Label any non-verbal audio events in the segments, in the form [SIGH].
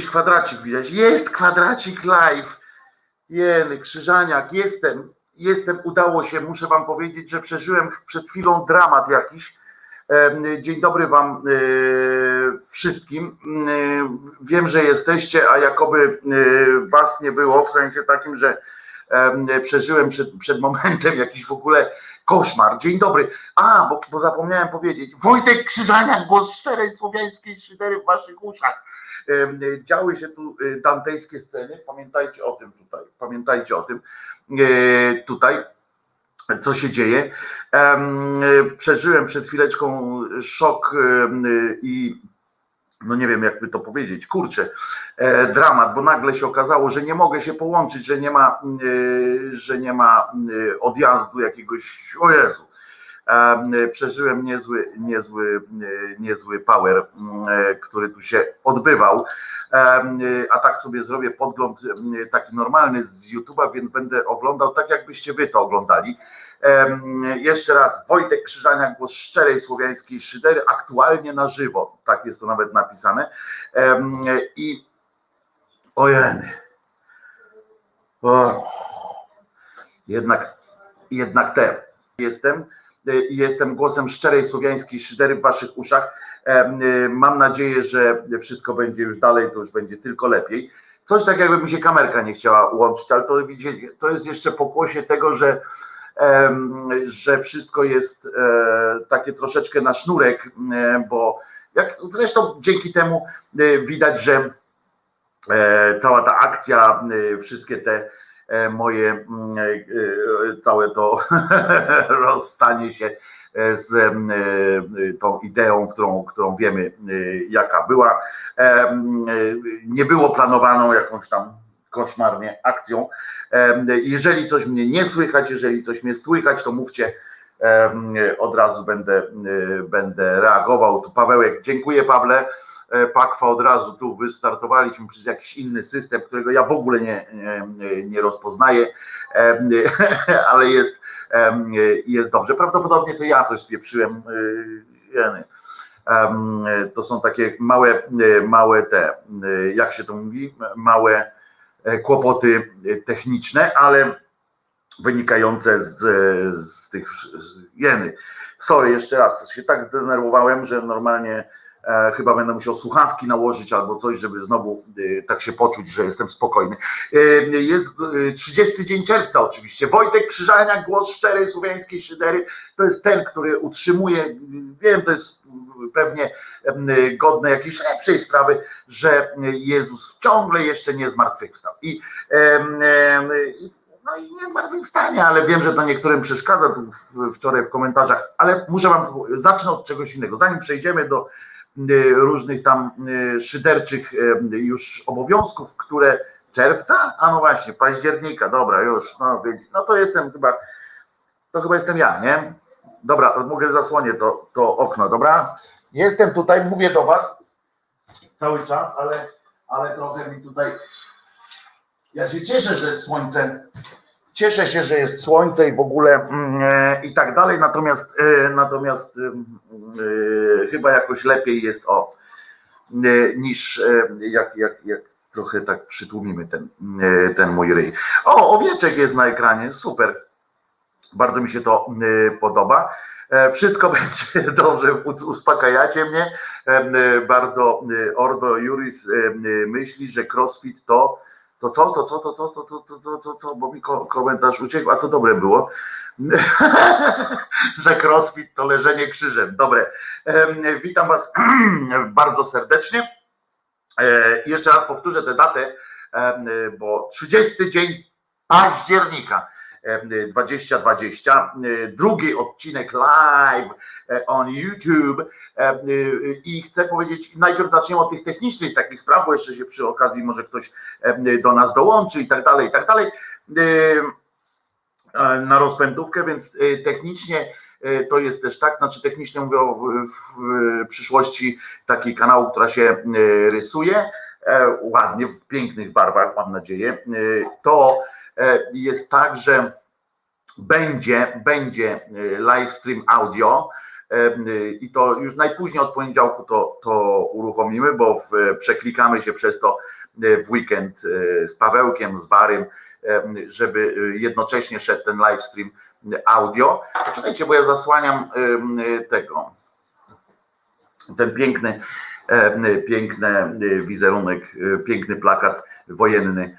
kwadracik widać. Jest kwadracik live. Jeny, Krzyżaniak, jestem. Jestem, udało się. Muszę wam powiedzieć, że przeżyłem przed chwilą dramat jakiś. Dzień dobry wam wszystkim. Wiem, że jesteście, a jakoby was nie było, w sensie takim, że przeżyłem przed, przed momentem jakiś w ogóle koszmar. Dzień dobry. A, bo, bo zapomniałem powiedzieć. Wojtek Krzyżaniak, głos szczerej słowiańskiej szydery w waszych uszach. Działy się tu dantejskie sceny. Pamiętajcie o tym tutaj. Pamiętajcie o tym tutaj co się dzieje. Przeżyłem przed chwileczką szok i no nie wiem jakby to powiedzieć, kurczę, dramat, bo nagle się okazało, że nie mogę się połączyć, że nie ma, że nie ma odjazdu jakiegoś, o Jezu, przeżyłem niezły, niezły, niezły power, który tu się odbywał, a tak sobie zrobię podgląd taki normalny z YouTube'a, więc będę oglądał tak jakbyście wy to oglądali. Jeszcze raz, Wojtek Krzyżania, głos szczerej słowiańskiej szydery, aktualnie na żywo, tak jest to nawet napisane. I ojeny. Jednak, jednak te jestem i jestem głosem szczerej słowiańskiej szydery w waszych uszach. Mam nadzieję, że wszystko będzie już dalej, to już będzie tylko lepiej. Coś tak jakby mi się kamerka nie chciała łączyć, ale to widzicie, to jest jeszcze pokłosie tego, że że wszystko jest e, takie troszeczkę na sznurek, e, bo jak zresztą dzięki temu e, widać, że cała ta akcja, wszystkie te moje, mm, całe to [LAUGHS] rozstanie się z tą ideą, którą, którą wiemy, jaka była, nie było planowaną jakąś tam koszmarnie akcją. Jeżeli coś mnie nie słychać, jeżeli coś mnie słychać, to mówcie, od razu będę, będę reagował. Tu Pawełek, dziękuję Pawle. E, Pakwa od razu tu wystartowaliśmy przez jakiś inny system, którego ja w ogóle nie, nie, nie rozpoznaję, [LAUGHS] ale jest, jest dobrze. Prawdopodobnie to ja coś spieprzyłem. To są takie małe, małe te, jak się to mówi, małe E, kłopoty techniczne, ale wynikające z, z tych jeny. Sorry, jeszcze raz, się tak zdenerwowałem, że normalnie e, chyba będę musiał słuchawki nałożyć albo coś, żeby znowu e, tak się poczuć, że jestem spokojny. E, jest 30 dzień czerwca oczywiście. Wojtek Krzyżaniak, głos szczerej słowiańskiej szydery, to jest ten, który utrzymuje, wiem, to jest pewnie godne jakiejś lepszej sprawy, że Jezus ciągle jeszcze nie zmartwychwstał. I, no i nie zmartwychwstanie, ale wiem, że to niektórym przeszkadza tu wczoraj w komentarzach, ale muszę wam, zacznę od czegoś innego. Zanim przejdziemy do różnych tam szyderczych już obowiązków, które czerwca, a no właśnie, października, dobra, już, no, no to jestem chyba, to chyba jestem ja, nie? Dobra, mogę zasłonię to, to okno, dobra? Jestem tutaj, mówię do Was cały czas, ale, ale trochę mi tutaj. Ja się cieszę, że jest słońce. Cieszę się, że jest słońce i w ogóle e, i tak dalej, natomiast e, natomiast e chyba jakoś lepiej jest o niż jak, jak, jak trochę tak przytłumimy ten, ten mój ryj. O, owieczek jest na ekranie, super. Bardzo mi się to podoba. Wszystko [LAUGHS] będzie dobrze, uspokajacie mnie. Bardzo Ordo Juris myśli, że crossfit to to co, to co, to co, to co, to co, to co, bo mi komentarz uciekł, a to dobre było, [LAUGHS] że crossfit to leżenie krzyżem. Dobre. Witam Was [CLEARS THROAT] bardzo serdecznie. Jeszcze raz powtórzę tę datę, bo 30 dzień października 2020, drugi odcinek live e, on YouTube. I chcę powiedzieć, najpierw zaczniemy od tych technicznych takich spraw, bo jeszcze się przy okazji może ktoś do nas dołączy i tak dalej, i tak dalej. Na rozpędówkę, więc e, technicznie e, to jest też tak, znaczy technicznie mówię o w przyszłości takiej kanału, która się rysuje, ładnie, w pięknych barwach, mam nadzieję, to E, jest tak, że będzie, będzie e, live stream audio i to już najpóźniej od poniedziałku to, to uruchomimy, bo w, przeklikamy się przez to w weekend z Pawełkiem, z Barym, żeby jednocześnie szedł ten live stream audio. Czekajcie, bo ja zasłaniam tego, ten piękny, piękny wizerunek, piękny plakat wojenny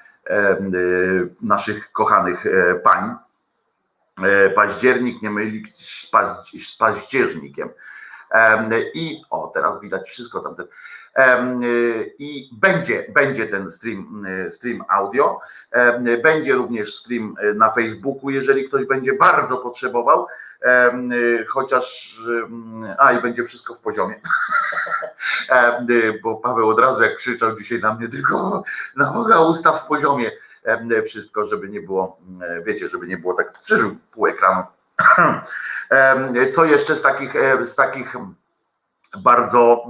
naszych kochanych pań. Październik nie myli z październikiem. I o, teraz widać wszystko tam. I będzie, będzie ten stream, stream audio. Będzie również stream na Facebooku, jeżeli ktoś będzie bardzo potrzebował. Chociaż, a i będzie wszystko w poziomie. [LAUGHS] Bo Paweł od razu jak krzyczał dzisiaj na mnie, tylko na Boga ustaw w poziomie wszystko, żeby nie było, wiecie, żeby nie było tak przeżył pół ekranu. [CLEARS THROAT] Co jeszcze z takich, z takich bardzo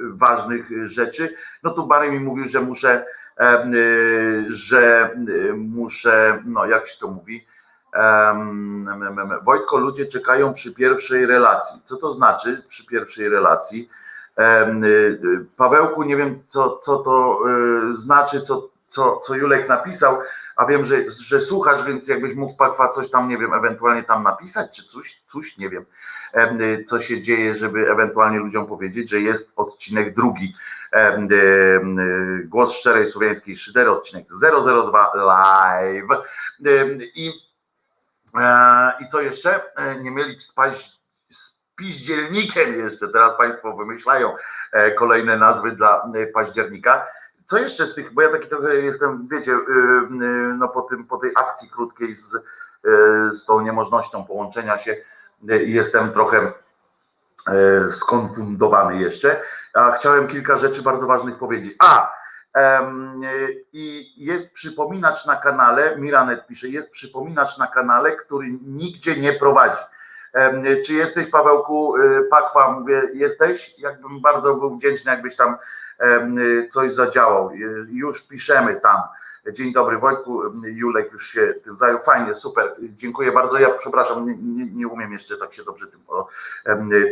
ważnych rzeczy? No tu Barry mi mówił, że muszę, że muszę, no jak się to mówi, Wojtko, ludzie czekają przy pierwszej relacji. Co to znaczy przy pierwszej relacji? Pawełku, nie wiem, co, co to znaczy, co, co, co Julek napisał, a wiem, że, że słuchasz, więc jakbyś mógł Pakwa coś tam, nie wiem, ewentualnie tam napisać, czy coś, coś, nie wiem, co się dzieje, żeby ewentualnie ludziom powiedzieć, że jest odcinek drugi. Głos szczerej słowiańskiej szydery, odcinek 002 live. I, e, i co jeszcze? E, nie paź, z piździelnikiem jeszcze, teraz Państwo wymyślają e, kolejne nazwy dla października co jeszcze z tych, bo ja taki trochę jestem, wiecie, y, y, no po, tym, po tej akcji krótkiej z, y, z tą niemożnością połączenia się, jestem trochę skonfundowany jeszcze, a chciałem kilka rzeczy bardzo ważnych powiedzieć. A, i jest przypominacz na kanale, Miranet pisze, jest przypominacz na kanale, który nigdzie nie prowadzi. Czy jesteś, Pawełku, Pakwa, mówię, jesteś? Jakbym bardzo był wdzięczny, jakbyś tam coś zadziałał. Już piszemy tam. Dzień dobry Wojtku, Julek już się tym zajął, fajnie, super, dziękuję bardzo. Ja przepraszam, nie, nie umiem jeszcze tak się dobrze tym, o,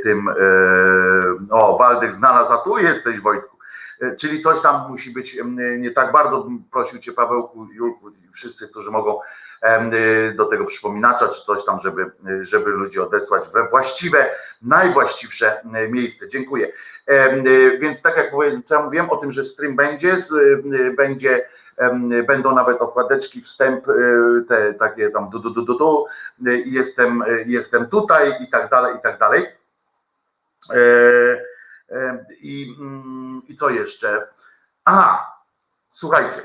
tym, o Waldek znalazł, a tu jesteś Wojtku. E, czyli coś tam musi być nie tak bardzo. Prosił Cię Pawełku, Julku, wszyscy, którzy mogą do tego przypominacza, czy coś tam, żeby, żeby ludzi odesłać we właściwe, najwłaściwsze y, miejsce. Dziękuję. Y, więc tak jak ja mówiłem o tym, że stream będzie, będzie będą nawet okładeczki, wstęp, te takie tam du, du, du, du, du, jestem, jestem tutaj i tak dalej, i tak dalej. I, mm, i co jeszcze? Aha, słuchajcie,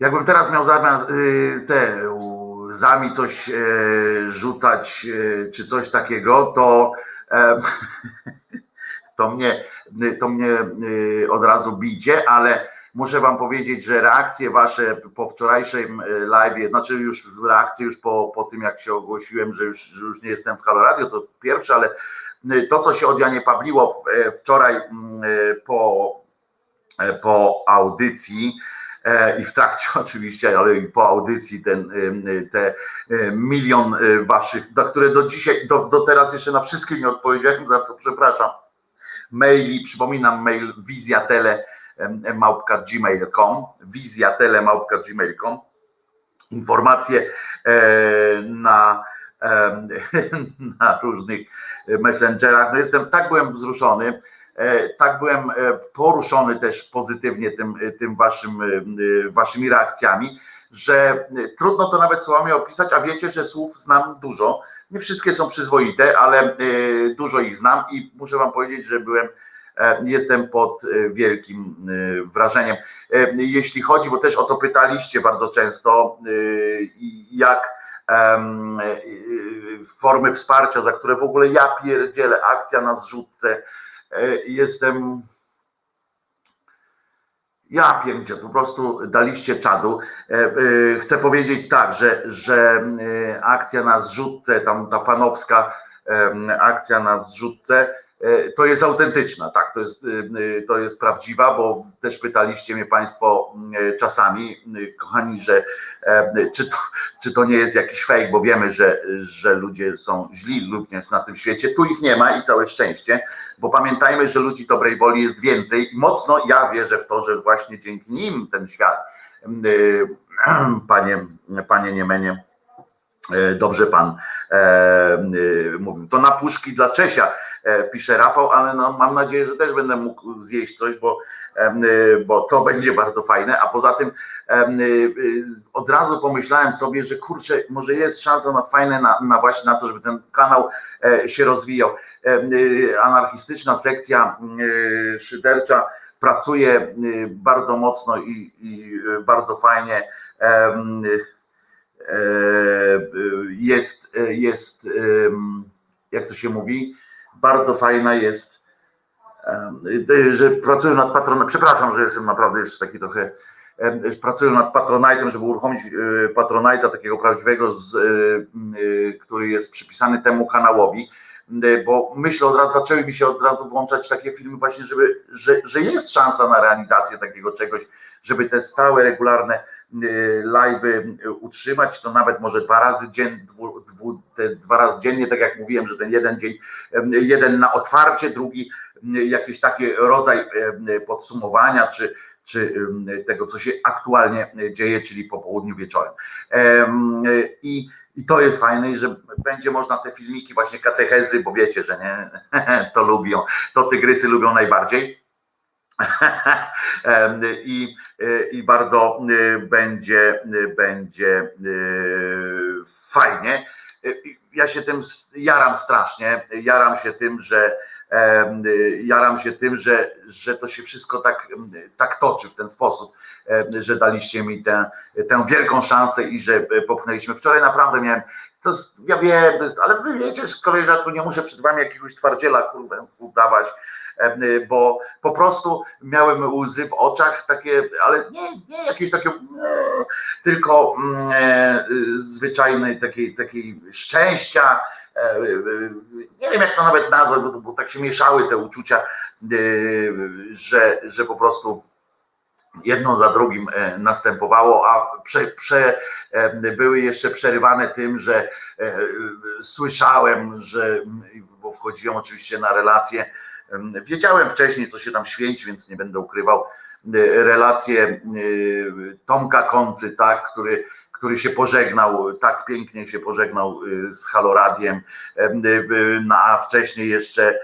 Jakbym teraz miał zamiast y, te zami coś e, rzucać e, czy coś takiego, to [LAUGHS] to mnie, to mnie od razu bicie, ale muszę wam powiedzieć, że reakcje wasze po wczorajszym live, znaczy już reakcje już po, po tym jak się ogłosiłem, że już, że już nie jestem w Halo Radio, to pierwsze, ale to co się od Janie Pawliło wczoraj mm, po, po audycji, i w trakcie [LAUGHS] oczywiście, ale i po audycji ten, te milion e, waszych, do które do dzisiaj, do, do teraz jeszcze na wszystkie nie odpowiedziałem, za co przepraszam. Maili, przypominam mail wizjatele małpka gmail.com wizjatele małpka gmail.com informacje e, na, [LAUGHS] na różnych messengerach. No jestem, tak byłem wzruszony, E, tak byłem e, poruszony też pozytywnie tym, e, tym waszym, waszymi reakcjami, że trudno to nawet słowami opisać, a wiecie, że słów znam dużo. Nie wszystkie są przyzwoite, ale dużo ich znam i muszę wam powiedzieć, że byłem, jestem pod wielkim wrażeniem. Jeśli chodzi, bo też o to pytaliście bardzo często, jak formy wsparcia, za które w ogóle ja pierdzielę, akcja na zrzutce, E, jestem. Ja pierdzie, po prostu daliście czadu. E, e, chcę powiedzieć tak, że, że akcja na zrzutce, tam ta fanowska akcja na zrzutce to jest autentyczna, tak, to jest, to jest prawdziwa, bo też pytaliście mnie Państwo czasami, kochani, że czy to, czy to nie jest jakiś fake, bo wiemy, że, że ludzie są źli również na tym świecie. Tu ich nie ma i całe szczęście, bo pamiętajmy, że ludzi dobrej woli jest więcej. Mocno ja wierzę w to, że właśnie dzięki nim ten świat, [CLEARS THROAT] panie, panie Niemenie, E, dobrze pan e, e, mówił. To na puszki dla Czesia, e, pisze Rafał, ale no, mam nadzieję, że też będę mógł zjeść coś, bo, e, bo to [LAUGHS] będzie bardzo fajne. A poza tym e, od razu pomyślałem sobie, że kurczę, może jest szansa na fajne, na, na właśnie na to, żeby ten kanał się rozwijał. Anarchistyczna sekcja szydercza pracuje bardzo mocno i, i bardzo fajnie E, jest, jest, jak to się mówi, bardzo fajna jest, że pracują nad patronem, przepraszam, że jestem naprawdę jeszcze taki trochę, pracują nad patronajtem, żeby uruchomić e, patronajta takiego prawdziwego, z, e, który jest przypisany temu kanałowi bo myślę od razu, zaczęły mi się od razu włączać takie filmy właśnie, żeby, że, że jest szansa na realizację takiego czegoś, żeby te stałe, regularne y, live'y utrzymać, to nawet może dwa razy dzień, dwu, dwu, dwa razy dziennie, tak jak mówiłem, że ten jeden dzień, jeden na otwarcie, drugi jakiś taki rodzaj podsumowania, czy, czy tego, co się aktualnie dzieje, czyli po południu wieczorem. I i to jest fajne, że będzie można te filmiki, właśnie katechezy, bo wiecie, że nie, [LAUGHS] to lubią, to tygrysy lubią najbardziej. [LAUGHS] I, I bardzo y, będzie, y, będzie y, fajnie. Ja się tym jaram strasznie. Jaram się tym, że jaram się tym, że, że to się wszystko tak, tak toczy w ten sposób, że daliście mi tę, tę wielką szansę i że popchnęliśmy. Wczoraj naprawdę miałem, to jest, ja wiem, to jest, ale wy wiecie, z kolei, że tu nie muszę przed wami jakiegoś twardziela udawać, bo po prostu miałem łzy w oczach takie, ale nie, nie jakieś takie, tylko mm, e, zwyczajnej takiej, takiej szczęścia, E, e, nie wiem jak to nawet nazwać, bo, bo tak się mieszały te uczucia, e, że, że po prostu jedno za drugim następowało, a prze, prze, były jeszcze przerywane tym, że słyszałem, że, bo wchodziłem oczywiście na relacje, wiedziałem wcześniej, co się tam święci, więc nie będę ukrywał, relacje Tomka Koncy, tak, który który się pożegnał, tak pięknie się pożegnał y, z Haloradiem, y, y, no, a wcześniej jeszcze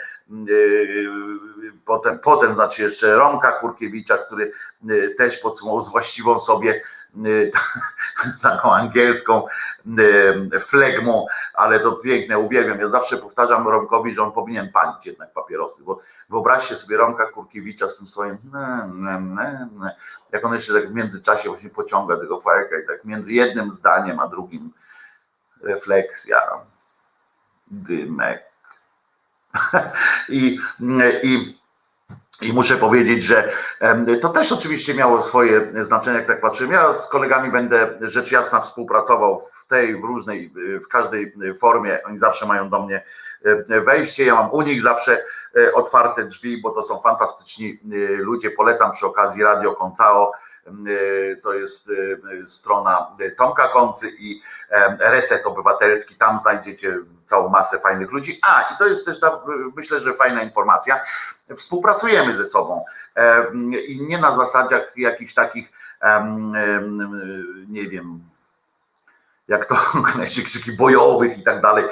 potem, potem znaczy jeszcze Romka Kurkiewicza, który też podsumował z właściwą sobie [LAUGHS] taką angielską flegmą, ale to piękne, uwielbiam. Ja zawsze powtarzam Romkowi, że on powinien palić jednak papierosy, bo wyobraźcie sobie Romka Kurkiewicza z tym swoim jak on jeszcze tak w międzyczasie właśnie pociąga tego fajka i tak między jednym zdaniem a drugim refleksja, dymek. [LAUGHS] I, i i muszę powiedzieć, że to też oczywiście miało swoje znaczenie, jak tak patrzymy. Ja z kolegami będę rzecz jasna współpracował w tej, w różnej, w każdej formie. Oni zawsze mają do mnie wejście. Ja mam u nich zawsze e, otwarte drzwi, bo to są fantastyczni e, ludzie. Polecam przy okazji Radio Koncao Y, to jest strona Tomka Koncy i Reset Obywatelski, tam znajdziecie całą masę fajnych ludzi. A, i to jest też, myślę, że fajna informacja, współpracujemy ze sobą i nie na zasadziach jakichś takich, nie wiem, jak to [LAUGHS] krzyki bojowych i tak dalej,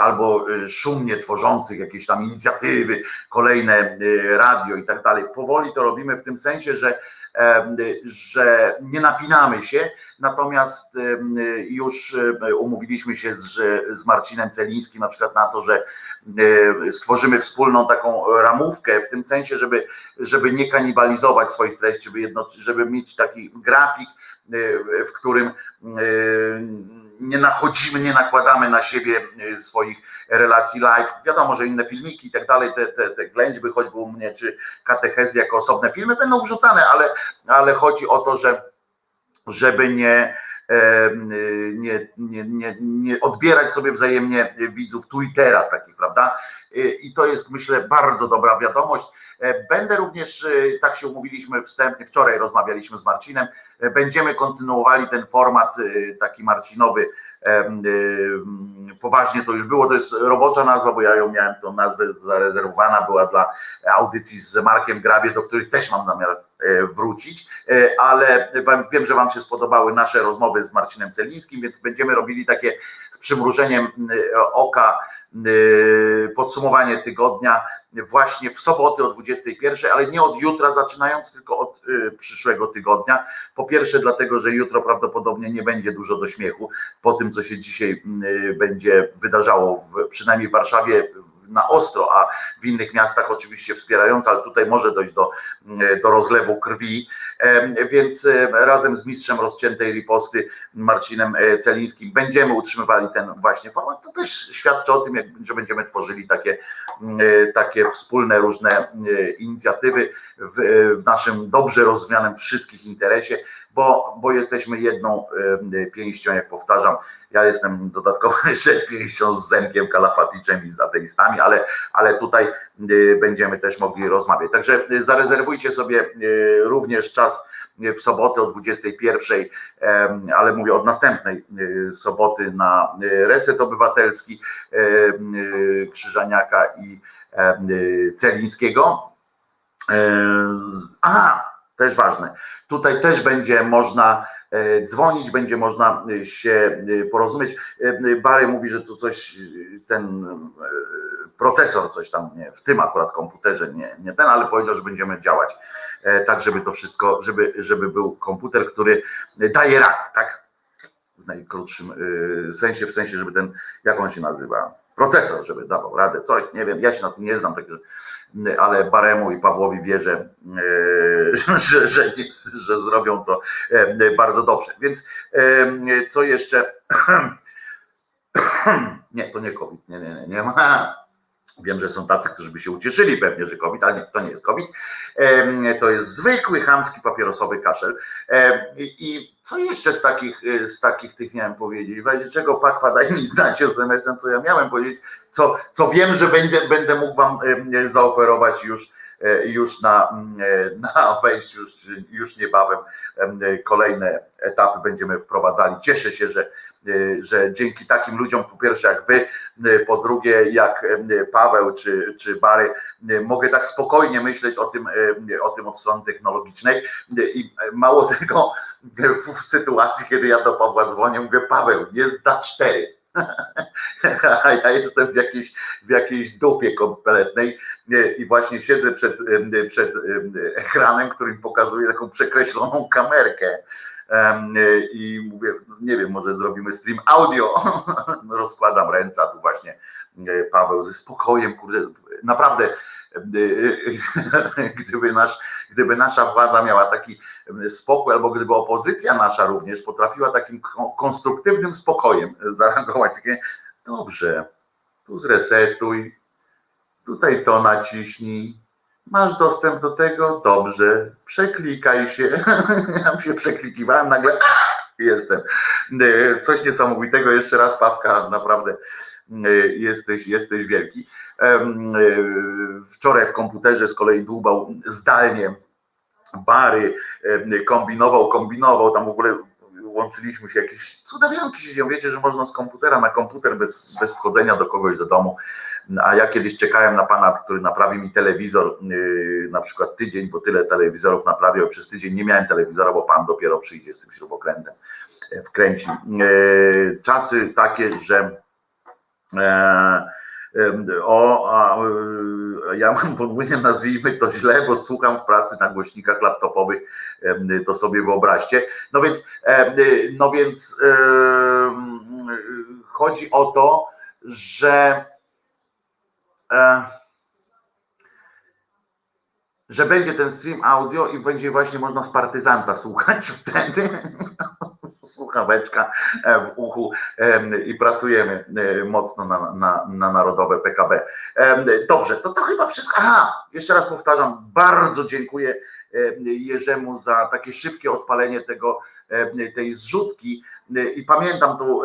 albo szumnie tworzących jakieś tam inicjatywy, kolejne radio i tak dalej. Powoli to robimy w tym sensie, że że nie napinamy się, natomiast już umówiliśmy się z, z Marcinem Celińskim na przykład na to, że stworzymy wspólną taką ramówkę w tym sensie, żeby, żeby nie kanibalizować swoich treści, żeby, jedno, żeby mieć taki grafik, w którym nie nachodzimy, nie nakładamy na siebie e, swoich relacji live. Wiadomo, że inne filmiki i tak dalej, te, te, te ględźby choćby u mnie, czy katechezy jako osobne filmy będą wrzucane, ale, ale chodzi o to, że żeby nie nie, nie, nie, nie odbierać sobie wzajemnie widzów tu i teraz takich, prawda? I to jest myślę bardzo dobra wiadomość. Będę również, tak się umówiliśmy wstępnie, wczoraj rozmawialiśmy z Marcinem, będziemy kontynuowali ten format taki Marcinowy poważnie to już było, to jest robocza nazwa, bo ja ją miałem tą nazwę zarezerwowana, była dla audycji z Markiem Grabie, do których też mam zamiar e, wrócić, e, ale wiem, że Wam się spodobały nasze rozmowy z Marcinem Celińskim, więc będziemy robili takie z przymrużeniem oka podsumowanie tygodnia właśnie w soboty o 21, ale nie od jutra zaczynając, tylko od y, przyszłego tygodnia. Po pierwsze, dlatego, że jutro prawdopodobnie nie będzie dużo do śmiechu po tym, co się dzisiaj y, będzie wydarzało, w, przynajmniej w Warszawie na ostro, a w innych miastach oczywiście wspierające, ale tutaj może dojść do, do rozlewu krwi. Więc razem z mistrzem rozciętej riposty Marcinem e, Celińskim będziemy utrzymywali ten właśnie format. To też świadczy o tym, że będziemy tworzyli takie, e, takie wspólne różne e, inicjatywy w, w naszym dobrze rozumianym wszystkich interesie bo, bo jesteśmy jedną pięścią, jak powtarzam. Ja jestem dodatkowo [LAUGHS] jeszcze pięścią z Zenkiem Kalafaticzem i z ateistami, ale, ale tutaj y, będziemy też mogli rozmawiać. Także y, zarezerwujcie sobie y, również czas w sobotę o 21, ale mówię od następnej soboty na Reset Obywatelski Krzyżaniaka i Celińskiego. A, też ważne. Tutaj też będzie można e, dzwonić, będzie można e, się e, porozumieć. Bary mówi, że tu coś, ten procesor, coś tam nie, w tym akurat komputerze, nie, nie ten, ale powiedział, że będziemy działać tak, żeby to wszystko, żeby, żeby był komputer, który daje radę, tak? W najkrótszym sensie, w sensie, żeby ten, jak on się nazywa, procesor, żeby dawał radę, coś, nie wiem, ja się na tym nie znam, także, ale Baremu i Pawłowi wierzę, e, [LAUGHS] że, że, że zrobią to e, bardzo dobrze. Więc e, co jeszcze? [CLEARS THROAT] Nie, to nie COVID, nie, nie, nie, nie ma. Wiem, że są tacy, którzy by się ucieszyli pewnie, że COVID, ale to nie jest COVID. To jest zwykły, chamski, papierosowy kaszel. I co jeszcze z takich, z takich tych miałem powiedzieć? W razie czego Pakwa daj mi znać SMS-em, co ja miałem powiedzieć, co, co wiem, że będzie, będę mógł wam zaoferować już już na, mm, e, [LAUGHS] na wejściu, już, już niebawem kolejne etapy będziemy wprowadzali. Cieszę się, że, e, że dzięki takim ludziom, po pierwsze jak wy, po drugie jak Paweł czy, czy Bary, mogę tak spokojnie myśleć o tym, o tym od strony technologicznej i mało tego [LAUGHS] w sytuacji, kiedy ja do Pawła dzwonię, mówię Paweł, jest za cztery [LAUGHS] a ja jestem w jakiejś, w jakiejś dupie kompletnej i właśnie siedzę przed, przed ekranem, którym pokazuje taką przekreśloną kamerkę i mówię, nie wiem, może zrobimy stream audio, [LAUGHS] rozkładam ręce, a tu właśnie Paweł ze spokojem, kurde, naprawdę [LAUGHS] gdyby, nasz, gdyby nasza władza miała taki spokój, albo gdyby opozycja nasza również potrafiła takim konstruktywnym spokojem zareagować, takie dobrze, tu zresetuj, tutaj to naciśnij, masz dostęp do tego, dobrze, przeklikaj się, [LAUGHS] ja się przeklikiwałem, nagle jestem. Coś niesamowitego, jeszcze raz Pawka, naprawdę jesteś, jesteś wielki. E, wczoraj w komputerze z kolei dłubał zdalnie bary, kombinował, kombinował, tam w ogóle łączyliśmy się, jakieś cudawianki się dzieją, wiecie, że można z komputera na komputer bez, bez wchodzenia do kogoś do domu, a ja kiedyś czekałem na pana, który naprawi mi telewizor, yy, na przykład tydzień, bo tyle telewizorów naprawiał, przez tydzień nie miałem telewizora, bo pan dopiero przyjdzie z tym śrubokrętem, e, wkręci. E, czasy takie, że e, o, a, ja mam podwójnie nazwijmy to źle, bo słucham w pracy na głośnikach laptopowych, to sobie wyobraźcie. No więc, no więc chodzi o to, że że będzie ten stream audio i będzie właśnie można z partyzanta słuchać [LAUGHS] wtedy słuchaweczka e, w uchu i pracujemy e, mocno na, na, na narodowe PKB. Dobrze, to to chyba wszystko. Aha, jeszcze raz powtarzam, bardzo dziękuję Jerzemu za takie szybkie odpalenie tego tej zrzutki i pamiętam tu,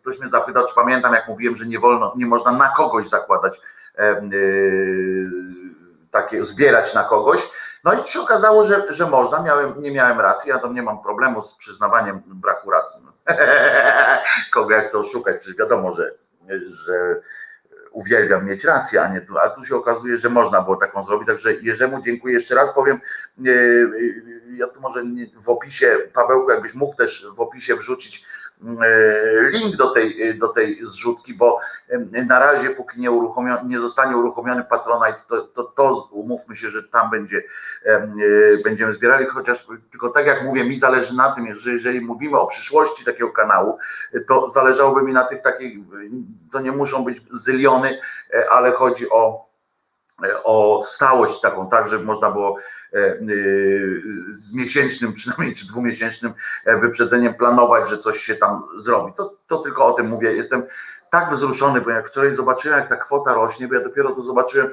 ktoś mnie zapytał, czy pamiętam, jak mówiłem, że nie wolno, nie można na kogoś zakładać takie, zbierać na kogoś. No i się okazało, że, że można, miałem, nie miałem racji, ja tam nie mam problemu z przyznawaniem braku racji. [LAUGHS] Kogo ja chcę oszukać, przecież wiadomo, że, że uwielbiam mieć rację, a nie tu, a tu się okazuje, że można było taką zrobić, także Jerzemu dziękuję. Jeszcze raz, powiem, e, e, ja tu może w opisie, Pawełku, jakbyś mógł też w opisie wrzucić link do tej, do tej zrzutki, bo na razie póki nie, nie zostanie uruchomiony Patronite, to, to, to umówmy się, że tam będzie, e, będziemy zbierali, chociaż tylko tak jak mówię, mi zależy na tym, że jeżeli mówimy o przyszłości takiego kanału, to zależałoby mi na tych takich, to nie muszą być zyliony, e, ale chodzi o o stałość taką, tak, żeby można było e, e, z miesięcznym przynajmniej czy dwumiesięcznym e, wyprzedzeniem planować, że coś się tam zrobi. To, to tylko o tym mówię. Jestem tak wzruszony, bo jak wczoraj zobaczyłem, jak ta kwota rośnie, bo ja dopiero to zobaczyłem,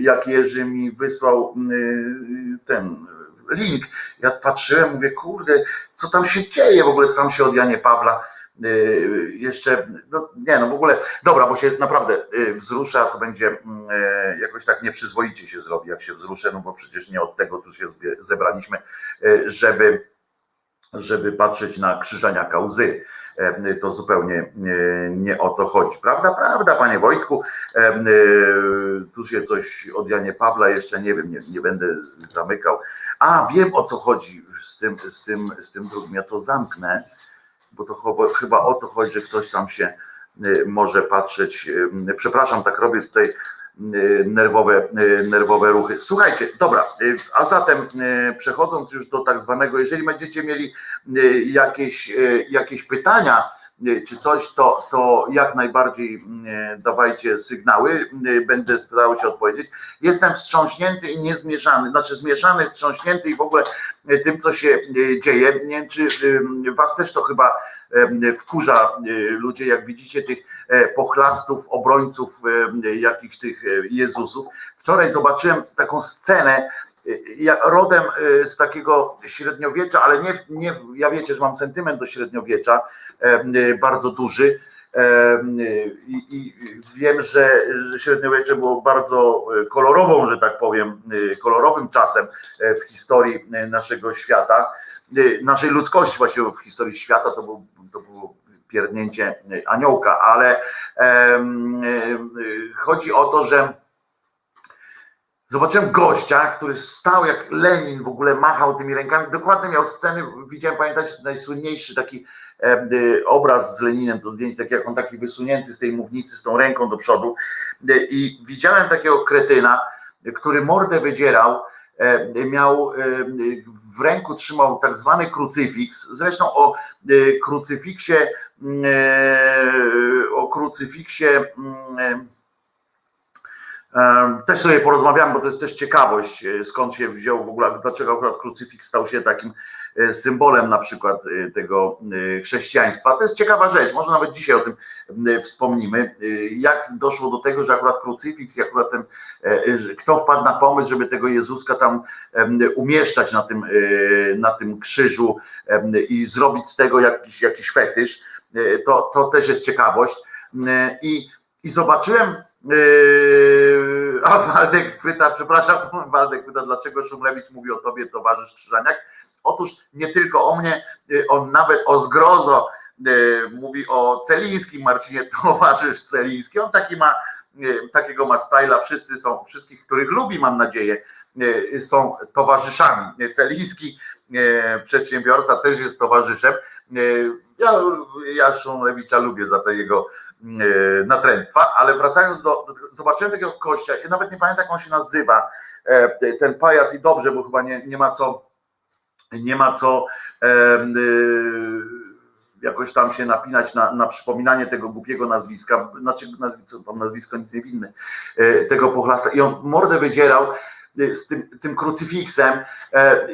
jak Jerzy mi wysłał ten link. Ja patrzyłem, mówię, kurde, co tam się dzieje w ogóle, co tam się od Janie Pawla jeszcze, no nie no w ogóle, dobra, bo się naprawdę y, wzrusza, to będzie mm, e, jakoś tak nieprzyzwoicie się zrobi, jak się wzruszę, no bo przecież nie od tego tu się zebraliśmy, y, żeby, żeby patrzeć na krzyżania kauzy. E, to zupełnie nie o to chodzi. Prawda, prawda, panie Wojtku. Tu się coś od Janie Pawla jeszcze nie wiem, nie, nie będę zamykał. A wiem o co chodzi z tym, z tym, z tym drugim. Ja to zamknę bo to chyba o to chodzi, że ktoś tam się y, może patrzeć. Y, przepraszam, tak robię tutaj y, nerwowe, nerwowe ruchy. Słuchajcie, dobra, a zatem przechodząc już do tak zwanego, jeżeli będziecie mieli jakieś, jakieś pytania, czy coś, to, to jak najbardziej dawajcie sygnały, będę starał się odpowiedzieć. Jestem wstrząśnięty i niezmieszany, znaczy zmieszany, wstrząśnięty i w ogóle tym, co się dzieje. Nie wiem, czy was też to chyba wkurza ludzie, jak widzicie tych e, pochlastów, obrońców jakichś tych e, Jezusów. Wczoraj zobaczyłem taką scenę, rodem z takiego średniowiecza, ale nie, nie, ja wiecie, że mam sentyment do średniowiecza bardzo duży i, i wiem, że, średniowiecze było bardzo kolorową, że tak powiem, kolorowym czasem w historii naszego świata, naszej ludzkości właściwie w historii świata, to, był, to było pierdnięcie aniołka, ale chodzi o to, że Zobaczyłem gościa, który stał jak Lenin, w ogóle machał tymi rękami. Dokładnie miał sceny, widziałem, pamiętacie, najsłynniejszy taki e, obraz z Leninem, to zdjęcie, tak jak on taki wysunięty z tej mównicy, z tą ręką do przodu. E, I widziałem takiego kretyna, który mordę wydzierał, e, miał w ręku trzymał tak zwany krucyfiks. Zresztą o krucyfiksie, o krucyfiksie też sobie porozmawiam, bo to jest też ciekawość, e, skąd się wziął w ogóle, dlaczego akurat krucyfiks stał się takim e, symbolem na przykład e, tego chrześcijaństwa. To jest ciekawa rzecz, może nawet dzisiaj o tym wspomnimy, jak doszło do tego, że akurat krucyfiks, jak akurat ten, kto wpadł na pomysł, żeby tego Jezuska tam umieszczać na tym, na tym krzyżu i zrobić z tego jakiś, jakiś fetysz, to, to też jest ciekawość. I, i zobaczyłem, a Waldek pyta, przepraszam, [LAUGHS] Waldek pyta, dlaczego Szumlewicz mówi o tobie, towarzysz Krzyżaniak? Otóż nie tylko o mnie, yy, on nawet o zgrozo yy, mówi o Celińskim, Marcinie, [LAUGHS] towarzysz Celiński. On taki ma, takiego ma styla, wszyscy są, wszystkich, których lubi, mam nadzieję, są towarzyszami. Celiński, przedsiębiorca, też jest towarzyszem. Ja, ja Szumlewicza lubię za te jego E, natręctwa, ale wracając do, zobaczyłem takiego kościa, ja nawet nie pamiętam jak on się nazywa, e, ten pajac i dobrze, bo chyba nie, nie ma co nie ma co e, jakoś tam się napinać na, na przypominanie tego głupiego nazwiska, znaczy nazwisko, nazwisko nic nie winny, tego pochlasta i on mordę wydzierał z tym, tym krucyfiksem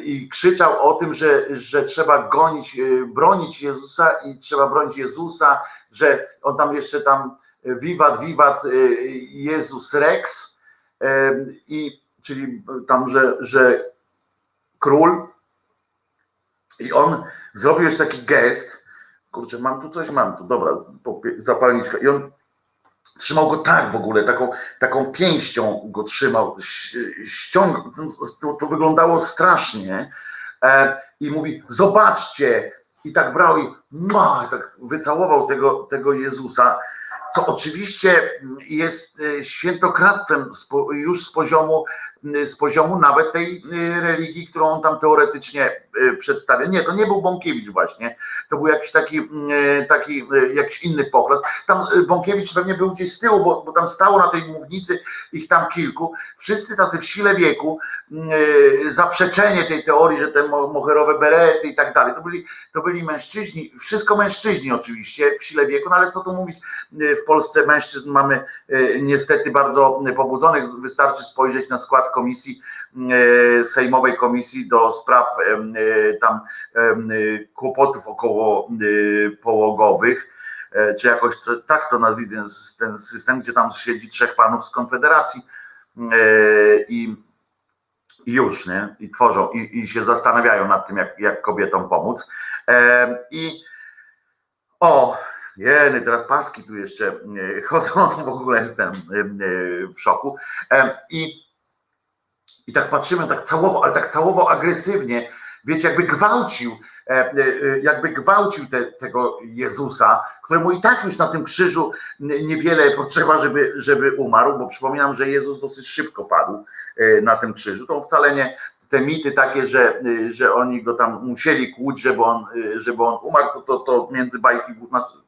i krzyczał o tym, że, że trzeba gonić, bronić Jezusa i trzeba bronić Jezusa że on tam jeszcze tam wiwat, wiwat y, Jezus Rex i czyli tam, że, że król I on zrobił już taki gest, kurczę, mam tu coś, mam tu, dobra, zapalniczka. I on trzymał go tak w ogóle, taką, taką pięścią go trzymał, ściąg, to, to wyglądało strasznie. E, I mówi, zobaczcie, i tak brał i ma, tak wycałował tego, tego Jezusa co oczywiście jest e, świętokradztwem już z poziomu, z poziomu nawet tej e, religii, którą on tam teoretycznie e, przedstawia. Nie, to nie był Bąkiewicz właśnie, to był jakiś taki, taki jakiś inny pochlas. Tam Bąkiewicz pewnie był gdzieś z tyłu, bo, bo tam stało na tej mównicy ich tam kilku, wszyscy tacy w sile wieku, zaprzeczenie tej teorii, że te moherowe berety i tak dalej, to byli, to byli mężczyźni, wszystko mężczyźni oczywiście w sile wieku, no ale co tu mówić w Polsce mężczyzn mamy niestety bardzo pobudzonych. Wystarczy spojrzeć na skład komisji, e, Sejmowej Komisji do Spraw e, tam kłopotów około połogowych czy jakoś tak to nazwij ten, ten system, gdzie tam siedzi trzech panów z Konfederacji i już, nie? I tworzą, i, i się zastanawiają nad tym, jak, jak kobietom pomóc. I o, Jeny, teraz paski tu jeszcze e, chodzą, [LAUGHS] w ogóle jestem e, w szoku. I, i tak patrzymy, tak całowo, ale tak całowo agresywnie, wiecie, jakby gwałcił, e, jakby gwałcił te, tego Jezusa, któremu i tak już na tym krzyżu niewiele potrzeba, żeby, żeby umarł, bo przypominam, że Jezus dosyć szybko padł na tym krzyżu. To wcale nie, te mity takie, że, że oni go tam musieli kłuć, żeby on, żeby on umarł, to, to, to między bajki, znaczy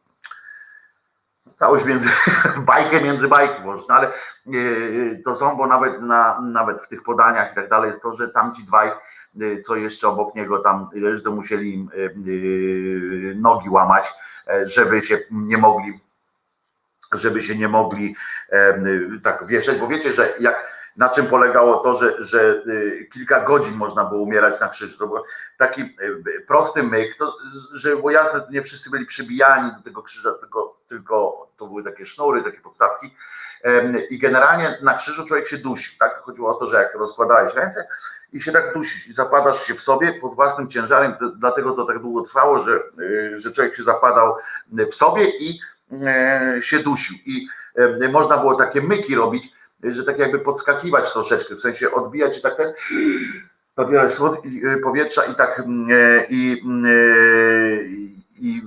całość między, [LAUGHS] bajkę między bajki włożyć, no ale yy, to są, bo nawet, na, nawet w tych podaniach i tak dalej jest to, że tamci dwaj, yy, co jeszcze obok niego tam to musieli im yy, nogi łamać, żeby się nie mogli żeby się nie mogli tak wieszać, bo wiecie, że jak na czym polegało to, że, że kilka godzin można było umierać na krzyżu. To był taki prosty myk, to, żeby było jasne, to nie wszyscy byli przybijani do tego krzyża, tylko, tylko to były takie sznury, takie podstawki. I generalnie na krzyżu człowiek się dusi. Tak? Chodziło o to, że jak rozkładałeś ręce i się tak dusi, zapadasz się w sobie pod własnym ciężarem, to, dlatego to tak długo trwało, że, y, że człowiek się zapadał w sobie i się dusił. I można było takie myki robić, że tak jakby podskakiwać troszeczkę, w sensie odbijać się tak ten odbierać y, powietrza i tak e, i, i, i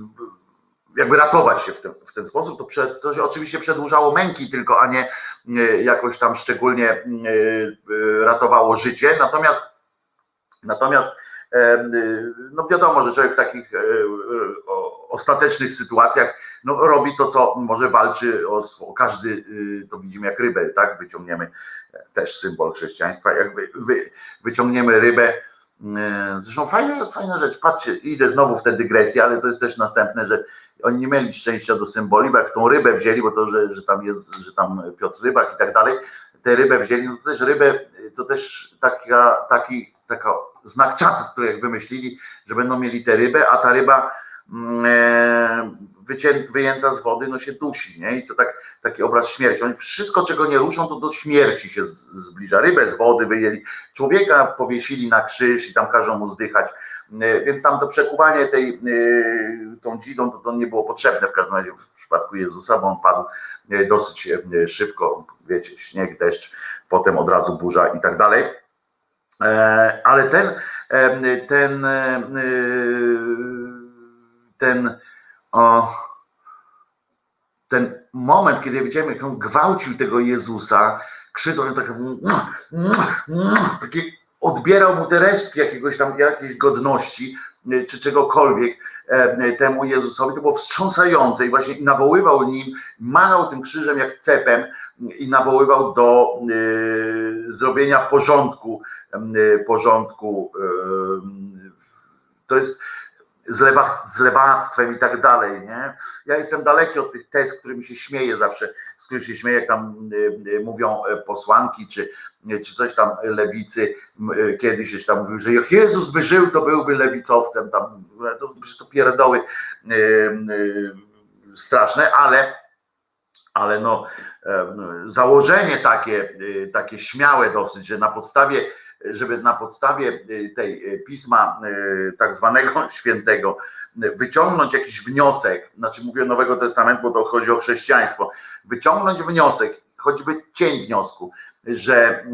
jakby ratować się w ten, w ten sposób, to, przed, to się oczywiście przedłużało męki tylko, a nie jakoś tam szczególnie e, ratowało życie. Natomiast natomiast e, no wiadomo, że człowiek w takich e, ostatecznych sytuacjach no, robi to, co może walczy o, o każdy, to widzimy jak rybę, tak? Wyciągniemy też symbol chrześcijaństwa, jak wy, wy, wyciągniemy rybę. Zresztą fajna, fajna rzecz, patrzcie, idę znowu w tę dygresję, ale to jest też następne, że oni nie mieli szczęścia do symboli, bo jak tą rybę wzięli, bo to, że, że tam jest, że tam Piotr Rybak i tak dalej, tę rybę wzięli, no to też rybę, to też taka, taki taka znak czasu, który jak wymyślili, że będą mieli tę rybę, a ta ryba e, wycię, wyjęta z wody, no się dusi, nie? I to tak, taki obraz śmierci. Oni wszystko, czego nie ruszą, to do śmierci się zbliża. Rybę z wody wyjęli, człowieka powiesili na krzyż i tam każą mu zdychać E, więc tam to przekuwanie tej, e, tą dzidą to, to nie było potrzebne w każdym razie w przypadku Jezusa, bo on padł e, dosyć szybko, wiecie, śnieg, deszcz, potem od razu burza i tak dalej. Ale ten, ten, ten, o, ten moment, kiedy widzimy, jak on gwałcił tego Jezusa, krzycząc takie, takie odbierał mu te resztki jakiegoś tam, jakiejś godności, e, czy czegokolwiek e, temu Jezusowi, to było wstrząsające i właśnie nawoływał nim, manał tym krzyżem jak cepem i nawoływał do y, zrobienia porządku, y, porządku. Y, to jest z, lewa, z lewactwem i tak dalej. Nie? Ja jestem daleki od tych tez, którymi się śmieję zawsze, z których się śmieję, jak tam y, y, mówią e, posłanki, czy, czy coś tam lewicy y, kiedyś się tam mówił, że jak Jezus by żył, to byłby lewicowcem. Tam, to, to pierdoły straszne, ale ale no, założenie takie, takie śmiałe dosyć, że na podstawie żeby na podstawie tej pisma tak zwanego [LAUGHS] świętego wyciągnąć jakiś wniosek, znaczy mówię Nowego Testamentu, bo to chodzi o chrześcijaństwo, wyciągnąć wniosek, choćby cień wniosku, że,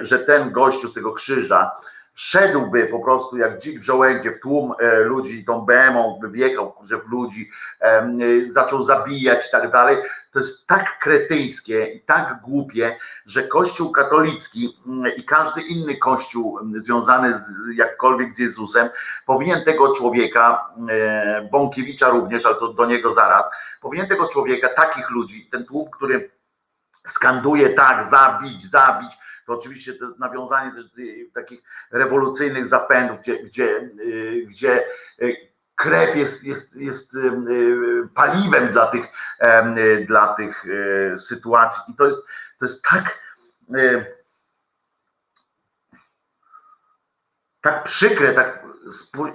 że ten gościu z tego krzyża szedłby po prostu jak dzik w żołędzie w tłum e, ludzi, tą BM-ą by wjechał w ludzi, zaczął zabijać i tak dalej, to jest tak kretyńskie i tak głupie, że Kościół katolicki mm, i każdy inny kościół mm, związany z, jakkolwiek z Jezusem powinien tego człowieka, e, Bąkiewicza również, ale to do niego zaraz, powinien tego człowieka, takich ludzi, ten tłum, który skanduje tak, zabić, zabić, to oczywiście to nawiązanie też takich rewolucyjnych zapędów, gdzie, gdzie, y, gdzie y, krew jest, jest, jest y, paliwem dla tych, dla tych sytuacji. I to jest, to jest tak. Tak przykre, tak,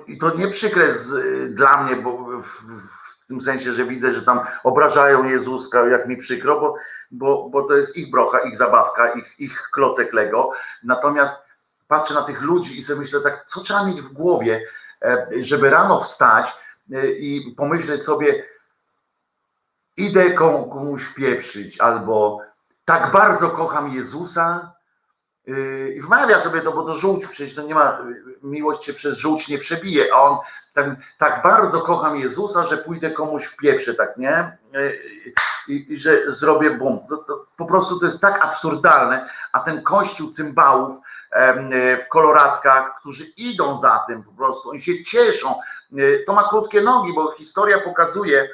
i to nie przykre z, dla mnie, bo w, w tym sensie, że widzę, że tam obrażają Jezuska, jak mi przykro, bo bo, bo to jest ich brocha, ich zabawka, ich, ich klocek Lego. Natomiast patrzę na tych ludzi i sobie myślę tak, co trzeba mieć w głowie, e, żeby rano wstać e, i pomyśleć sobie, idę komuś wpieprzyć, albo tak bardzo kocham Jezusa, i wmawia sobie to, bo to żółć przecież to nie ma, miłość się przez żółć nie przebije, a on tak, tak bardzo kocham Jezusa, że pójdę komuś w pieprze, tak nie? I, i że zrobię bum. To, to, po prostu to jest tak absurdalne, a ten kościół cymbałów w koloratkach, którzy idą za tym po prostu, oni się cieszą. To ma krótkie nogi, bo historia pokazuje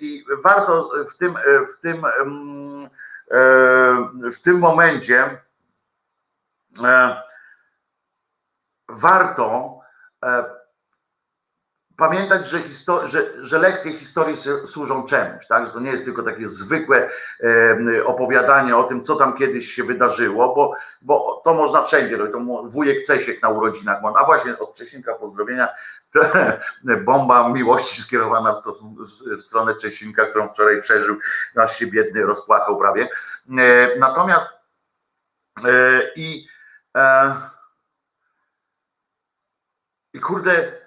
i warto w tym, w tym, w tym momencie E, warto e, pamiętać, że, że, że, lekcje historii służą czemuś, tak? Że to nie jest tylko takie zwykłe e, opowiadanie o tym, co tam kiedyś się wydarzyło, bo, bo to można wszędzie. To wujek Cesiek na urodzinach, a właśnie od Czesinka pozdrowienia, [LAUGHS] bomba miłości skierowana w, stronę Czesinka, którą wczoraj przeżył, nasz się biedny rozpłakał prawie. Natomiast E, I kurde,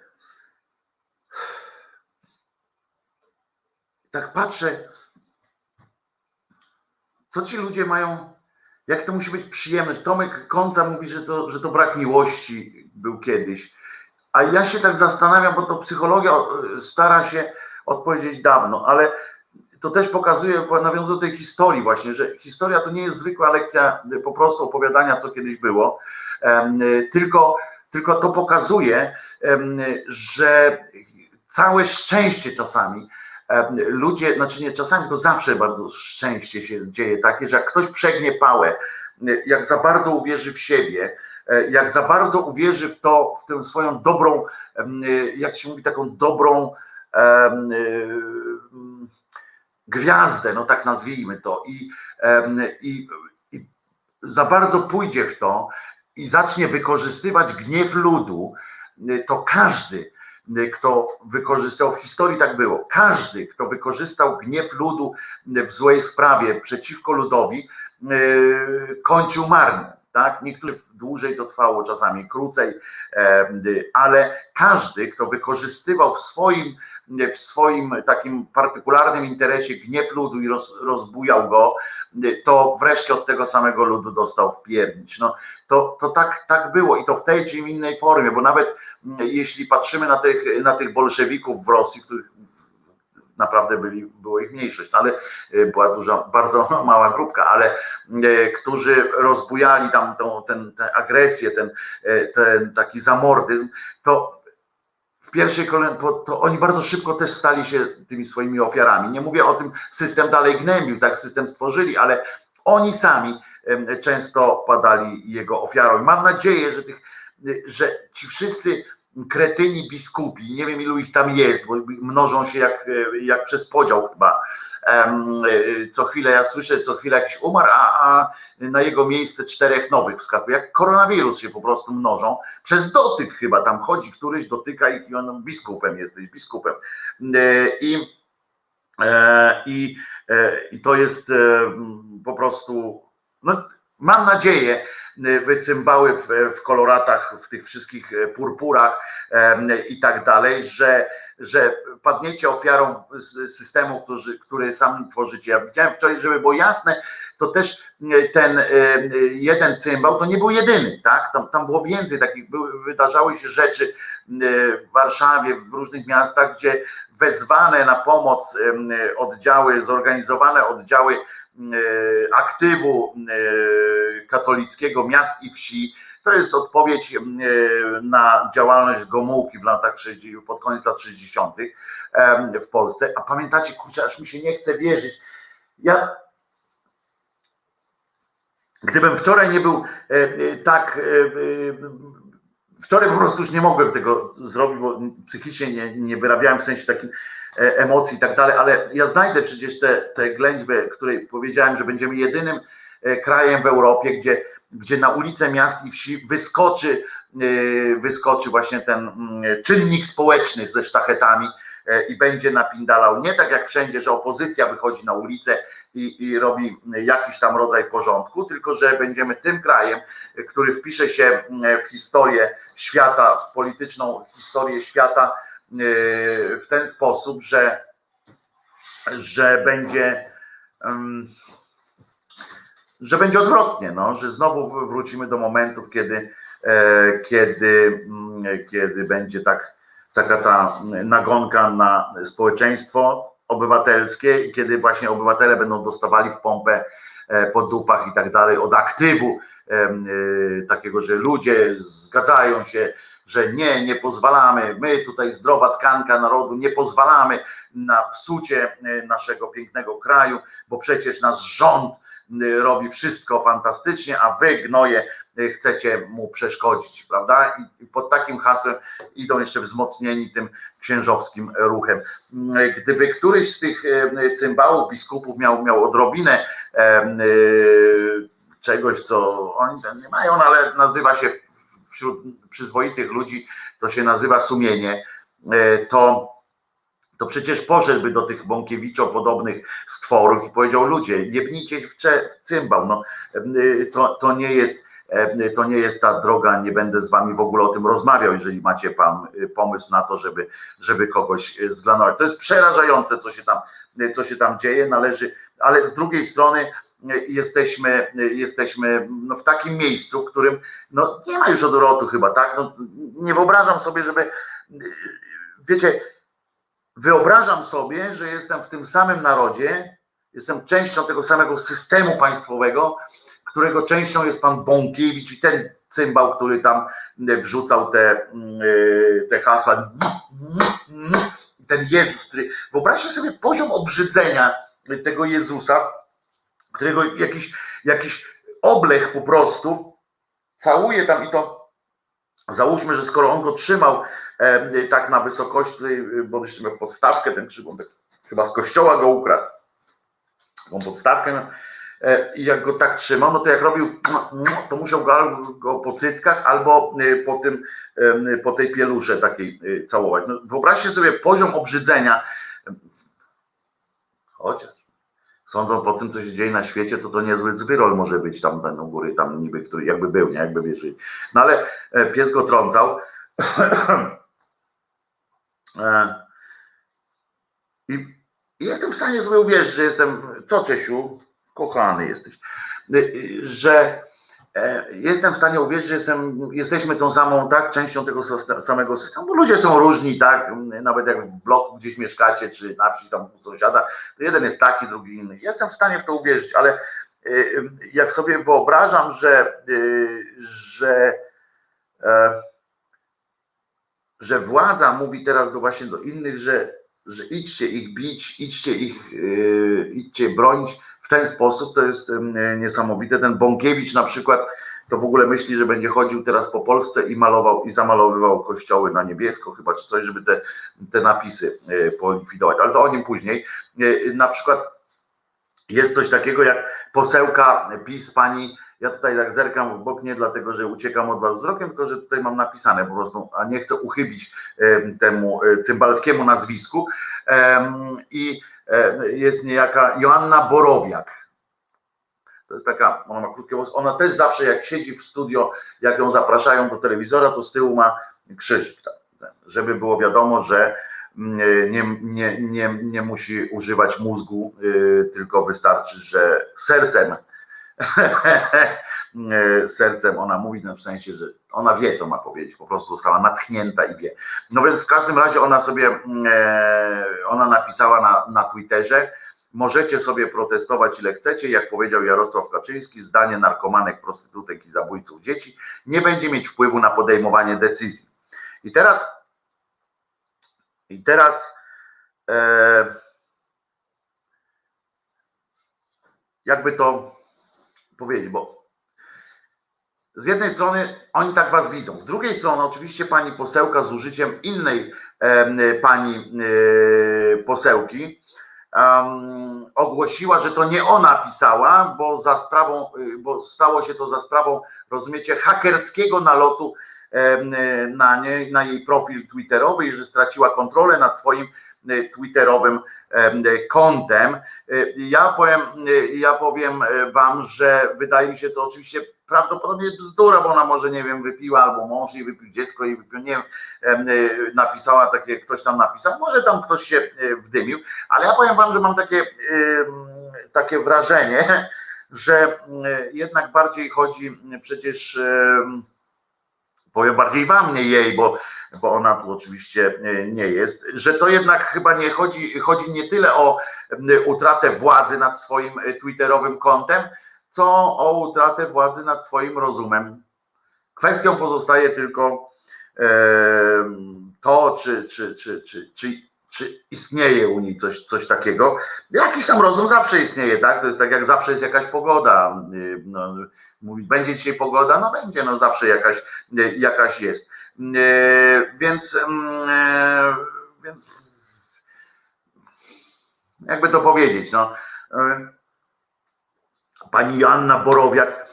tak patrzę, co ci ludzie mają, jak to musi być przyjemność. Tomek Końca mówi, że to, że to brak miłości był kiedyś. A ja się tak zastanawiam, bo to psychologia stara się odpowiedzieć dawno, ale to też pokazuje, nawiązuje do tej historii właśnie, że historia to nie jest zwykła lekcja po prostu opowiadania, co kiedyś było, tylko, tylko to pokazuje, że całe szczęście czasami, ludzie, znaczy nie czasami, tylko zawsze bardzo szczęście się dzieje takie, że jak ktoś przegnie pałę, jak za bardzo uwierzy w siebie, e, jak za bardzo uwierzy w to, w tę swoją dobrą, jak się mówi, taką dobrą gwiazdę, no tak nazwijmy to, i, i, i za bardzo pójdzie w to i zacznie wykorzystywać gniew ludu, to każdy, kto wykorzystał, w historii tak było, każdy, kto wykorzystał gniew ludu w złej sprawie przeciwko ludowi, kończył marnie. Tak? Niektórzy dłużej to trwało, czasami krócej, ale każdy, kto wykorzystywał w swoim w swoim takim partykularnym interesie gniew ludu i roz, rozbujał go, to wreszcie od tego samego ludu dostał wpiernić. No, to, to tak, tak było i to w tej czy innej formie, bo nawet mm, jeśli patrzymy na tych, na tych bolszewików w Rosji, których naprawdę byli, było ich mniejszość, no ale e, była duża, bardzo [LAUGHS] mała grupka, ale e, którzy rozbujali tam tą, ten, tę agresję, ten, e, ten taki zamordyzm, to w pierwszej kolejności, to oni bardzo szybko też stali się tymi swoimi ofiarami. Nie mówię o tym, system dalej gnębił, tak system stworzyli, ale oni sami często padali jego ofiarą. I mam nadzieję, że, tych, że ci wszyscy kretyni biskupi, nie wiem ilu ich tam jest, bo mnożą się jak, jak przez podział chyba, Y, co chwilę ja słyszę, co chwilę jakiś umarł, a, a na jego miejsce czterech nowych wskakuje. Jak koronawirus się po prostu mnożą. Przez dotyk chyba tam chodzi, któryś dotyka ich i on biskupem jesteś, biskupem. Y, I, e, i, e, i to jest e, po prostu no, mam nadzieję, wycymbały w, w koloratach, w tych wszystkich purpurach i tak dalej, że, że padniecie ofiarą systemu, który, który sam tworzycie. Ja widziałem wczoraj, żeby było jasne, to też ten jeden cymbał to nie był jedyny, tak? Tam, tam było więcej takich, były, wydarzały się rzeczy w Warszawie, w różnych miastach, gdzie wezwane na pomoc oddziały, zorganizowane oddziały aktywu katolickiego miast i wsi. To jest odpowiedź na działalność Gomułki w latach 60, pod koniec lat 60. w Polsce. A pamiętacie, kurczę, aż mi się nie chce wierzyć. Ja Gdybym wczoraj nie był e, e, tak. E, wczoraj po prostu już nie mogłem tego zrobić, bo psychicznie nie, nie wyrabiałem w sensie takim emocji i tak dalej, ale ja znajdę przecież te, te ględźby, której powiedziałem, że będziemy jedynym krajem w Europie, gdzie, gdzie na ulice miast i wsi wyskoczy, wyskoczy właśnie ten mm, czynnik społeczny ze sztachetami i będzie napindalał. Nie tak jak wszędzie, że opozycja wychodzi na ulicę i, i robi jakiś tam rodzaj porządku, tylko że będziemy tym krajem, który wpisze się w historię świata, w polityczną historię świata e, w ten sposób, że, że będzie że będzie odwrotnie, no, że znowu wrócimy do momentów, kiedy, e, kiedy, mm, kiedy będzie tak, taka ta nagonka na społeczeństwo, obywatelskie, kiedy właśnie obywatele będą dostawali w pompę e, po dupach i tak dalej od aktywu e, takiego, że ludzie zgadzają się, że nie, nie pozwalamy, my tutaj zdrowa tkanka narodu, nie pozwalamy na psucie e, naszego pięknego kraju, bo przecież nasz rząd robi wszystko fantastycznie, a wy gnoje chcecie mu przeszkodzić, prawda? I pod takim hasłem idą jeszcze wzmocnieni tym księżowskim ruchem. Gdyby któryś z tych e, cymbałów, biskupów miał, miał odrobinę e, e, czegoś, co oni tam nie mają, no ale nazywa się wśród przyzwoitych ludzi, to się nazywa sumienie, to to przecież poszedłby do tych Bąkiewiczo podobnych stworów i powiedział ludzie, nie bnijcie w, w cymbał, no, to, to nie jest E, to nie jest ta droga, nie będę z wami w ogóle o tym rozmawiał, jeżeli macie pan pomysł na to, żeby, żeby kogoś zglanować. To jest przerażające, co się tam, co się tam dzieje, należy, ale z drugiej strony jesteśmy, jesteśmy no w takim miejscu, w którym no nie ma już odwrotu chyba, tak? No, nie wyobrażam sobie, żeby wiecie, wyobrażam sobie, że jestem w tym samym narodzie, jestem częścią tego samego systemu państwowego, którego częścią jest pan Bąkiewicz i ten cymbał, który tam wrzucał te, mm, e, te hasła. Ten Jezus, który. Wyobraźcie sobie poziom obrzydzenia tego Jezusa, którego jakiś, jakiś oblech po prostu całuje tam i to załóżmy, że skoro on go trzymał e, tak na wysokości, bo jeszcze podstawkę, ten krzyż, tak, chyba z kościoła go ukradł, tą podstawkę, E, i jak go tak trzymał, no to jak robił, to musiał go go po cyckach, albo e, po, tym, po tej pielusze takiej e, całować. No wyobraźcie sobie poziom obrzydzenia, chociaż sądząc po tym, co się dzieje na świecie, to to niezły zwyrol może być tam ten u góry, tam niby, który jakby był, nie, jakby wierzyli. No ale pies go trącał. [CLEARS THROAT] I jestem w stanie sobie uwierzyć, że jestem, co Czesiu, kochany jesteś, y, y, że e, jestem w stanie uwierzyć, że jestem, jesteśmy tą samą tak częścią tego samego systemu, bo ludzie są różni, tak, nawet jak w bloku gdzieś mieszkacie, czy na wsi tam u sąsiada, to jeden jest taki, drugi inny. Jestem w stanie w to uwierzyć, ale y, jak sobie wyobrażam, że, że, e, że władza mówi teraz do właśnie do innych, że, że idźcie ich bić, idźcie ich, idźcie bronić, ten sposób to jest niesamowite. Ten Bąkiewicz na przykład to w ogóle myśli, że będzie chodził teraz po Polsce i malował i zamalowywał kościoły na niebiesko chyba, czy coś, żeby te, te napisy e, polikwidować, ale to o nim później. E, na przykład jest coś takiego jak posełka PiS pani ja tutaj tak zerkam w bok nie dlatego, że uciekam od was wzrokiem, tylko że tutaj mam napisane po prostu, a nie chcę uchybić temu e, cymbalskiemu nazwisku. I jest niejaka Joanna Borowiak. To jest taka, ona ma krótkie włosy. Ona też zawsze jak siedzi w studio, jak ją zapraszają do telewizora, to z tyłu ma krzyżyk, tak, żeby było wiadomo, że mm, nie, nie, nie, nie musi używać mózgu, y, tylko wystarczy, że sercem [LAUGHS] sercem ona mówi, no w sensie, że ona wie, co ma powiedzieć, po prostu została natchnięta i wie. No więc w każdym razie ona sobie, e, ona napisała na, na Twitterze, możecie sobie protestować ile chcecie, jak powiedział Jarosław Kaczyński, zdanie narkomanek, prostytutek i zabójców dzieci nie będzie mieć wpływu na podejmowanie decyzji. I teraz i teraz e, jakby to powiedzieć, bo z jednej strony oni tak was widzą, z drugiej strony oczywiście pani posełka z użyciem innej e, pani e, posełki ogłosiła, że to nie ona pisała, bo za sprawą, bo stało się to za sprawą, rozumiecie, hakerskiego nalotu na, nie, na jej profil twitterowy i że straciła kontrolę nad swoim e, twitterowym kątem. E, ja powiem, e, ja powiem wam, że wydaje mi się to oczywiście prawdopodobnie bzdura, bo ona może, nie wiem, wypiła albo mąż i wypił dziecko i wypił, nie wiem, napisała takie, ktoś tam napisał, może tam ktoś się wdymił, ale ja powiem wam, że mam takie, takie wrażenie, [LAUGHS] że jednak bardziej chodzi przecież powiem bardziej wam, nie jej, bo, bo ona tu oczywiście e, nie jest, że to jednak chyba nie chodzi, chodzi nie tyle o utratę władzy nad swoim e, twitterowym kontem, co o utratę władzy nad swoim rozumem. Kwestią pozostaje tylko e, to, czy, czy, czy, czy, czy, istnieje u niej coś, coś takiego. Jakiś tam rozum zawsze istnieje, tak? To jest tak jak zawsze jest jakaś pogoda. No, mówić, będzie dzisiaj pogoda, no będzie, no zawsze jakaś, jakaś jest. E, więc, mm, więc jakby to powiedzieć, no pani Joanna Borowiak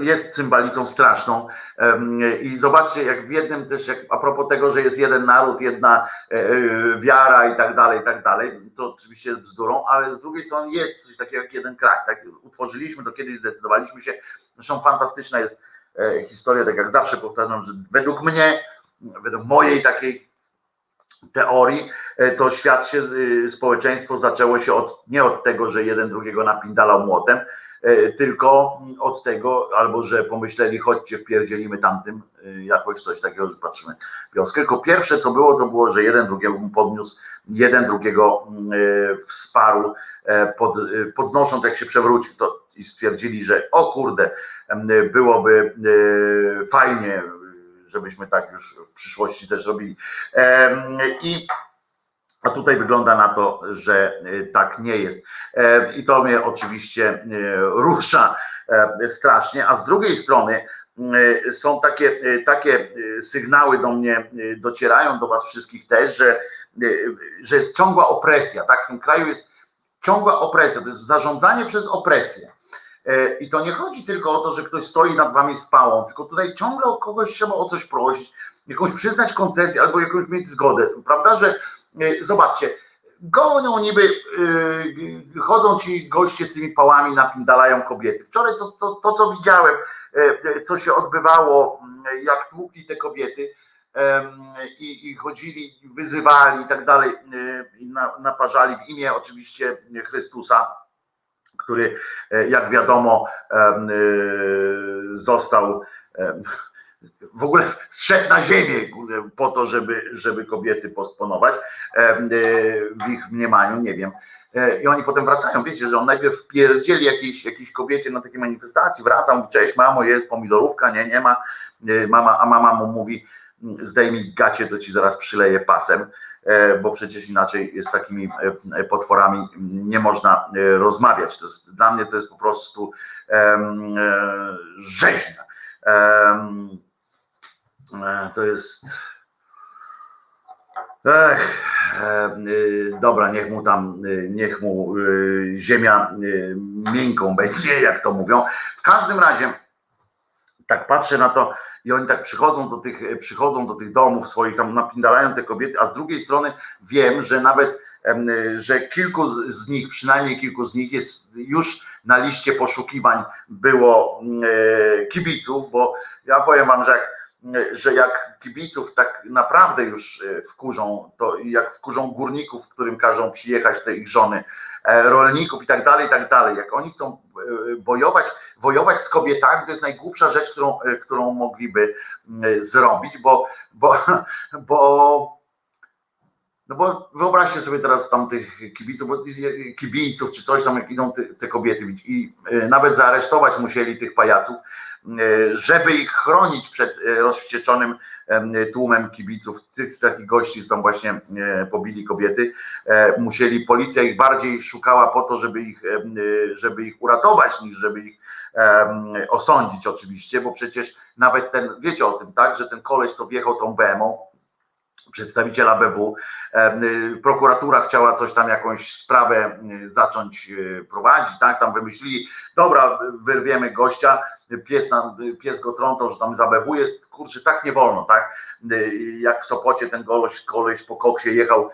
jest cymbalicą straszną i zobaczcie jak w jednym też, jak, a propos tego, że jest jeden naród, jedna wiara i tak dalej, i tak dalej, to oczywiście jest bzdurą, ale z drugiej strony jest coś takiego jak jeden kraj, tak? Utworzyliśmy to kiedyś, zdecydowaliśmy się, Zresztą fantastyczna jest e, historia, tak jak zawsze powtarzam, że według mnie, według mojej takiej teorii, e, to świat się, e, społeczeństwo zaczęło się od, nie od tego, że jeden drugiego napindalał młotem, tylko od tego, albo że pomyśleli, chodźcie, wpierdzielimy tamtym jakoś coś takiego, że patrzymy wioskę. Tylko pierwsze, co było, to było, że jeden drugiego podniósł, jeden drugiego wsparł, pod, podnosząc, jak się przewrócił. To i stwierdzili, że o kurde, byłoby e, fajnie, żebyśmy tak już w przyszłości też robili. I a tutaj wygląda na to, że e, tak nie jest. I to mnie oczywiście e, rusza strasznie, a z drugiej strony są takie, takie sygnały do mnie, docierają do Was wszystkich też, że, że jest ciągła opresja, tak? W tym kraju jest ciągła opresja, to jest zarządzanie przez opresję. E, I to nie chodzi tylko o to, że ktoś stoi nad wami z pałą, tylko tutaj ciągle o kogoś trzeba o coś prosić, jakąś przyznać koncesję albo jakąś mieć zgodę. Prawda, że e, zobaczcie, gonią niby, yy, chodzą ci goście z tymi pałami, napindalają kobiety. Wczoraj to, to, to co widziałem, yy, co się odbywało, yy, jak tłukli te kobiety i, chodzili, wyzywali i tak dalej, naparzali w imię oczywiście Chrystusa który, e, jak wiadomo, e, został w ogóle zszedł na ziemię po to, żeby, żeby kobiety postponować e, w ich mniemaniu, nie wiem. I oni potem wracają, wiecie, że on najpierw wpierdzieli jakiejś, jakiejś kobiecie na takiej manifestacji, wraca, mówi, cześć mamo, jest pomidorówka, nie, nie ma, mama, a mama mu mówi, zdejmij gacie, to ci zaraz przyleję pasem. E, bo przecież inaczej z takimi e, potworami nie można e, rozmawiać. To jest, dla mnie to jest po prostu rzeźnia. To jest. Ech, dobra, niech mu tam, niech mu ziemia miękką będzie, jak to mówią. W każdym razie tak patrzę na to i oni tak przychodzą do tych, przychodzą do tych domów swoich, tam napindalają te kobiety, a z drugiej strony wiem, że nawet, że kilku z nich, przynajmniej kilku z nich jest już na liście poszukiwań było e, kibiców, bo ja powiem wam, że jak, że jak kibiców tak naprawdę już e, wkurzą, to jak wkurzą górników, którym każą przyjechać te ich żony, rolników i tak dalej, i tak dalej. Jak oni chcą e, bojować, wojować z kobietami, to jest najgłupsza rzecz, którą, e, którą mogliby zrobić, bo, bo, [LAUGHS] bo no bo wyobraźcie sobie teraz tam tych kibiców, kibiców czy coś tam, jak idą te, te kobiety i nawet zaaresztować musieli tych pajaców, E, żeby ich chronić przed e, rozwścieczonym tłumem kibiców, tych takich gości, tam właśnie e, pobili kobiety, musieli, policja ich bardziej szukała po to, żeby ich, żeby ich uratować, niż żeby ich osądzić oczywiście, bo przecież nawet ten, wiecie o tym, tak, że ten koleś, co wjechał tą BMO, przedstawiciela BW. Y, prokuratura chciała coś tam, jakąś sprawę y, zacząć y, prowadzić, tak? Tam wymyślili, dobra, wyrwiemy gościa, pies, nam, pies go trącał, że tam za BW jest, kurczę, tak nie wolno, tak? Jak w Sopocie ten koleś, koleś po koksie jechał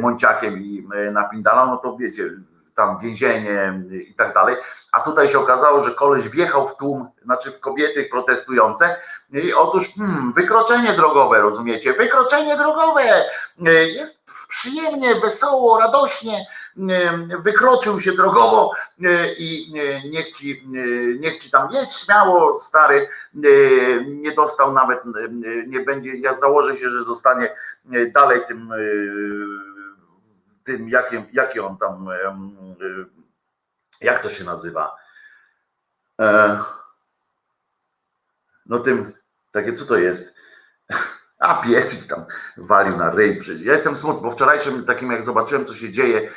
mąciakiem i napindalał, no to wiecie, tam więzienie i tak dalej. A tutaj się okazało, że koleś wjechał w tłum, znaczy w kobiety protestujące i otóż hmm, wykroczenie drogowe, rozumiecie? Wykroczenie drogowe jest przyjemnie, wesoło, radośnie, wykroczył się drogowo i niech ci, niech ci tam jedź śmiało, stary, nie dostał nawet, nie będzie, ja założę się, że zostanie dalej tym tym, jakim, jaki on tam, jak to się nazywa? E, no tym, takie co to jest? [LAUGHS] A pies tam walił na ryj. Ja jestem smutny, bo wczorajszym takim jak zobaczyłem, co się dzieje,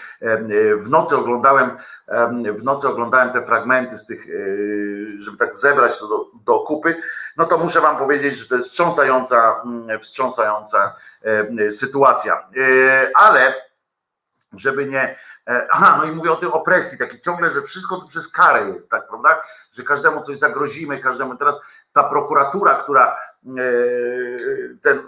w nocy oglądałem, w nocy oglądałem te fragmenty z tych, e, żeby tak zebrać to do, do kupy, no to muszę wam powiedzieć, że to jest wstrząsająca, mm, wstrząsająca sytuacja. E, ale żeby nie. E, aha, no i mówię o tej opresji, takiej ciągle, że wszystko tu przez karę jest, tak, prawda? Że każdemu coś zagrozimy, każdemu teraz ta prokuratura, która e, ten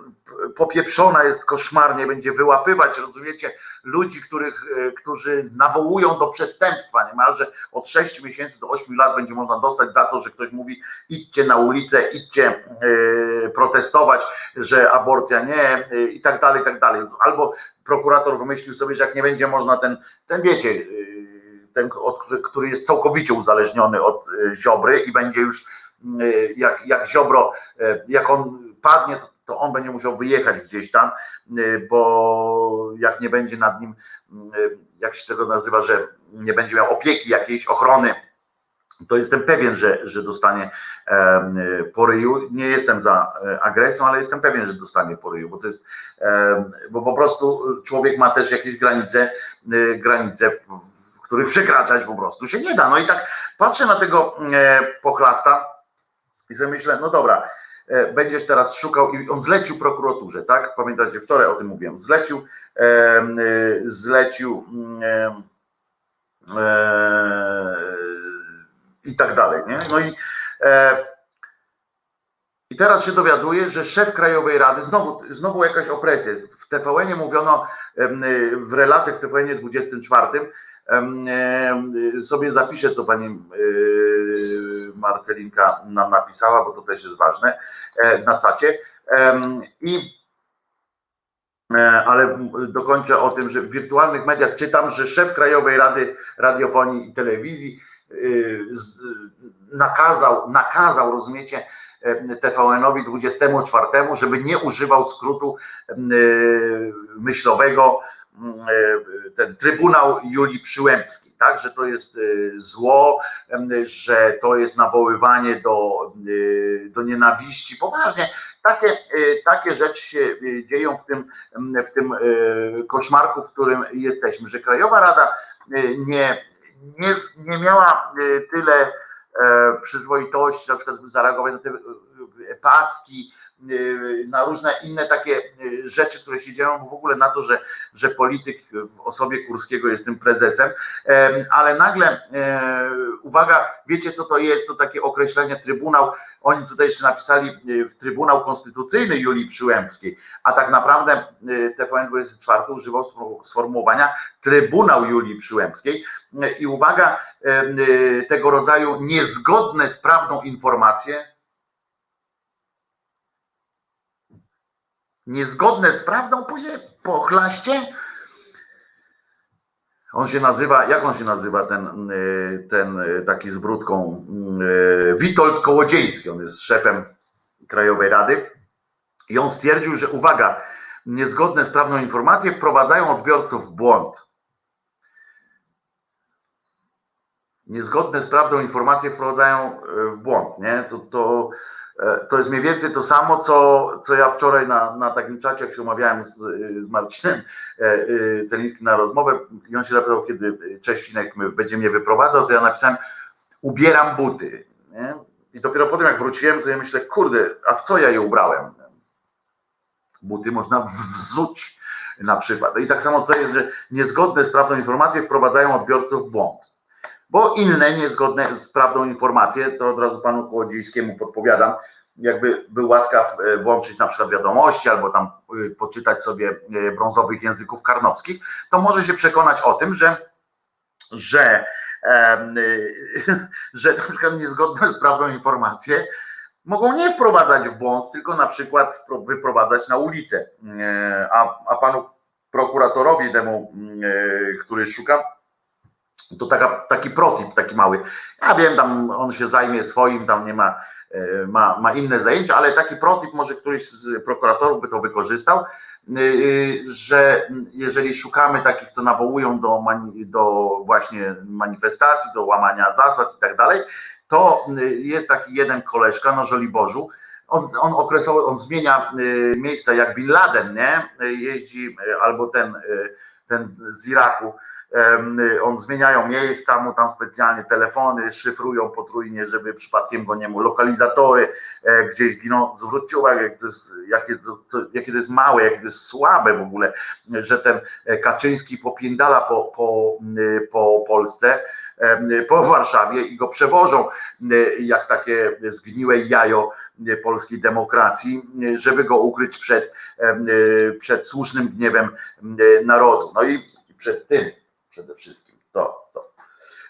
popieprzona jest koszmarnie, będzie wyłapywać, rozumiecie, ludzi, których, e, którzy nawołują do przestępstwa niemalże od 6 miesięcy do 8 lat będzie można dostać za to, że ktoś mówi idźcie na ulicę, idźcie protestować, że aborcja nie i tak dalej, i tak dalej. Albo prokurator wymyślił sobie, że jak nie będzie można ten, ten wiecie, y, ten, od, który jest całkowicie uzależniony od y, Ziobry i będzie już y, jak, jak Ziobro, jak on padnie, to, to on będzie musiał wyjechać gdzieś tam, bo jak nie będzie nad nim, jak się tego nazywa, że nie będzie miał opieki jakiejś, ochrony, to jestem pewien, że, że dostanie po. Nie jestem za e, agresją, ale jestem pewien, że dostanie po ryju, bo to jest, bo po prostu człowiek ma też jakieś granice, e, granice, których przekraczać po prostu się nie da. No i tak patrzę na tego e, pochlasta i sobie myślę, no dobra, będziesz teraz szukał i on zlecił prokuraturze, tak? Pamiętacie, wczoraj o tym mówiłem. Zlecił, zlecił i tak dalej. Nie? No i, e, i teraz się dowiaduję, że szef Krajowej Rady, znowu, znowu jakaś opresja jest. W tvn mówiono, w relacjach w tvn 24 sobie zapiszę, co pani e, Marcelinka nam napisała, bo to też jest ważne e, na czacie. I e, ale dokończę o tym, że w wirtualnych mediach czytam, że szef Krajowej Rady Radiofonii i Telewizji nakazał, nakazał, rozumiecie, e, TVN-owi 24, żeby nie używał skrótu e, myślowego ten Trybunał Julii Przyłębskiej, tak, że to jest zło, że to jest nawoływanie do, do nienawiści. Poważnie, takie, takie rzeczy się dzieją w tym, w tym koszmarku, w którym jesteśmy, że Krajowa Rada nie nie, nie miała e, tyle e, przyzwoitości, na przykład żeby zareagować na te e, paski na różne inne takie rzeczy, które się dzieją, w ogóle na to, że, że polityk w osobie Kurskiego jest tym prezesem, ale nagle, uwaga, wiecie co to jest, to takie określenie Trybunał, oni tutaj jeszcze napisali w Trybunał Konstytucyjny Julii Przyłębskiej, a tak naprawdę TVN24 używał sformułowania Trybunał Julii Przyłębskiej. I uwaga, tego rodzaju niezgodne z prawdą informacje, niezgodne z prawdą pochlaście. On się nazywa, jak on się nazywa, ten, ten taki z brudką, Witold Kołodziejski, on jest szefem Krajowej Rady i on stwierdził, że uwaga, niezgodne z prawdą informacje wprowadzają odbiorców w błąd. Niezgodne z prawdą informacje wprowadzają w błąd, nie? To, to to jest mniej więcej to samo, co, co ja wczoraj na, na takim czacie, jak się umawiałem z, z Marcinem e, e, Celińskim na rozmowę i on się zapytał, kiedy Cześcinek będzie mnie wyprowadzał, to ja napisałem ubieram buty. Nie? I dopiero potem jak wróciłem, sobie myślę, kurde, a w co ja je ubrałem? Buty można wzuć na przykład. I tak samo to jest, że niezgodne z prawdą informacje wprowadzają odbiorców w błąd bo inne niezgodne z prawdą informacje, to od razu panu Kołodziejskiemu podpowiadam, jakby był łaskaw e, włączyć na przykład wiadomości albo tam e, poczytać sobie e, brązowych języków karnowskich, to może się przekonać o tym, że, że, [LAUGHS] że na przykład niezgodne z prawdą informacje mogą nie wprowadzać w błąd, tylko na przykład wyprowadzać na ulicę. A, a panu prokuratorowi temu, który szuka, to taka, taki protip, taki mały. Ja wiem, tam on się zajmie swoim, tam nie ma, e, ma, ma inne zajęcia, ale taki protip, może któryś z prokuratorów by to wykorzystał, e, że jeżeli szukamy takich, co nawołują do, do właśnie manifestacji, do łamania zasad i tak dalej, to jest taki jeden koleżka na Żoliborzu, on, on okresowo, on zmienia e, miejsca jak Bin Laden, nie? Jeździ, albo ten, ten z Iraku, on zmieniają miejsca, mu tam specjalnie telefony szyfrują potrójnie, żeby przypadkiem go nie mu lokalizatory e, gdzieś giną. Zwróćcie uwagę, to jakie, to, jakie to jest małe, jakie to jest słabe w ogóle, że ten e, Kaczyński popiędala po, po, po Polsce, po Warszawie i go przewożą jak takie zgniłe jajo polskiej demokracji, żeby go ukryć przed, przed słusznym gniewem narodu. No i przed tym przede wszystkim. To, to.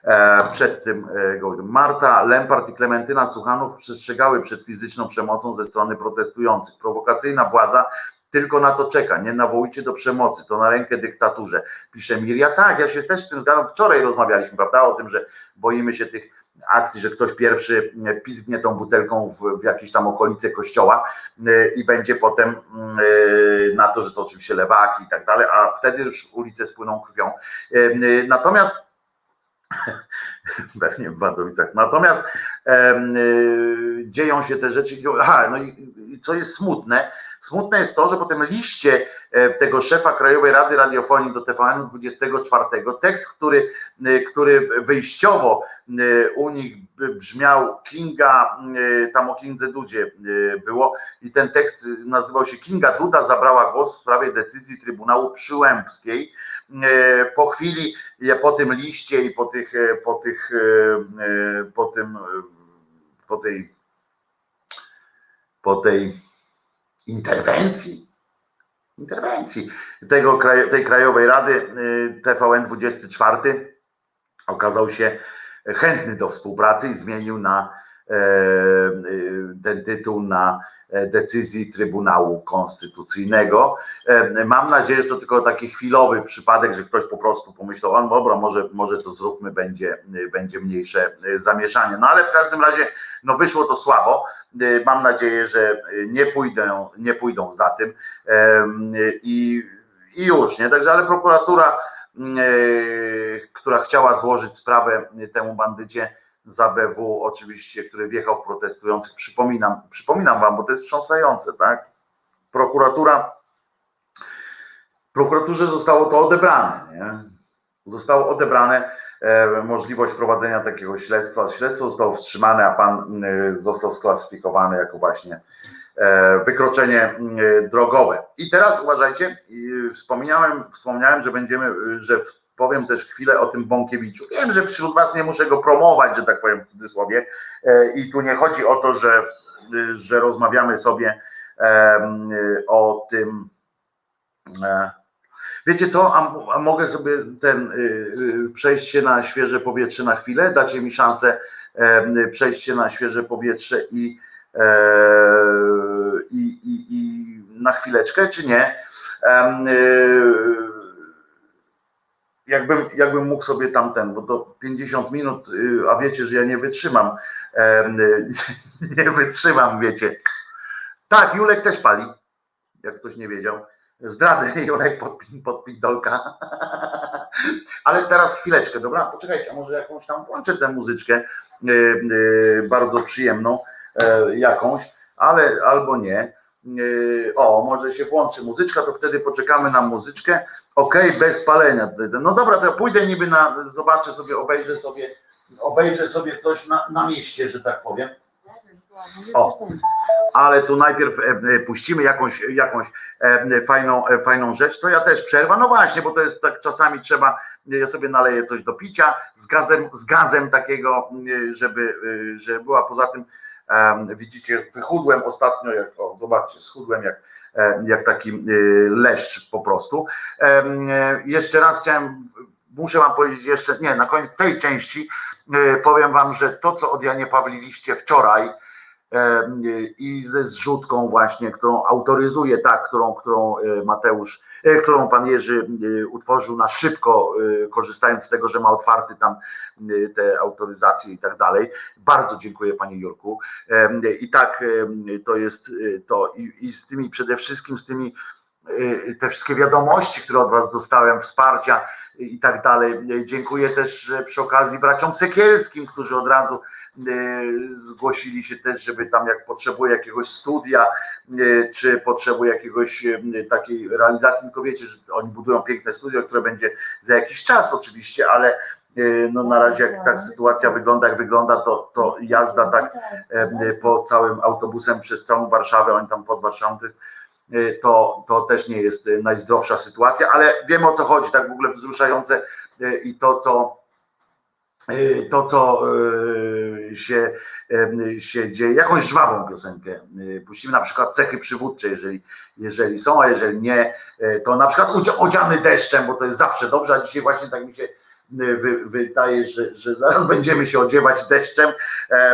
E, przed tym e, Marta Lempart i Klementyna Suchanów przestrzegały przed fizyczną przemocą ze strony protestujących. Prowokacyjna władza tylko na to czeka. Nie nawołujcie do przemocy, to na rękę dyktaturze. Pisze Miria. Tak, ja się też z tym zgadzam. Wczoraj rozmawialiśmy, prawda, o tym, że boimy się tych akcji, że ktoś pierwszy pizgnie tą butelką w, w jakieś tam okolice kościoła e, i będzie potem e, na to, że to oczywiście lewaki i tak dalej, a wtedy już ulice spłyną krwią. E, natomiast [LAUGHS] pewnie w Wadowicach. Natomiast dzieją się te rzeczy. Aha, no i co jest smutne, smutne jest to, że po tym liście tego szefa Krajowej Rady Radiofonii do TVN 24 tekst, który, który wyjściowo E, u nich brzmiał Kinga, e, tam o Kindze Dudzie e, było i ten tekst nazywał się Kinga Duda zabrała głos w sprawie decyzji Trybunału Przyłębskiej. Po chwili, po tym liście i po tych, po tych, po tym, po tej, po tej interwencji, interwencji tego, tej Krajowej Rady TVN 24 okazał się chętny do współpracy i zmienił na e, e, ten tytuł na e, decyzji Trybunału Konstytucyjnego. Mam nadzieję, że to tylko taki chwilowy przypadek, że ktoś po prostu pomyślał, no dobra, może, może to zróbmy, będzie, będzie mniejsze zamieszanie. No ale w każdym razie no wyszło to słabo. Mam nadzieję, że nie pójdą, nie pójdą za tym i, i już, nie? Także ale prokuratura E, która chciała złożyć sprawę temu bandycie z ABW, oczywiście, który wjechał w protestujących. Przypominam, przypominam wam, bo to jest wstrząsające, tak? Prokuratura, prokuraturze zostało to odebrane, nie? Zostało odebrane e, możliwość prowadzenia takiego śledztwa. Śledztwo zostało wstrzymane, a pan e, został sklasyfikowany jako właśnie wykroczenie drogowe. I teraz uważajcie, wspomniałem, wspomniałem, że będziemy, że powiem też chwilę o tym Bąkiewiczu. Wiem, że wśród was nie muszę go promować, że tak powiem w cudzysłowie i tu nie chodzi o to, że, że rozmawiamy sobie o tym Wiecie co, a, a, mogę sobie ten y, y, przejść się na świeże powietrze na chwilę? Dacie mi szansę e, przejść się na świeże powietrze i, e, i, i, i na chwileczkę, czy nie? E, jakbym, jakbym mógł sobie tamten, bo to 50 minut, y, a wiecie, że ja nie wytrzymam. [LAUGHS] Nie wytrzymam, wiecie. Tak, Julek też pali, jak ktoś nie wiedział. Zdradzę [LAUGHS] Jolek pod, pod. [LAUGHS] Ale teraz chwileczkę, dobra? Poczekajcie, a może jakąś tam włączę tę muzyczkę yy, yy, bardzo przyjemną yy, jakąś, ale albo nie. O, może się włączy muzyczka, to wtedy poczekamy na muzyczkę. Ok, bez palenia. No dobra, to ja pójdę niby na, zobaczę sobie, obejrzę sobie, obejrzę sobie coś na, na mieście, że tak powiem. O, ale tu najpierw e, e, puścimy jakąś, jakąś e, fajną, fajną rzecz, to ja też przerwa. No właśnie, bo to jest tak czasami trzeba, ja sobie naleję coś do picia z gazem, z gazem takiego, żeby, żeby była poza tym. Widzicie, wychudłem ostatnio, jak, o, zobaczcie, schudłem jak, jak taki leszcz po prostu. Jeszcze raz chciałem, muszę wam powiedzieć jeszcze, nie, na koniec tej części powiem wam, że to, co od Janie Pawliliście wczoraj, i ze zrzutką właśnie, którą autoryzuje, tak, którą, którą e, Mateusz, e, którą pan Jerzy e, utworzył na szybko, korzystając z tego, że ma otwarty tam te autoryzacje i tak dalej. Bardzo dziękuję panie Jurku. I tak to jest to i, i z tymi przede wszystkim z tymi te wszystkie wiadomości, które od Was dostałem, wsparcia i tak dalej. Dziękuję też przy okazji braciom Sekielskim, którzy od razu zgłosili się też, żeby tam jak potrzebuje jakiegoś studia, e, czy potrzebuje jakiegoś e, takiej realizacji, tylko wiecie, że oni budują piękne studio, które będzie za jakiś czas oczywiście, ale no na razie jak tak sytuacja wygląda, jak wygląda, to, to jazda tak po całym autobusem przez całą Warszawę, oni tam pod Warszawą to jest to, to też nie jest najzdrowsza sytuacja, ale wiemy o co chodzi, tak w ogóle wzruszające i to, co to, co się, się dzieje, jakąś żwawą piosenkę. Y, puścimy na przykład cechy przywódcze, jeżeli, jeżeli są, a jeżeli nie, to na przykład odziany deszczem, bo to jest zawsze dobrze, a dzisiaj właśnie tak mi się wy, wydaje, że, że zaraz będziemy się odziewać deszczem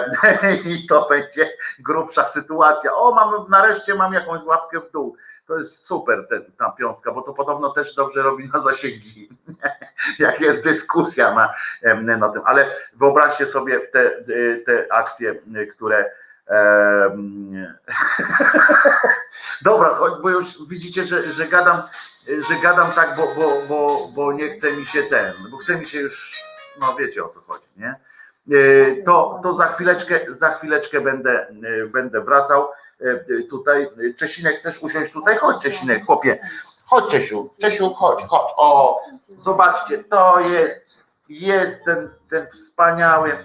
[LAUGHS] i to będzie grubsza sytuacja. O, mam, nareszcie mam jakąś łapkę w dół to jest super ten, ta piąstka, bo to podobno też dobrze robi na zasięgi, [LAUGHS] jak jest dyskusja na, na tym, ale wyobraźcie sobie te, te akcje, które [LAUGHS] Dobra, bo już widzicie, że, że gadam, że gadam tak, bo, bo, bo, bo nie chce mi się ten, bo chce mi się już, no wiecie o co chodzi, nie? To, to za chwileczkę, za chwileczkę będę, będę wracał. E, tutaj. Czesinek, chcesz usiąść tutaj? Chodź Czesinek, chłopie. Chodź Czesiu, Czesiu, chodź, chodź. O, zobaczcie, to jest, jest ten, ten wspaniały,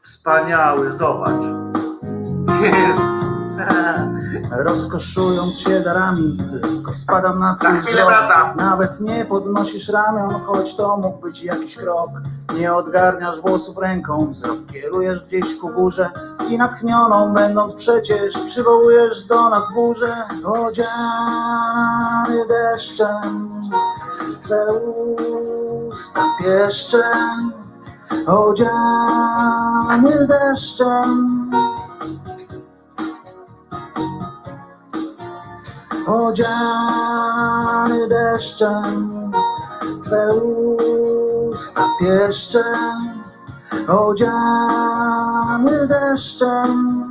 wspaniały, zobacz. Jest. [LAUGHS] Rozkoszując się darami, tylko spadam na Za chwilę wracam. Nawet nie podnosisz ramion, choć to mógł być jakiś krok. Nie odgarniasz włosów ręką, wzrok kierujesz gdzieś ku górze i natchnioną będąc przecież przywołujesz do nas burzę. Odziany deszczem, te usta pieszczem, odziany deszczem. Odziany deszczem, Twe usta pieszczem, odziany deszczem.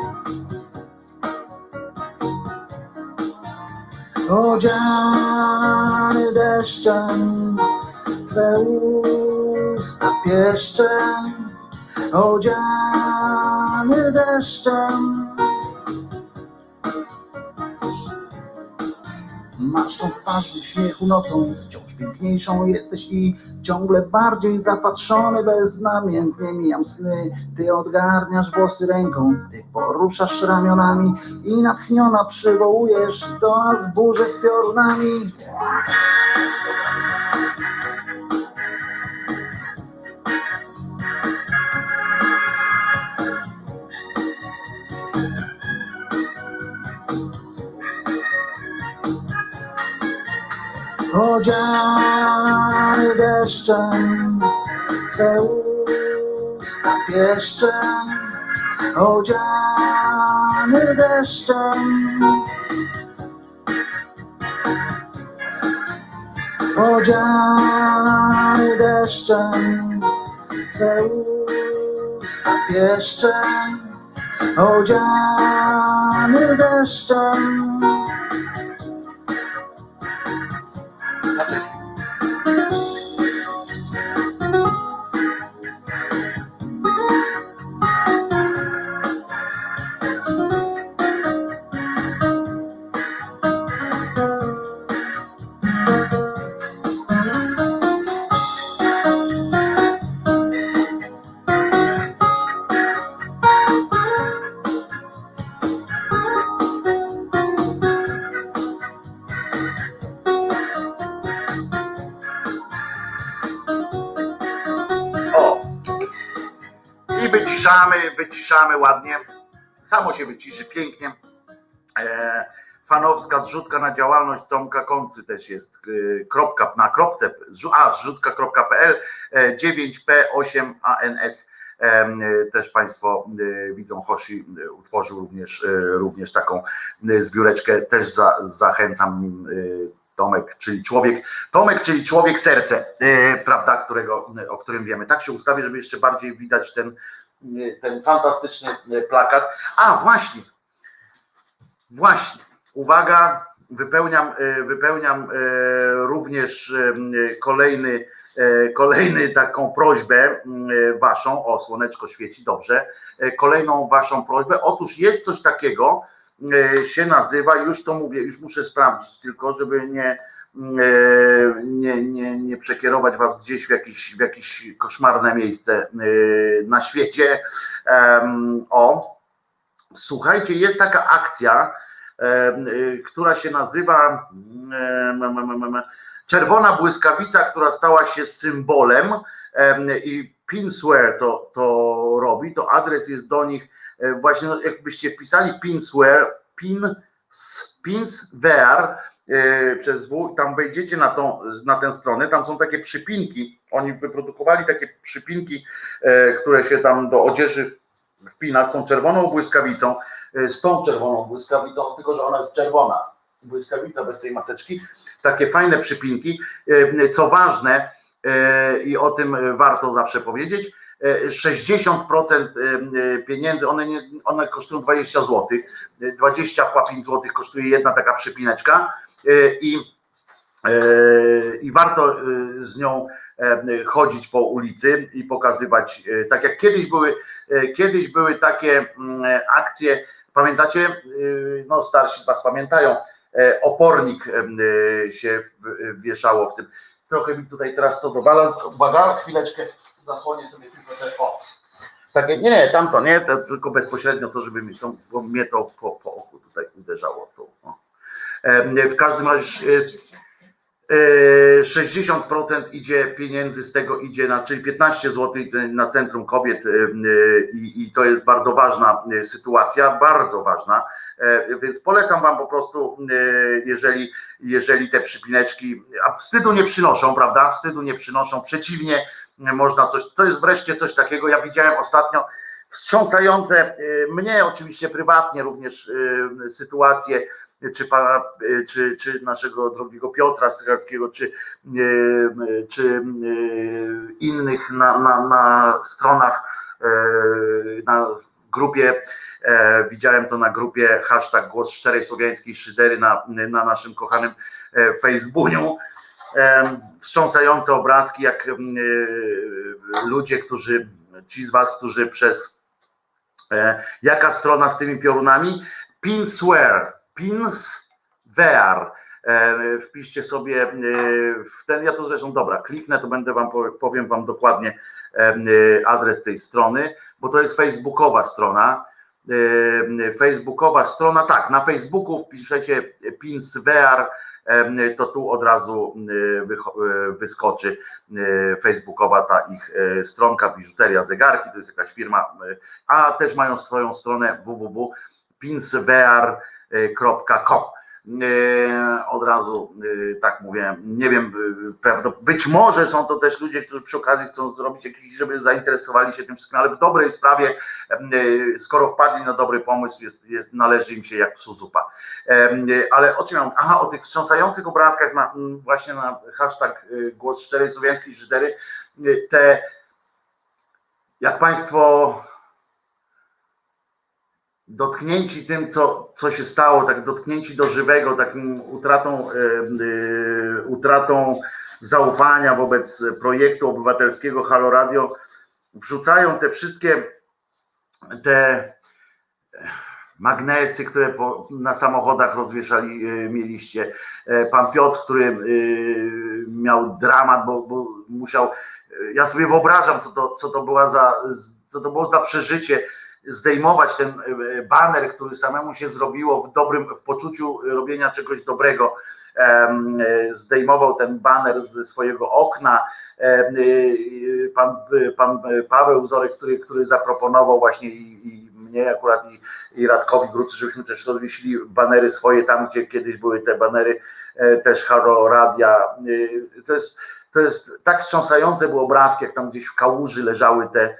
Odziany deszczem, Twe usta pieszczem, odziany deszczem. Masz tą twarz w śmiechu nocą, wciąż piękniejszą jesteś i ciągle bardziej zapatrzony, beznamiętnie mijam sny. Ty odgarniasz włosy ręką, ty poruszasz ramionami i natchniona przywołujesz do nas burzę z piorunami. Odziany deszczem, Twe usta pieszczem, odziany deszczem. Odziany deszczem, Twe usta pieszczem, odziany deszczem. O! Wyciszamy ładnie. Samo się wyciszy pięknie. E, fanowska zrzutka na działalność Tomka Koncy też jest. E, kropka na kropce, a zrzutka.pl e, 9P8ANS. E, też Państwo e, widzą, Hoshi e, utworzył również, e, również taką e, zbióreczkę. Też za, zachęcam e, Tomek, czyli człowiek, Tomek, czyli człowiek serce, e, prawda, którego, o którym wiemy. Tak się ustawię, żeby jeszcze bardziej widać ten, e, ten fantastyczny e, plakat. A właśnie, właśnie, uwaga, wypełniam, e, wypełniam e, również kolejny, kolejny taką prośbę waszą, o słoneczko świeci, dobrze, kolejną waszą prośbę. Otóż jest coś takiego, się nazywa, już to mówię, już muszę sprawdzić tylko, żeby nie, nie, nie, nie przekierować was gdzieś w jakieś, w jakieś koszmarne miejsce e, na świecie. O, słuchajcie, jest taka akcja, e, która się nazywa Czerwona błyskawica, która stała się symbolem em, i Pinsware to, to robi, to adres jest do nich e, właśnie, no, jakbyście wpisali Pinsware, pin, Pinsware e, przez W, tam wejdziecie na, tą, na tę stronę, tam są takie przypinki, oni wyprodukowali takie przypinki, e, które się tam do odzieży wpina z tą czerwoną błyskawicą, e, z tą czerwoną błyskawicą, tylko że ona jest czerwona, błyskawica bez tej maseczki, takie fajne przypinki, e, co ważne i o tym warto zawsze powiedzieć, e, 60% e, pieniędzy, one, nie, one kosztują 20 zł, 25 zł kosztuje jedna taka przypineczka i, e, i warto e, z nią e, chodzić po ulicy i pokazywać, e, tak jak kiedyś były, e, kiedyś były takie mm, akcje, pamiętacie, E, no starsi z was pamiętają, e, opornik e, się wieszało w tym. Trochę mi tutaj teraz to dowala. Uwaga, chwileczkę, zasłonię sobie tylko te. O. Takie, nie, nie, tamto nie, to tylko bezpośrednio to, żeby mi to, mnie to po, po oku tutaj uderzało. To, o. E, W każdym razie E, 60% idzie pieniędzy z tego idzie na, czyli 15 zł na Centrum Kobiet e, e, i, i to jest bardzo ważna e, sytuacja, bardzo ważna, E, więc polecam wam po prostu, e, jeżeli, jeżeli te przypineczki, a wstydu nie przynoszą, prawda? Wstydu nie przynoszą, przeciwnie, e, można coś, to jest wreszcie coś takiego, ja widziałem ostatnio wstrząsające, e, mnie oczywiście prywatnie również e, sytuacje, czy pana, e, czy, czy naszego drogiego Piotra Strycharskiego, czy, e, czy e, innych na, na, na stronach, na grupie, widziałem to na grupie hashtag Głos Szczerej Słowiańskiej Szydery na, na naszym kochanym Facebooku. Wstrząsające obrazki, jak ludzie, którzy, ci z was, którzy przez jaka strona z tymi piorunami? Pinswear, Pinswear. E, Wpiszcie sobie e, w ten, ja to zresztą dobra, kliknę, to będę wam powie- powiem wam dokładnie e, adres tej strony, bo to jest facebookowa strona. Facebookowa strona, tak, na Facebooku wpiszecie Pinswear, to tu od razu wyskoczy facebookowa ta ich stronka biżuteria zegarki, to jest jakaś firma, a też mają swoją stronę www.pinswear.com. E, Od razu e, tak mówię, nie wiem, e, być może są to też ludzie, którzy przy okazji chcą zrobić jakiś, żeby zainteresowali się tym wszystkim, ale w dobrej sprawie, skoro wpadli na dobry pomysł, jest, jest, należy im się jak psu zupa. Ale o czym mówię? Aha, o tych wstrząsających obrazkach na, właśnie na hashtag Głos Szczerej Słowiańskiej Żydery, te jak Państwo dotknięci tym, co, co się stało, tak dotknięci do żywego, taką utratą, e, e, utratą zaufania wobec projektu obywatelskiego Halo Radio, wrzucają te wszystkie te magnesy, które po, na samochodach rozwieszali, e, mieliście. E, Pan Piotr, który e, miał dramat, bo, bo musiał. e, Ja sobie wyobrażam, co to, co to była za, co to było za przeżycie, zdejmować ten e, baner, który samemu się zrobiło w dobrym, w poczuciu robienia czegoś dobrego. E, Zdejmował ten baner ze swojego okna. E, Pan, pan Paweł Zorek, który, który zaproponował właśnie i, i mnie akurat i, i Radkowi Grucy, żebyśmy też rozwiesili banery swoje tam, gdzie kiedyś były te banery e, też Haro Radia. E, To jest, to jest tak wstrząsające było obrazki, jak tam gdzieś w kałuży leżały te,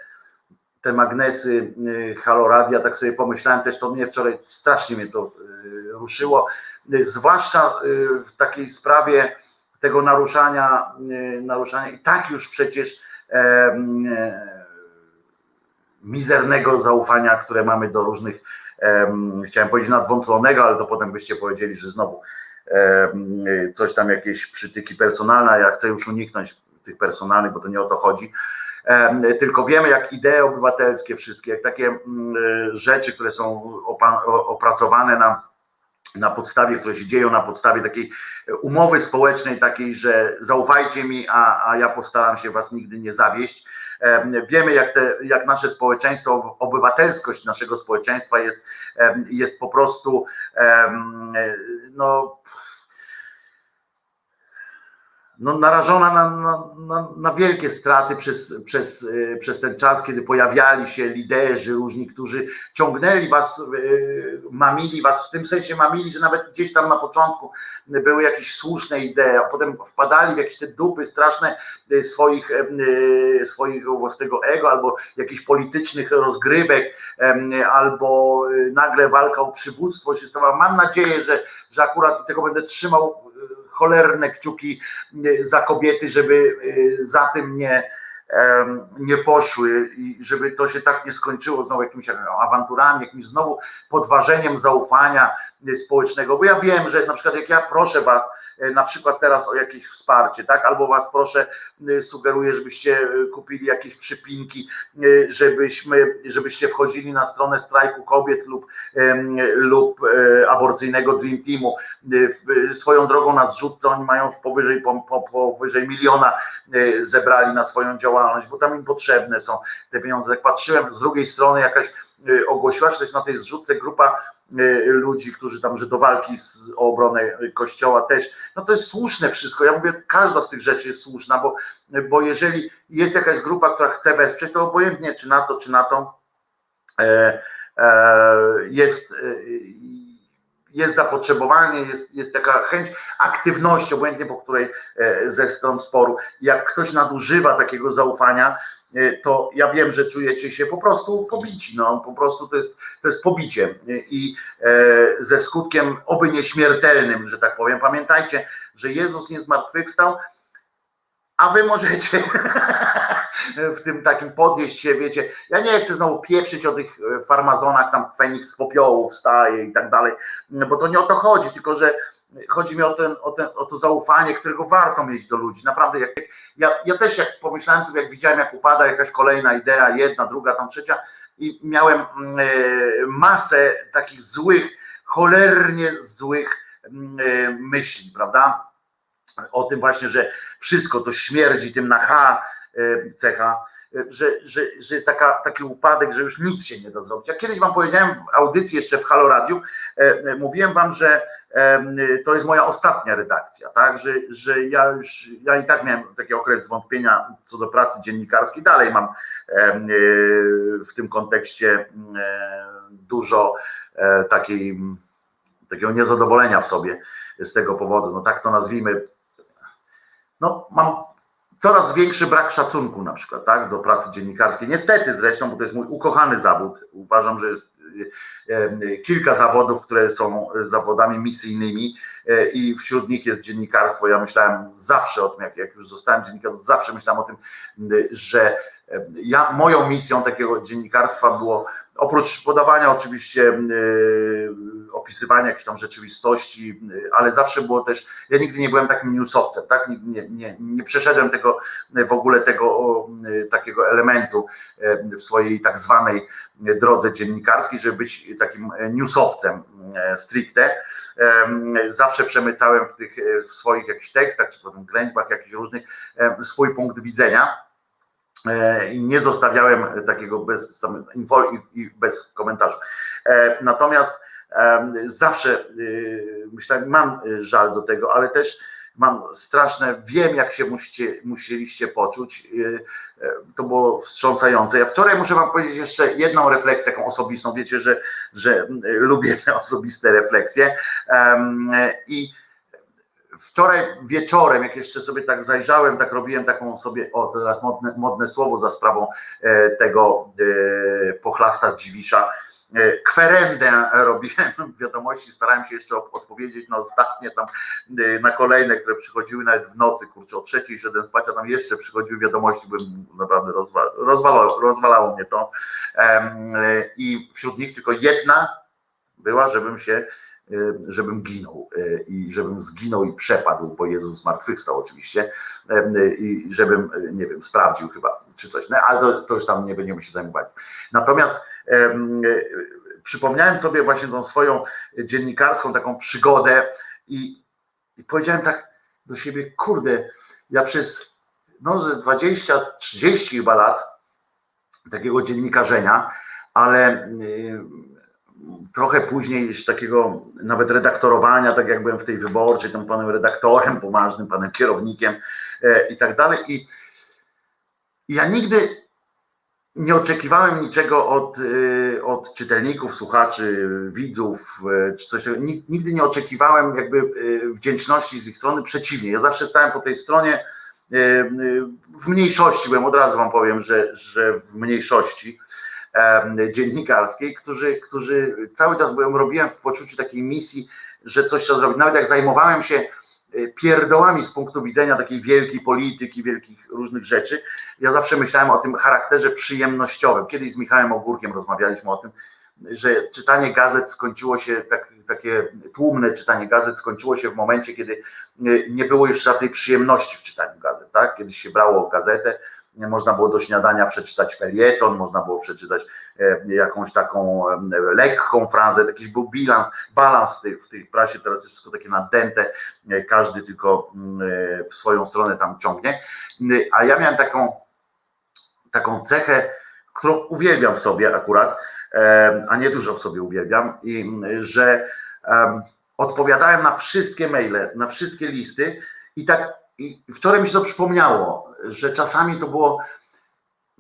te magnesy y, Halo Radia, tak sobie pomyślałem też, to mnie wczoraj strasznie mnie to y, ruszyło, Y, zwłaszcza w takiej sprawie tego naruszania, naruszania. I tak już przecież e, mizernego zaufania, które mamy do różnych, em, chciałem powiedzieć nadwątlonego, ale to potem byście powiedzieli, że znowu y, coś tam jakieś przytyki personalne, ja chcę już uniknąć tych personalnych, bo to nie o to chodzi, tylko wiemy, jak idee obywatelskie, wszystkie, jak takie mm, rzeczy, które są opracowane na, na podstawie, które się dzieją na podstawie takiej umowy społecznej, takiej, że zaufajcie mi, a, a ja postaram się was nigdy nie zawieść. Em, Wiemy, jak, te, jak nasze społeczeństwo, obywatelskość naszego społeczeństwa jest, jest po prostu no, no, narażona na, na, na, wielkie straty przez, przez, e, przez ten czas, kiedy pojawiali się liderzy różni, którzy ciągnęli was, e, mamili was, w tym sensie mamili, że nawet gdzieś tam na początku były jakieś słuszne idee, a potem wpadali w jakieś te dupy straszne e, swoich, swojego własnego ego albo jakichś politycznych rozgrywek, em, albo nagle walka o przywództwo się stała. Mam nadzieję, że, że akurat tego będę trzymał cholerne kciuki e, za kobiety, żeby e, za tym nie, nie poszły i żeby to się tak nie skończyło znowu jakimiś awanturami, jakimś znowu podważeniem zaufania e, społecznego, bo ja wiem, że na przykład jak ja proszę was e, na przykład teraz o jakieś wsparcie, tak, albo was proszę, e, sugeruję, żebyście e, kupili jakieś przypinki, e, żebyśmy, żebyście wchodzili na stronę strajku kobiet lub, lub e, aborcyjnego Dream Teamu, E, swoją drogą na zrzutce oni mają powyżej, po, po, powyżej miliona e, zebrali na swoją działalność, bo tam im potrzebne są te pieniądze. Jak patrzyłem z drugiej strony jakaś ogłosiła, czy też na tej zrzutce grupa y, ludzi, którzy tam, że do walki z, o obronę kościoła też, no to jest słuszne wszystko. Ja mówię, każda z tych rzeczy jest słuszna, bo, bo jeżeli jest jakaś grupa, która chce wesprzeć, to obojętnie czy na to, czy na to e, e, jest, e, jest zapotrzebowanie, jest, jest taka chęć aktywności, obojętnie po której e, ze stron sporu. Jak ktoś nadużywa takiego zaufania, to ja wiem, że czujecie się po prostu pobici. No, po prostu to jest, to jest pobicie i e, ze skutkiem oby nieśmiertelnym, że tak powiem. Pamiętajcie, że Jezus nie zmartwychwstał, a wy możecie [LAUGHS] w tym takim podnieść się, wiecie, ja nie chcę znowu pieprzyć o tych e, farmazonach, tam Feniks z popiołu wstaje i tak dalej, bo to nie o to chodzi, tylko że chodzi mi o, ten, o, ten, o to zaufanie, którego warto mieć do ludzi. Naprawdę, jak, ja, ja też jak pomyślałem sobie, jak widziałem, jak upada jakaś kolejna idea, jedna, druga, tam trzecia i miałem mm, e, masę takich złych, cholernie złych mm, e, myśli, prawda? O tym właśnie, że wszystko to śmierdzi tym na H, e, cecha, że, że, że jest taka, taki upadek, że już nic się nie da zrobić. Ja kiedyś wam powiedziałem w audycji jeszcze w Halo Radiu, e, mówiłem wam, że to jest moja ostatnia redakcja, tak, że, że ja już, ja i tak miałem taki okres zwątpienia co do pracy dziennikarskiej, dalej mam w tym kontekście dużo takiej, takiego niezadowolenia w sobie z tego powodu, no tak to nazwijmy, no mam coraz większy brak szacunku na przykład, tak, do pracy dziennikarskiej. Niestety zresztą, bo to jest mój ukochany zawód. Uważam, że jest kilka zawodów, które są zawodami misyjnymi e, i wśród nich jest dziennikarstwo. Ja myślałem zawsze o tym, jak, jak już zostałem dziennikarzem, zawsze myślałem o tym, że ja, moją misją takiego dziennikarstwa było oprócz podawania oczywiście yy, opisywania jakiejś tam rzeczywistości, ale zawsze było też, ja nigdy nie byłem takim newsowcem, tak? Nie, nie, nie przeszedłem tego w ogóle tego yy, takiego elementu w swojej tak zwanej drodze dziennikarskiej, żeby być takim newsowcem stricte. Zawsze przemycałem w tych w swoich jakichś tekstach, czy potem ględźbach jakichś różnych swój punkt widzenia E, i nie zostawiałem takiego bez info i bez komentarza. E, natomiast zawsze y, myślałem, mam żal do tego, ale też mam straszne, wiem jak się musicie, musieliście poczuć. E, to było wstrząsające. Ja wczoraj muszę wam powiedzieć jeszcze jedną refleksję taką osobistą. Wiecie, że, że lubię te osobiste refleksje. I wczoraj wieczorem, jak jeszcze sobie tak zajrzałem, tak robiłem taką sobie, o teraz modne, modne słowo za sprawą e, tego e, pochlasta z Dziwisza, e, kwerendę robiłem wiadomości, starałem się jeszcze odpowiedzieć na ostatnie tam, na kolejne, które przychodziły nawet w nocy, kurczę, o trzeciej szedłem spać, a tam jeszcze przychodziły wiadomości, byłem naprawdę rozwa rozwalało, rozwalało mnie to. I wśród nich tylko jedna była, żebym się żebym ginął e, i żebym zginął i przepadł, bo Jezus zmartwychwstał oczywiście e, i żebym, nie wiem, sprawdził chyba czy coś, no, ale to, to już tam nie będziemy się zajmować. Natomiast przypomniałem sobie właśnie tą swoją dziennikarską taką przygodę i, i powiedziałem tak do siebie, kurde, ja przez no, 20-30 chyba lat takiego dziennikarzenia, ale trochę później już takiego nawet redaktorowania, tak jak byłem w tej wyborczej, tam panem redaktorem poważnym, panem kierownikiem e, i tak dalej. I ja nigdy nie oczekiwałem niczego od, e, od czytelników, słuchaczy, widzów, e, czy coś takiego. Nigdy nie oczekiwałem jakby wdzięczności z ich strony, przeciwnie. Ja zawsze stałem po tej stronie w mniejszości, byłem od razu wam powiem, że, że w mniejszości dziennikarskiej, którzy, którzy cały czas, ją robiłem w poczuciu takiej misji, że coś trzeba zrobić. Nawet jak zajmowałem się e, pierdołami z punktu widzenia takiej wielkiej polityki, wielkich różnych rzeczy, ja zawsze myślałem o tym charakterze przyjemnościowym. Kiedyś z Michałem Ogórkiem rozmawialiśmy o tym, że czytanie gazet skończyło się, tak, takie tłumne czytanie gazet skończyło się w momencie, kiedy nie było już żadnej przyjemności w czytaniu gazet. Tak? Kiedyś się brało gazetę, można było do śniadania przeczytać felieton, można było przeczytać e, jakąś taką e, lekką frazę, jakiś był bilans, balans w tej, w tej prasie, teraz jest wszystko takie nadęte, e, każdy tylko mm, w swoją stronę tam ciągnie, a ja miałem taką taką cechę, którą uwielbiam w sobie akurat, e, a nie dużo w sobie uwielbiam, i że odpowiadałem na wszystkie maile, na wszystkie listy i tak i wczoraj mi się to przypomniało, że czasami to było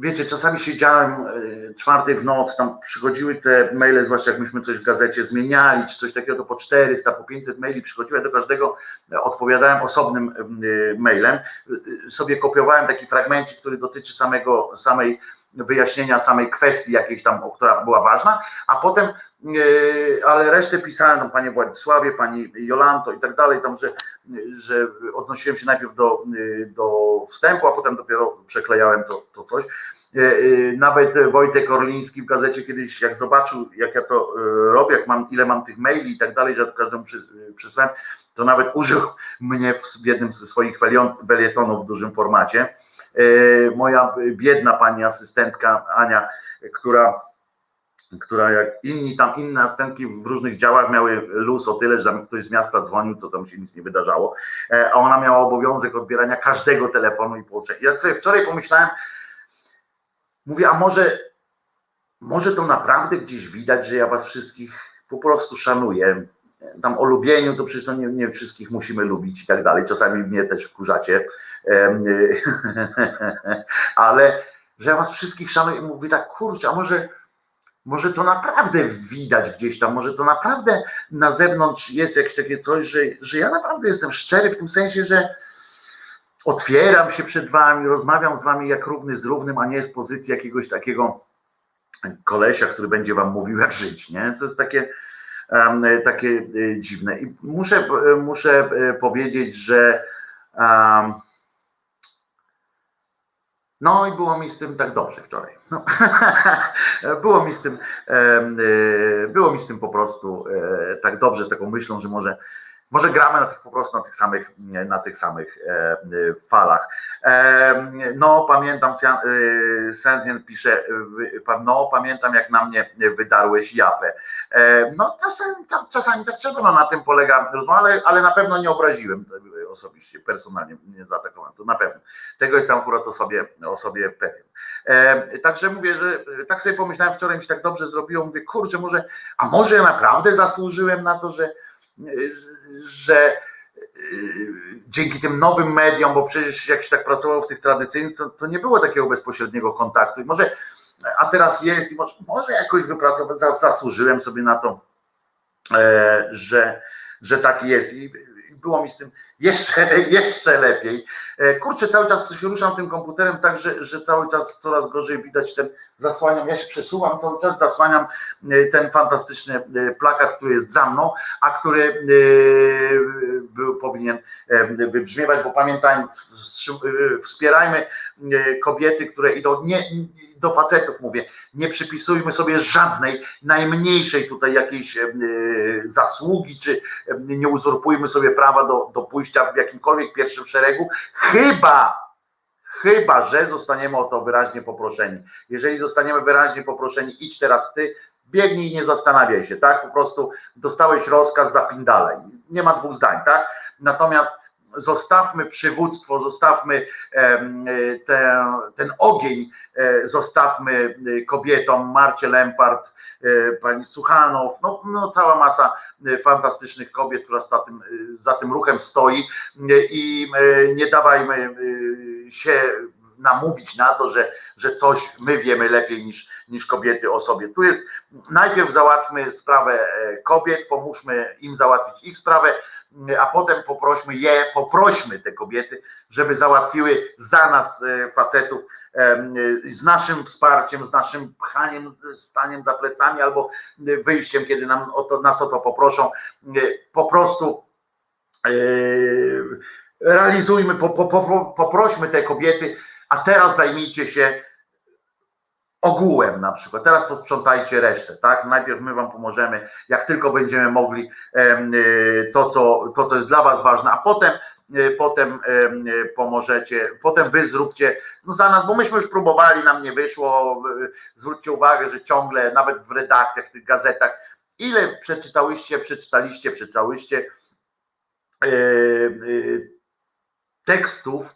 wiecie, czasami siedziałem e, czwartej w nocy, tam przychodziły te maile, zwłaszcza jak myśmy coś w gazecie zmieniali, czy coś takiego, to po 400, po 500 maili przychodziły, do każdego e, odpowiadałem osobnym e, mailem, sobie kopiowałem taki fragmencik, który dotyczy samego, samej wyjaśnienia samej kwestii jakiejś tam, która była ważna, a potem, ale resztę pisałem, tam panie Władysławie, pani Jolanto i tak dalej, tam, że, że odnosiłem się najpierw do, do wstępu, a potem dopiero przeklejałem to, to coś. Nawet Wojtek Orliński w gazecie kiedyś, jak zobaczył, jak ja to robię, jak mam, ile mam tych maili i tak dalej, że to każdemu przysłałem, to nawet użył [LAUGHS] mnie w jednym ze swoich welietonów w dużym formacie E, moja biedna pani asystentka Ania, która która jak inni tam inne asystentki w różnych działach miały luz o tyle, że ktoś z miasta dzwonił, to tam się nic nie wydarzało, e, a ona miała obowiązek odbierania każdego telefonu i połączenia. Jak sobie wczoraj pomyślałem, mówię, a może, może to naprawdę gdzieś widać, że ja was wszystkich po prostu szanuję, tam o lubieniu, to przecież to nie, nie wszystkich musimy lubić i tak dalej. Czasami mnie też wkurzacie, [LAUGHS] ale że ja was wszystkich szanuję i mówię tak, kurczę, a może, może to naprawdę widać gdzieś tam, może to naprawdę na zewnątrz jest jakieś takie coś, że, że ja naprawdę jestem szczery w tym sensie, że otwieram się przed wami, rozmawiam z wami jak równy z równym, a nie z pozycji jakiegoś takiego kolesia, który będzie wam mówił jak żyć, nie? To jest takie takie e, dziwne. I muszę, e, muszę e, powiedzieć, że no i było mi z tym tak dobrze wczoraj. No. [LAUGHS] było mi z tym było mi z tym po prostu tak dobrze, z taką myślą, że może może gramy na tych po prostu na tych samych, na tych samych e, e, falach. E, no, pamiętam, Sentient pisze, no, pamiętam jak na mnie wydarłeś japę. No, czasami, czasami tak trzeba, no, na tym polega rozmowa, ale, ale na pewno nie obraziłem osobiście, personalnie nie zaatakowałem, to na pewno. Tego jestem akurat o sobie, o sobie pewien. Także mówię, że tak sobie pomyślałem, wczoraj mi się tak dobrze zrobiło, mówię, kurczę, może, a może ja naprawdę zasłużyłem na to, że, że y, dzięki tym nowym mediom, bo przecież jak się tak pracowało w tych tradycyjnych, to, to nie było takiego bezpośredniego kontaktu. I może, a teraz jest i może, może jakoś wypracowałem, zasłużyłem sobie na to, e, że, że tak jest. I było mi z tym jeszcze, [LAUGHS] jeszcze lepiej. E, kurczę, cały czas coś ruszam tym komputerem tak, że, że cały czas coraz gorzej widać ten, zasłaniam, ja się przesuwam, cały czas zasłaniam e, ten fantastyczny e, plakat, który jest za mną, a który był, powinien wybrzmiewać, bo pamiętajmy, wspierajmy kobiety, które idą nie do facetów mówię, nie przypisujmy sobie żadnej, najmniejszej tutaj jakiejś zasługi, czy nie uzurpujmy sobie prawa do, do pójścia w jakimkolwiek pierwszym szeregu, chyba, chyba, że zostaniemy o to wyraźnie poproszeni. Jeżeli zostaniemy wyraźnie poproszeni, idź teraz ty, biegnij i nie zastanawiaj się, tak? Po prostu dostałeś rozkaz, zapindalaj. Nie ma dwóch zdań, tak? Natomiast zostawmy przywództwo, zostawmy ten, ten ogień, e, zostawmy e, kobietom, Marcie Lempart, e, pani Suchanow, no, no cała masa fantastycznych kobiet, która za tym, za tym ruchem stoi. I nie dawajmy się namówić na to, że, że coś my wiemy lepiej niż, niż kobiety o sobie. Tu jest, najpierw załatwmy sprawę kobiet, pomóżmy im załatwić ich sprawę, a potem poprośmy je, poprośmy te kobiety, żeby załatwiły za nas e, facetów z naszym wsparciem, z naszym pchaniem, staniem za plecami albo wyjściem, kiedy nam o to, nas o to poproszą. Po prostu e, realizujmy, poprośmy te kobiety, a teraz zajmijcie się ogółem na przykład. Teraz posprzątajcie resztę, tak? Najpierw my wam pomożemy, jak tylko będziemy mogli y, to, co, to, co jest dla was ważne, a potem y, potem y, pomożecie, potem wy zróbcie no za nas, bo myśmy już próbowali, nam nie wyszło. Zwróćcie uwagę, że ciągle nawet w redakcjach, w tych gazetach, ile przeczytałyście, przeczytaliście, przeczytałyście tekstów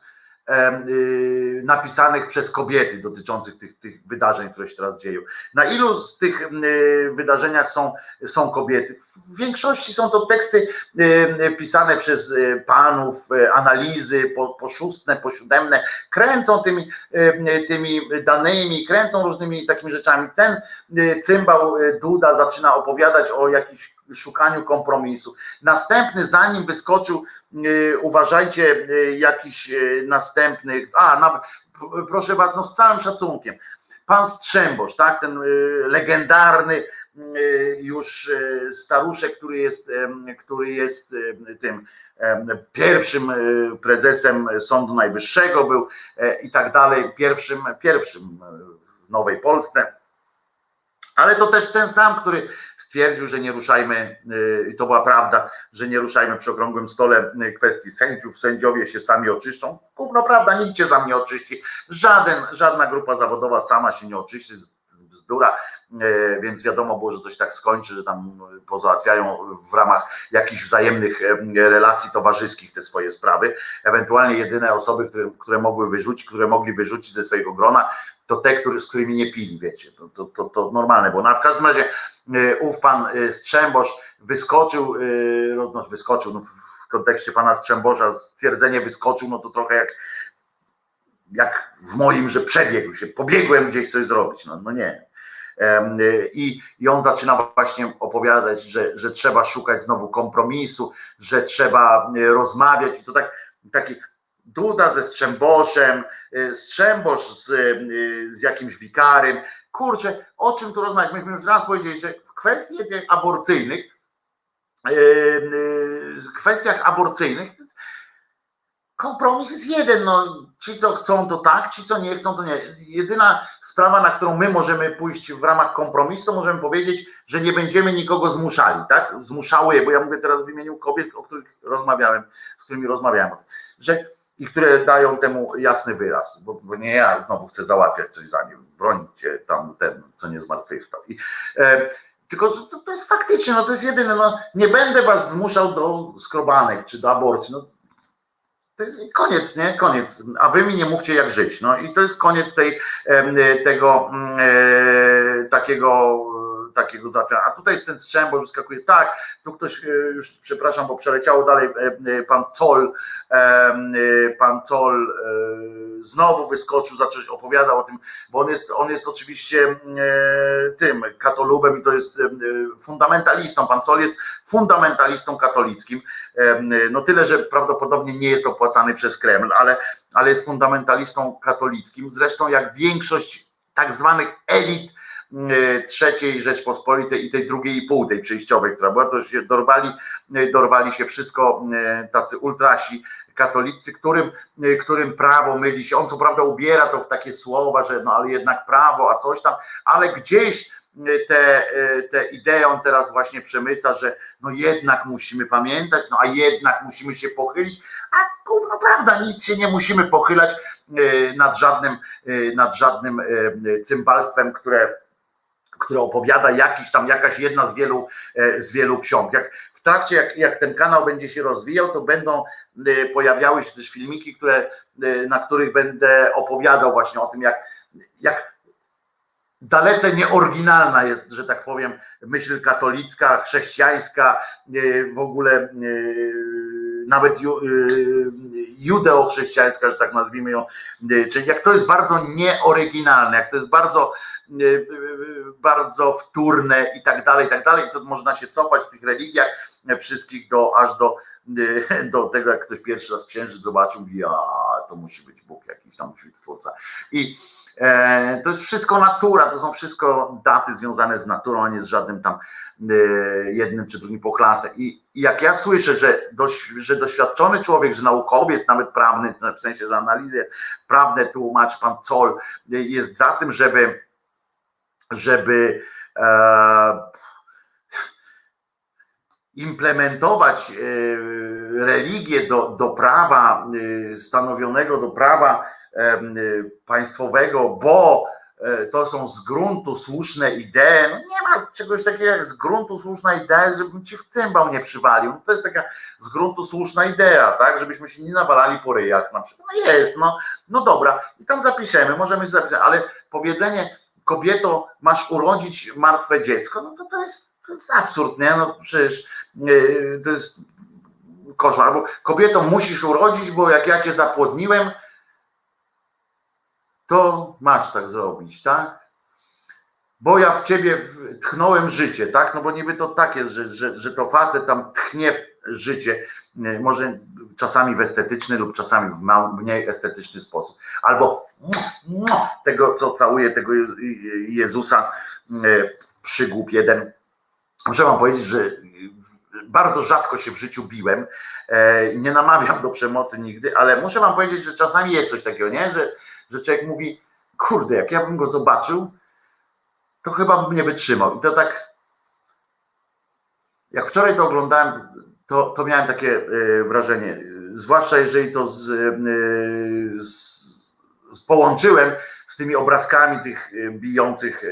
napisanych przez kobiety dotyczących tych, tych wydarzeń, które się teraz dzieją. Na ilu z tych y, wydarzeniach są, są kobiety? W większości są to teksty y, pisane przez panów, analizy po, poszustne, posiódemne, kręcą tymi, tymi danymi, kręcą różnymi takimi rzeczami. Ten cymbał Duda zaczyna opowiadać o jakichś szukaniu kompromisu. Następny, zanim wyskoczył, e, uważajcie, e, jakiś e, następny, a na, proszę was, no z całym szacunkiem, pan Strzembosz, tak, ten legendarny już staruszek, który jest, który jest tym pierwszym prezesem Sądu Najwyższego był i tak dalej, pierwszym, pierwszym w Nowej Polsce ale to też ten sam, który stwierdził, że nie ruszajmy, y, i to była prawda, że nie ruszajmy przy okrągłym stole y, kwestii sędziów, sędziowie się sami oczyszczą. Gówno prawda, nikt cię za mnie oczyści. Żaden, żadna grupa zawodowa sama się nie oczyści, bzdura, y, więc wiadomo było, że się tak skończy, że tam pozałatwiają w ramach jakichś wzajemnych relacji towarzyskich te swoje sprawy. Ewentualnie jedyne osoby, które, które mogły wyrzucić, które mogli wyrzucić ze swojego grona, to te, który, z którymi nie pili, wiecie, to, to, to, to normalne było. No a w każdym razie e, ów pan e, Strzembosz wyskoczył, e, no, wyskoczył, no w kontekście pana Strzembosza stwierdzenie wyskoczył, no to trochę jak jak w moim, że przebiegł się, pobiegłem gdzieś coś zrobić, no, no nie. I, I on zaczyna właśnie opowiadać, że, że trzeba szukać znowu kompromisu, że trzeba rozmawiać i to tak, taki Duda ze Strzemboszem, y, Strzembosz z, y, z jakimś wikarym. Kurczę, o czym tu rozmawiać? Myśmy już raz powiedzieli, że w kwestii aborcyjnych, y, w kwestiach aborcyjnych kompromis jest jeden. No, ci, co chcą, to tak, ci, co nie chcą, to nie. Jedyna sprawa, na którą my możemy pójść w ramach kompromisu, to możemy powiedzieć, że nie będziemy nikogo zmuszali, tak? Zmuszały, bo ja mówię teraz w imieniu kobiet, o których rozmawiałem, z którymi rozmawiałem, że i które dają temu jasny wyraz, bo, bo, nie ja znowu chcę załatwiać coś za nim, brońcie tam ten, co nie zmartwychwstał. I, e, tylko to, to, jest faktycznie, no to jest jedyne, no nie będę was zmuszał do skrobanek czy do aborcji, no to jest koniec, nie? Koniec. A wy mi nie mówcie jak żyć. No i to jest koniec tej, tego mm, e, takiego takiego załatwiania. A tutaj ten strzęp, bo skakuje. Tak, tu ktoś e, już, przepraszam, bo przeleciało dalej e, e, pan Col, pan Col znowu wyskoczył, zaczął opowiadał o tym, bo on jest, on jest oczywiście tym katolubem i to jest fundamentalistą. Pan Col jest fundamentalistą katolickim. No tyle, że prawdopodobnie nie jest opłacany przez Kreml, ale, ale jest fundamentalistą katolickim. Zresztą jak większość tak zwanych elit trzeciej Rzeczpospolitej i tej drugiej i pół, tej przejściowej, która była, to się dorwali, e, dorwali się wszystko e, tacy ultrasi katolicy, którym, którym prawo myli się. On co prawda ubiera to w takie słowa, że no ale jednak prawo, a coś tam, ale gdzieś te, te idee on teraz właśnie przemyca, że no jednak musimy pamiętać, no a jednak musimy się pochylić, a gówno prawda, nic się nie musimy pochylać nad żadnym, nad żadnym cymbalstwem, które które opowiada jakiś tam, jakaś jedna z wielu, e, z wielu ksiąg. Jak w trakcie, jak, jak ten kanał będzie się rozwijał, to będą e, pojawiały się też filmiki, które, e, na których będę opowiadał właśnie o tym, jak, jak dalece nieoryginalna jest, że tak powiem, myśl katolicka, chrześcijańska, w ogóle nawet judeo-chrześcijańska, że tak nazwijmy ją, czyli jak to jest bardzo nieoryginalne, jak to jest bardzo bardzo wtórne i tak dalej, i tak dalej. To można się cofać w tych religiach wszystkich do, aż do, do tego, jak ktoś pierwszy raz księżyc zobaczył, mówi, a to musi być Bóg jakiś, tam musi być twórca. I to jest wszystko natura, to są wszystko daty związane z naturą, a nie z żadnym tam e, jednym czy drugim pochlastem. I, jak ja słyszę, że, że doświadczony człowiek, że naukowiec, nawet prawny, w sensie, że analizy prawne tłumaczy pan Col, jest za tym, żeby żeby e, implementować e, religię do, do prawa e, stanowionego, do prawa państwowego, bo e, to są z gruntu słuszne idee. No nie ma czegoś takiego jak z gruntu słuszna idea, żebym ci w cymbał nie przywalił. No to jest taka z gruntu słuszna idea, tak? Żebyśmy się nie nawalali po ryjach na przykład. No jest, no, no dobra, i tam zapiszemy, możemy zapisać, ale powiedzenie kobieto, masz urodzić martwe dziecko, no to to jest, to jest absurd, nie? No przecież to jest koszmar, bo kobieto musisz urodzić, bo jak ja cię zapłodniłem, to masz tak zrobić, tak? Bo ja w ciebie tchnąłem życie, tak? No bo niby to tak jest, że, że, że to facet tam tchnie w życie, nie, może czasami w estetyczny lub czasami w mniej estetyczny sposób. Albo tego, co całuje tego Je- Jezusa, e, przygłup jeden. Muszę wam powiedzieć, że bardzo rzadko się w życiu biłem. E, Nie namawiam do przemocy nigdy, ale muszę wam powiedzieć, że czasami jest coś takiego, nie? Że, że człowiek mówi, kurde, jak ja bym go zobaczył, to chyba bym nie wytrzymał. I to tak, jak wczoraj to oglądałem, to, to miałem takie e, wrażenie, zwłaszcza jeżeli to z, e, z, z połączyłem z tymi obrazkami tych bijących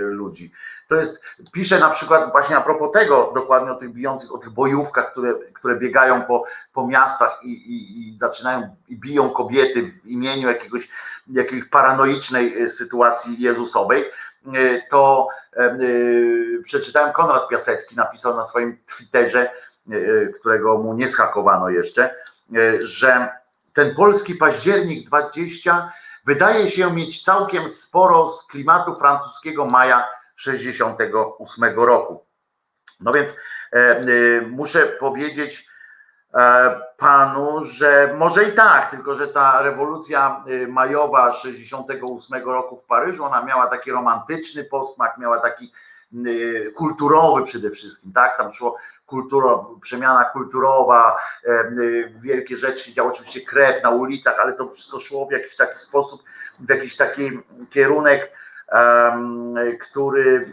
ludzi. To jest, piszę na przykład właśnie a propos tego, dokładnie o tych bijących, o tych bojówkach, które, które biegają po, po miastach i, i, i zaczynają i biją kobiety w imieniu jakiegoś, jakiejś paranoicznej e, sytuacji Jezusowej, e, to e, przeczytałem, Konrad Piasecki napisał na swoim Twitterze, e, którego mu nie schakowano jeszcze, e, że ten polski październik 20 wydaje się mieć całkiem sporo z klimatu francuskiego maja 68 roku. No więc e, e, muszę powiedzieć e, panu, że może i tak, tylko że ta rewolucja majowa 68 roku w Paryżu, ona miała taki romantyczny posmak, miała taki kulturowy przede wszystkim, tak? Tam szło kulturo, przemiana kulturowa, wielkie rzeczy się działo, oczywiście krew na ulicach, ale to wszystko szło w jakiś taki sposób, w jakiś taki kierunek, który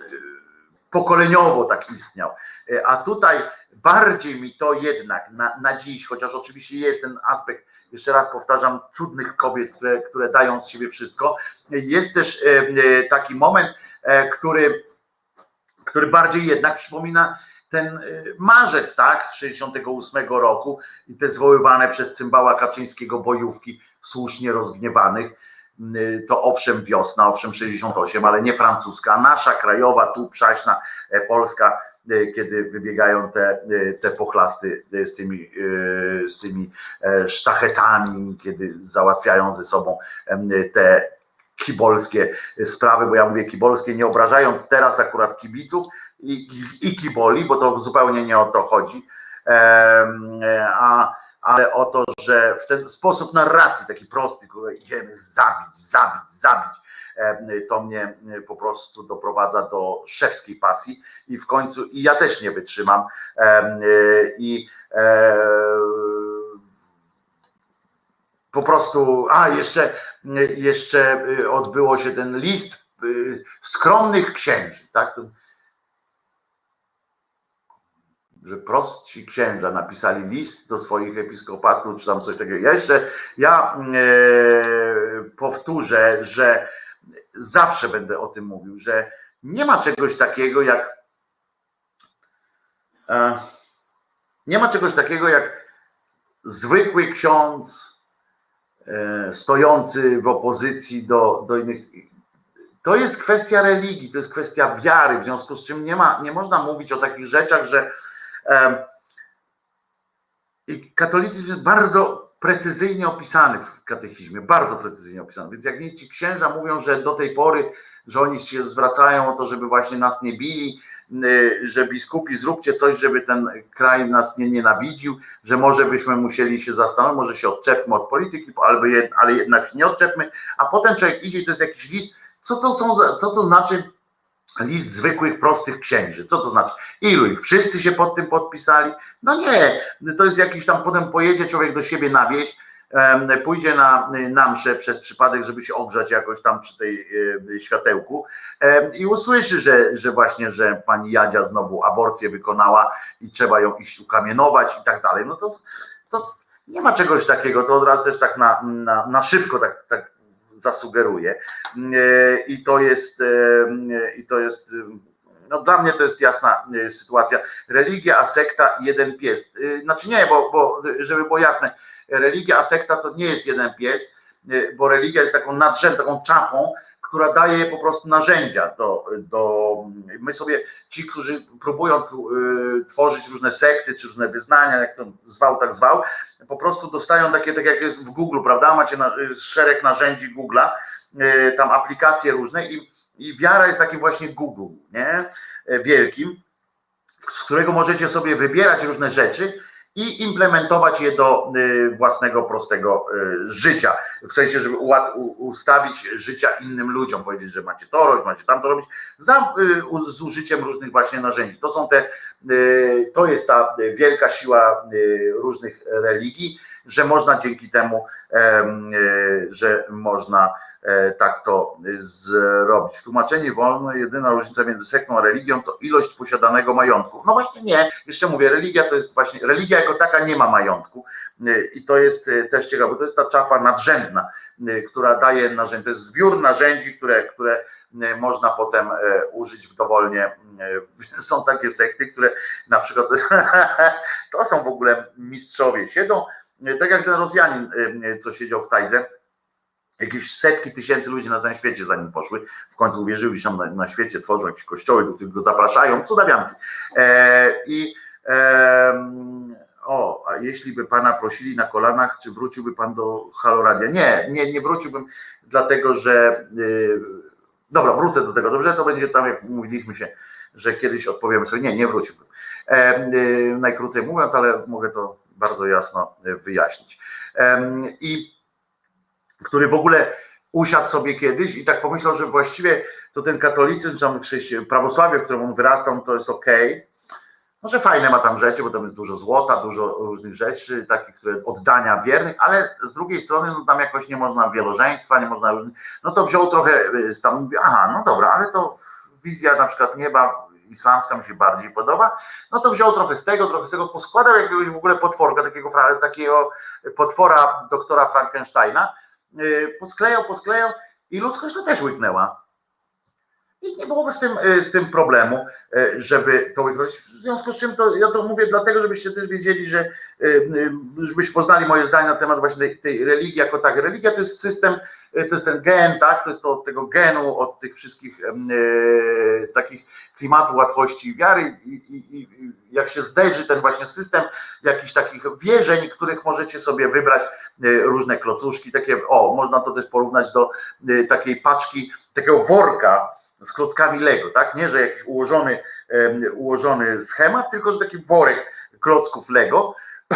pokoleniowo tak istniał. E, A tutaj bardziej mi to jednak na, na dziś, chociaż oczywiście jest ten aspekt, jeszcze raz powtarzam, cudnych kobiet, które, które dają z siebie wszystko, jest też e, e, taki moment, który, który bardziej jednak przypomina ten marzec, tak, 68 roku i te zwoływane przez cymbała Kaczyńskiego bojówki słusznie rozgniewanych to owszem wiosna, owszem 68, ale nie francuska, nasza krajowa, tu przaśna e, Polska, y, kiedy wybiegają te, y, te pochlasty y, z tymi, y, z tymi e, sztachetami, kiedy załatwiają ze sobą te kibolskie sprawy, bo ja mówię kibolskie, nie obrażając teraz akurat kibiców i, i, i kiboli, bo to zupełnie nie o to chodzi, a ale o to, że w ten sposób narracji, taki prosty, który idziemy zabić, zabić, zabić, to mnie po prostu doprowadza do szewskiej pasji i w końcu, i ja też nie wytrzymam e, i e, po prostu, a jeszcze, jeszcze odbyło się ten list e, skromnych księży, tak? To, że prostsi księża napisali list do swoich episkopatów, czy tam coś takiego. Ja jeszcze, ja e, powtórzę, że zawsze będę o tym mówił, że nie ma czegoś takiego jak e, nie ma czegoś takiego jak zwykły ksiądz e, stojący w opozycji do, do innych. To jest kwestia religii, to jest kwestia wiary, w związku z czym nie ma, nie można mówić o takich rzeczach, że I katolicyzm jest bardzo precyzyjnie opisany w katechizmie, bardzo precyzyjnie opisany. Więc jak nie ci księża mówią, że do tej pory, że oni się zwracają o to, żeby właśnie nas nie bili, y, że biskupi zróbcie coś, żeby ten kraj nas nie nienawidził, że może byśmy musieli się zastanowić, może się odczepmy od polityki, ale jednak się nie odczepmy, a potem człowiek idzie i to jest jakiś list, co to są co to znaczy list zwykłych, prostych księży. Co to znaczy? Ilu ich? Wszyscy się pod tym podpisali? No nie, to jest jakiś tam, potem pojedzie człowiek do siebie na wieś, pójdzie na, na mszę przez przypadek, żeby się ogrzać jakoś tam przy tej e, światełku i usłyszy, że, że właśnie, że pani Jadzia znowu aborcję wykonała i trzeba ją iść ukamienować i tak dalej. No to, to nie ma czegoś takiego, to od razu też tak na, na, na szybko tak, tak zasugeruje. I to jest, i to jest, no dla mnie to jest jasna sytuacja. Religia, a sekta, jeden pies. Znaczy nie, bo, bo żeby było jasne, religia, a sekta to nie jest jeden pies, bo religia jest taką nadrzędną, taką czapą, która daje po prostu narzędzia do, do my sobie, ci, którzy próbują y, tworzyć różne sekty, czy różne wyznania, jak to zwał, tak zwał, po prostu dostają takie, tak jak jest w Google, prawda, macie na, szereg narzędzi Google'a, y, tam aplikacje różne i, i wiara jest takim właśnie Google, nie, wielkim, z którego możecie sobie wybierać różne rzeczy, i implementować je do y, własnego prostego y, życia. W sensie, żeby ustawić życia innym ludziom, powiedzieć, że macie to robić, macie tam to robić, za, y, z użyciem różnych właśnie narzędzi. To są te, to jest ta wielka siła różnych religii, że można dzięki temu, że można E, tak to zrobić. W tłumaczeniu wolno jedyna różnica między sektą a religią to ilość posiadanego majątku. No właśnie nie, jeszcze mówię, religia to jest właśnie, religia jako taka nie ma majątku e, i to jest e, też ciekawe, bo to jest ta czapa nadrzędna, która daje narzędzia, to jest zbiór narzędzi, które, które można potem użyć w dowolnie. [LAUGHS] Są takie sekty, które na przykład [LAUGHS] to są w ogóle mistrzowie, siedzą, tak jak ten Rosjanin, co siedział w Tajdze, jakieś setki tysięcy ludzi na całym świecie za nim poszły. W końcu uwierzyli, że na, na świecie tworzą jakieś kościoły, do których go zapraszają, cudawianki. E, I e, o, a jeśli by pana prosili na kolanach, czy wróciłby pan do Haloradia? Nie, nie, nie wróciłbym, dlatego że yy, dobra, wrócę do tego. Dobrze, to będzie tam, jak mówiliśmy się, że kiedyś odpowiemy sobie, nie, nie wróciłbym. E, yy, najkrócej mówiąc, ale mogę to bardzo jasno e, wyjaśnić. I który w ogóle usiadł sobie kiedyś i tak pomyślał, że właściwie to ten katolicyzm, czy prawosławie, w którym on wyrastał, to jest okej. Okay. No, że fajne ma tam rzeczy, bo tam jest dużo złota, dużo różnych rzeczy, takich, które oddania wiernych, ale z drugiej strony, no tam jakoś nie można wielożeństwa, nie można różnych, no to wziął trochę, tam mówi, aha, no dobra, ale to wizja na przykład nieba islamska mi się bardziej podoba, no to wziął trochę z tego, trochę z tego, poskładał jakiegoś w ogóle potworka, takiego, takiego potwora doktora Frankensteina, Y, posklejał, posklejał i ludzkość to też łyknęła. I nie byłoby z tym, y, z tym problemu, y, żeby to łyknąć. W związku z czym to ja to mówię dlatego, żebyście też wiedzieli, że żebyście poznali moje zdanie na temat właśnie tej, tej religii jako tak. Religia to jest system, to jest ten gen, tak? To jest to od tego genu, od tych wszystkich e, takich klimatów łatwości wiary i, i, i jak się zderzy ten właśnie system jakichś takich wierzeń, których możecie sobie wybrać e, różne klocuszki, takie, o, można to też porównać do e, takiej paczki, takiego worka z klockami Lego, tak? Nie, że jakiś ułożony, ułożony schemat, tylko że taki worek klocków Lego. [CLEARS THROAT]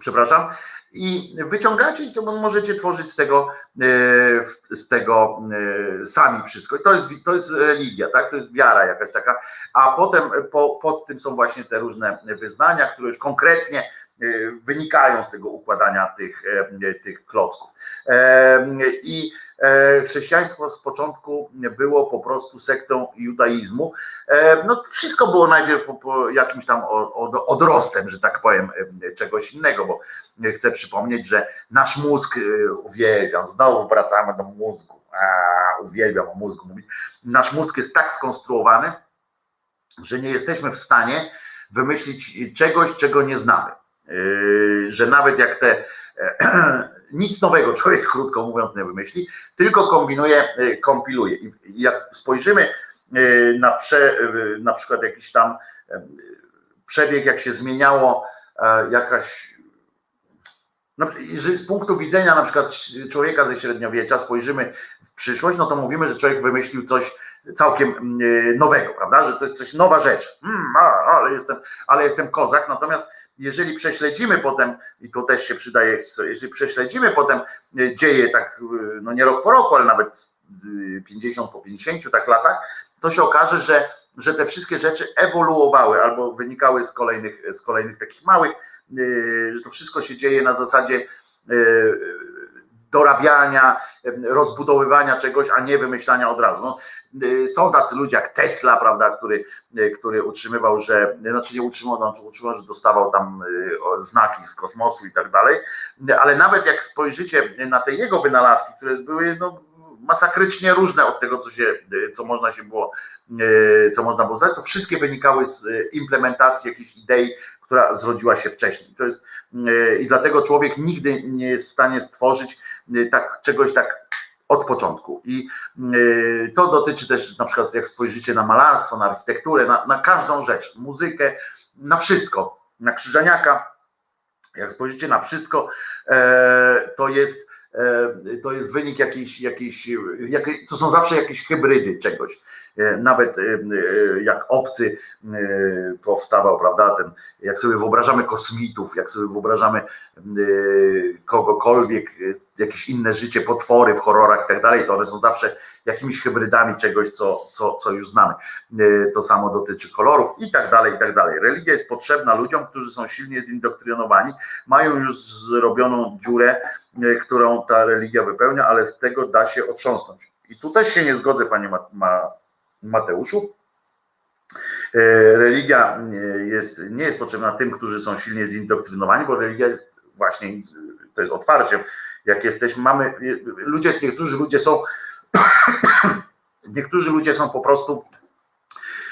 Przepraszam, i wyciągacie i to możecie tworzyć z tego, e, z tego e, sami wszystko. I to jest, to jest religia, tak? To jest wiara jakaś taka, a potem po, pod tym są właśnie te różne wyznania, które już konkretnie e, wynikają z tego układania tych, tych klocków. I chrześcijaństwo z początku było po prostu sektą judaizmu. E, no wszystko było najpierw jakimś tam odrostem, że tak powiem, e, czegoś innego, bo chcę przypomnieć, że nasz mózg uwielbiam, znowu wracamy do mózgu, a, uwielbiam o mózgu mówić, nasz mózg jest tak skonstruowany, że nie jesteśmy w stanie wymyślić czegoś, czego nie znamy. Że nawet jak te [CLEARS THROAT] nic nowego człowiek, krótko mówiąc, nie wymyśli, tylko kombinuje, y, kompiluje. I jak spojrzymy y, na, prze, y, na przykład jakiś tam przebieg, jak się zmieniało jakaś że z punktu widzenia na przykład człowieka ze średniowiecza spojrzymy w przyszłość, no to mówimy, że człowiek wymyślił coś całkiem nowego, prawda? Że to jest coś nowa rzecz. Hmm, ale, jestem, ale jestem kozak, natomiast jeżeli prześledzimy potem, i to też się przydaje jeżeli prześledzimy potem e, dzieje tak, e, no nie rok po roku, ale nawet 50 po 50 tak latach, to się okaże, że, że te wszystkie rzeczy ewoluowały albo wynikały z kolejnych, z kolejnych takich małych, e, że to wszystko się dzieje na zasadzie dorabiania, rozbudowywania czegoś, a nie wymyślania od razu. No, są tacy ludzie jak Tesla, prawda, który, który utrzymywał, że, znaczy nie utrzymał, znaczy utrzymał, że dostawał tam znaki z kosmosu i tak dalej, ale nawet jak spojrzycie na te jego wynalazki, które były no, masakrycznie różne od tego, co się, co można się było, co można było znać, to wszystkie wynikały z implementacji jakiejś idei, która zrodziła się wcześniej. To jest, I dlatego człowiek nigdy nie jest w stanie stworzyć tak, czegoś tak od początku. I to dotyczy też na przykład, jak spojrzycie na malarstwo, na architekturę, na, na każdą rzecz, muzykę, na wszystko, na Krzyżaniaka, jak spojrzycie na wszystko, to jest to jest wynik jakiejś, jakiejś, jakiej, to są zawsze jakieś hybrydy czegoś. Nawet jak obcy powstawał, prawda, ten, jak sobie wyobrażamy kosmitów, jak sobie wyobrażamy kogokolwiek, jakieś inne życie, potwory w horrorach i tak dalej, to one są zawsze jakimiś hybrydami czegoś, co, co, co już znamy. To samo dotyczy kolorów i tak dalej, i tak dalej. Religia jest potrzebna ludziom, którzy są silnie zindoktrynowani, mają już zrobioną dziurę, którą ta religia wypełnia, ale z tego da się otrząsnąć. I tu też się nie zgodzę, panie Mateuszu. Religia jest, nie jest potrzebna tym, którzy są silnie zindoktrynowani, bo religia jest właśnie, to jest otwarciem. Jak jesteśmy, mamy, ludzie, niektórzy ludzie są, [COUGHS] niektórzy ludzie są po prostu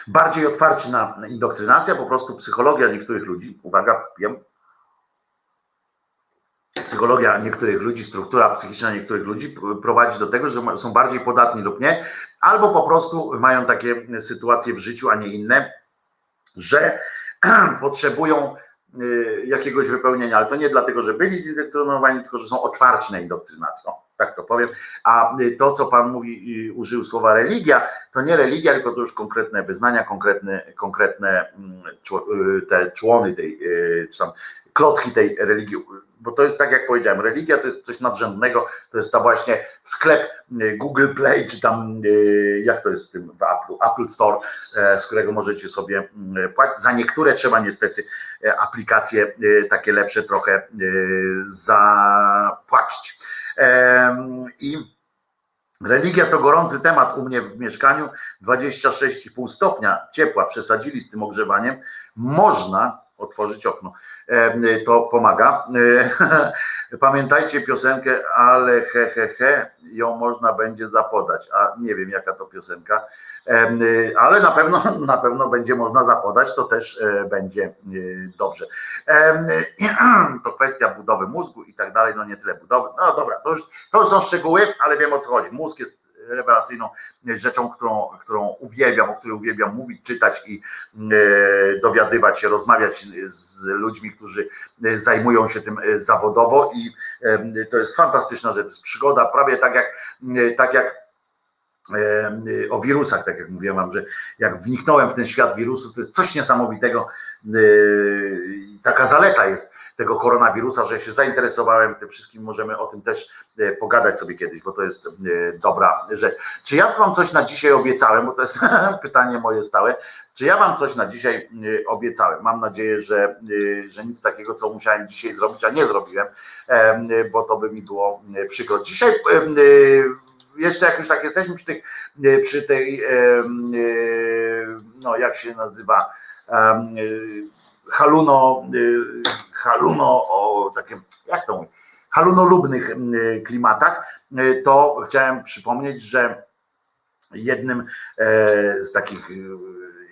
bardziej otwarci na indoktrynację, po prostu psychologia niektórych ludzi, uwaga, wiem, psychologia niektórych ludzi, struktura psychiczna niektórych ludzi prowadzi do tego, że są bardziej podatni lub nie, albo po prostu mają takie sytuacje w życiu, a nie inne, że [COUGHS] potrzebują jakiegoś wypełnienia, ale to nie dlatego, że byli zindoktrynowani, tylko że są otwarci na indoktrynację. Tak to powiem. A to, co Pan mówi, użył słowa religia, to nie religia, tylko to już konkretne wyznania, konkretne, konkretne te człony tej, czy tam klocki tej religii bo to jest tak jak powiedziałem, religia to jest coś nadrzędnego, to jest ta właśnie sklep Google Play, czy tam jak to jest w tym w Apple, Apple Store, z którego możecie sobie płacić. Za niektóre trzeba niestety aplikacje takie lepsze trochę zapłacić. I Religia to gorący temat u mnie w mieszkaniu, 26,5 stopnia ciepła, przesadzili z tym ogrzewaniem. Można otworzyć okno. To pomaga. [LAUGHS] Pamiętajcie piosenkę, ale he, he, he, ją można będzie zapodać. A nie wiem, jaka to piosenka, ale na pewno, na pewno będzie można zapodać, to też będzie dobrze. [CLEARS THROAT] To kwestia budowy mózgu i tak dalej, no nie tyle budowy. No dobra, to już, to są szczegóły, ale wiem o co chodzi. Mózg jest rewelacyjną rzeczą, którą, którą uwielbiam, o której uwielbiam mówić, czytać i e, dowiadywać się, rozmawiać z ludźmi, którzy zajmują się tym zawodowo i e, to jest fantastyczna rzecz, jest przygoda, prawie tak jak, tak jak e, o wirusach, tak jak mówiłem wam, że jak wniknąłem w ten świat wirusów, to jest coś niesamowitego. Taka zaleta jest tego koronawirusa, że się zainteresowałem tym wszystkim, możemy o tym też e, pogadać sobie kiedyś, bo to jest e, dobra rzecz. Czy ja wam coś na dzisiaj obiecałem, bo to jest [LAUGHS] pytanie moje stałe, czy ja wam coś na dzisiaj e, obiecałem? Mam nadzieję, że, że nic takiego, co musiałem dzisiaj zrobić, a nie zrobiłem, bo to by mi było przykro. Dzisiaj jeszcze jak już tak jesteśmy przy, tych, przy tej, no jak się nazywa, haluno, haluno o takim, jak to mówię, halunolubnych klimatach, to chciałem przypomnieć, że jednym e, z takich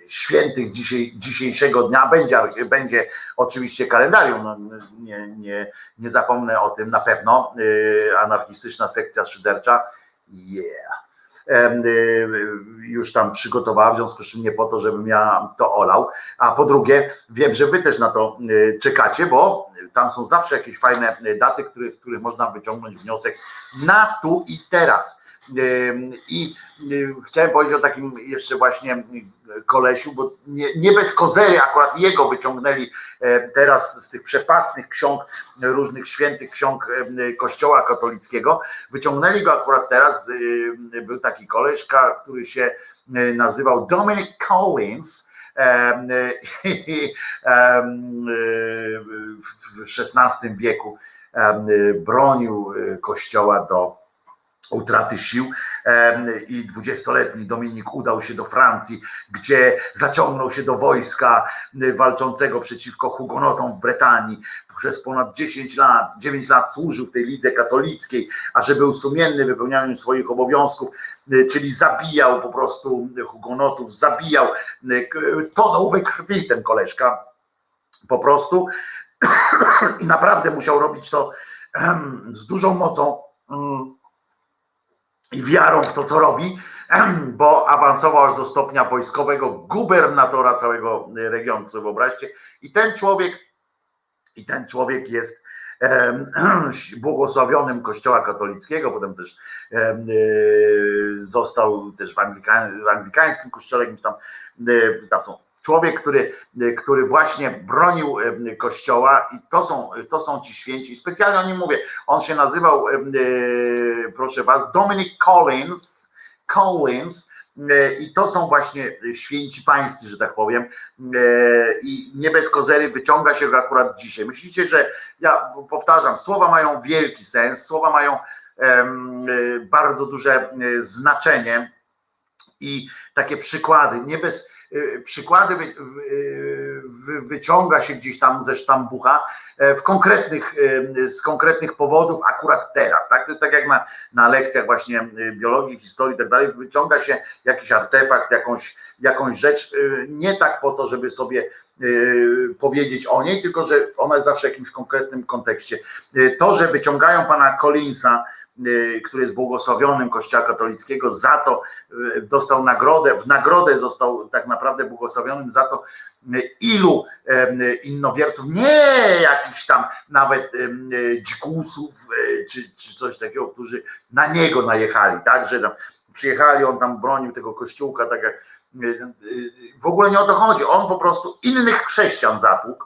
świętych dzisiaj, dzisiejszego dnia będzie, będzie oczywiście kalendarium. No, nie, nie, nie zapomnę o tym na pewno. Anarchistyczna sekcja szydercza. Yeah już tam przygotowała, w związku z czym nie po to, żebym ja to olał. A po drugie, wiem, że wy też na to czekacie, bo tam są zawsze jakieś fajne daty, z których można wyciągnąć wniosek na tu i teraz. I chciałem powiedzieć o takim jeszcze właśnie kolesiu, bo nie, nie bez kozery akurat jego wyciągnęli teraz z tych przepastnych ksiąg, różnych świętych ksiąg Kościoła katolickiego. Wyciągnęli go akurat teraz, był taki koleżka, który się nazywał Dominic Collins, [LAUGHS] w XVI wieku bronił kościoła do utraty sił i dwudziestoletni Dominik udał się do Francji, gdzie zaciągnął się do wojska walczącego przeciwko hugonotom w Brytanii. Przez ponad 10 lat, 9 lat służył w tej lidze katolickiej, a że był sumienny w wypełnianiu swoich obowiązków, czyli zabijał po prostu hugonotów, zabijał, tonął we krwi ten koleżka po prostu [CLEARS THROAT] i naprawdę musiał robić to z dużą mocą i wiarą w to, co robi, [CLEARS THROAT] bo awansował aż do stopnia wojskowego gubernatora całego regionu, sobie wyobraźcie. I ten człowiek, i ten człowiek jest [CLEARS THROAT] błogosławionym kościoła katolickiego, potem też e, został też w, anglikańskim kościele, tam, e, tam są człowiek, który, który właśnie bronił kościoła i to są, to są ci święci. Specjalnie o nim mówię. On się nazywał, e, proszę was, Dominic Collins, Collins e, i to są właśnie święci pańscy, że tak powiem. E, I nie bez kozery wyciąga się go akurat dzisiaj. Myślicie, że ja powtarzam, słowa mają wielki sens, słowa mają bardzo duże znaczenie i takie przykłady. Nie bez przykłady wy, wy, wyciąga się gdzieś tam ze sztambucha e, w konkretnych, y, z konkretnych powodów akurat teraz, tak? To jest tak jak na, na lekcjach właśnie y, biologii, historii i tak dalej, wyciąga się jakiś artefakt, jakąś, jakąś rzecz, nie tak po to, żeby sobie powiedzieć o niej, tylko że ona jest zawsze w jakimś konkretnym kontekście. To, że wyciągają pana Collinsa, Y, który jest błogosławionym Kościoła katolickiego, za to y, dostał nagrodę, w nagrodę został tak naprawdę błogosławionym za to, y, ilu innowierców, nie jakichś tam nawet dzikusów czy, czy coś takiego, którzy na niego najechali, tak, że tam przyjechali, on tam bronił tego kościółka, tak jak w ogóle nie o to chodzi, on po prostu innych chrześcijan zatłukł,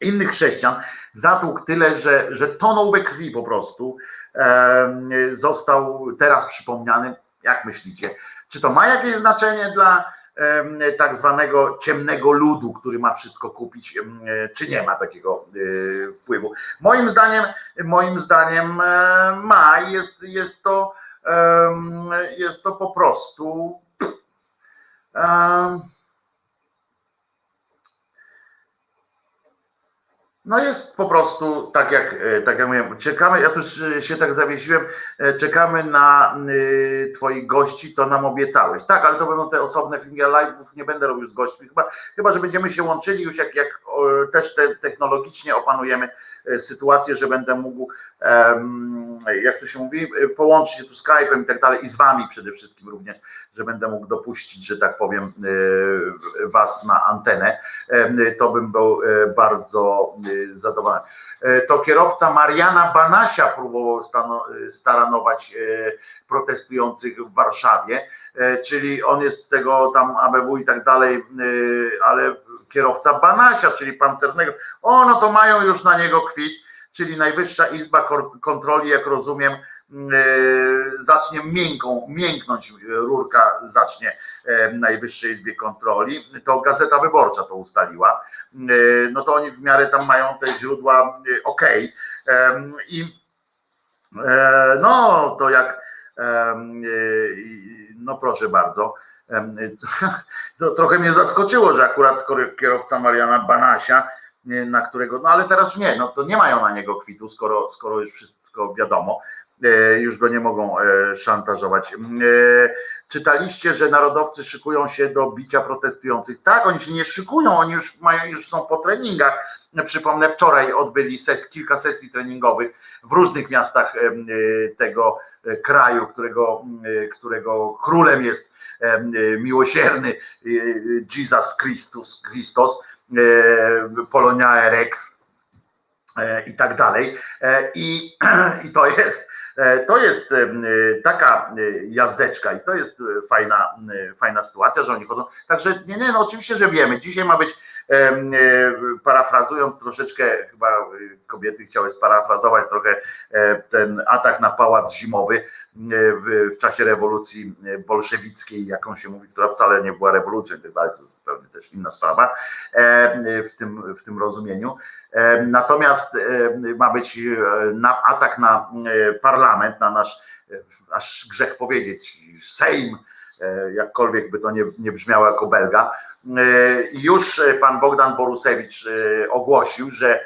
innych chrześcijan zatłukł tyle, że, że tonął we krwi po prostu, został teraz przypomniany. Jak myślicie? Czy to ma jakieś znaczenie dla tak zwanego ciemnego ludu, który ma wszystko kupić, czy nie ma takiego e, wpływu? Moim zdaniem, moim zdaniem e, ma, jest, jest to jest to po prostu No jest po prostu tak jak, e, tak jak mówiłem, czekamy, ja też e, się tak zawiesiłem, e, czekamy na y, twoich gości, to nam obiecałeś. Tak, ale to będą te osobne filmy, ja live'ów nie będę robił z gośćmi, chyba, chyba że będziemy się łączyli już jak, jak też te, technologicznie opanujemy sytuację, że będę mógł, jak to się mówi, połączyć się tu Skype'em i tak dalej i z wami przede wszystkim również, że będę mógł dopuścić, że tak powiem, was na antenę. To bym był bardzo zadowolony. To kierowca Mariana Banasia próbował staranować protestujących w Warszawie, czyli on jest z tego tam ABW i tak dalej, ale kierowca Banasia, czyli pancernego. O, no to mają już na niego kwit, czyli Najwyższa Izba Kontroli, jak rozumiem, mm, e, zacznie miękką, mięknąć rurka zacznie e, Najwyższej Izbie Kontroli, to Gazeta Wyborcza to ustaliła, e, no to oni w miarę tam mają te źródła ok. I no to jak no proszę bardzo, [LAUGHS] to trochę mnie zaskoczyło, że akurat kierowca Mariana Banasia, na którego, no ale teraz nie, no to nie mają na niego kwitu, skoro, skoro już wszystko wiadomo, e, już go nie mogą e, szantażować. Czytaliście, że narodowcy szykują się do bicia protestujących. Tak, oni się nie szykują, oni już mają, już są po treningach. Przypomnę, wczoraj odbyli ses, kilka sesji treningowych w różnych miastach tego kraju, którego, którego królem jest E, miłosierny e, Jesus Christus, Christos, e, Polonia Rex i tak dalej. I, [CLEARS THROAT] I to jest to jest taka jazdeczka i to jest fajna, fajna sytuacja, że oni chodzą. Także nie, nie, no oczywiście, że wiemy. Dzisiaj ma być, parafrazując troszeczkę, chyba kobiety chciały sparafrazować trochę ten atak na pałac zimowy, w, w czasie rewolucji bolszewickiej, jaką się mówi, która wcale nie była rewolucją i tak dalej, to jest zupełnie też inna sprawa w tym, w tym rozumieniu. Natomiast ma być na, atak na parlament, na nasz, aż grzech powiedzieć, Sejm, jakkolwiek by to nie, nie brzmiało jako belga. Już pan Bogdan Borusewicz ogłosił, że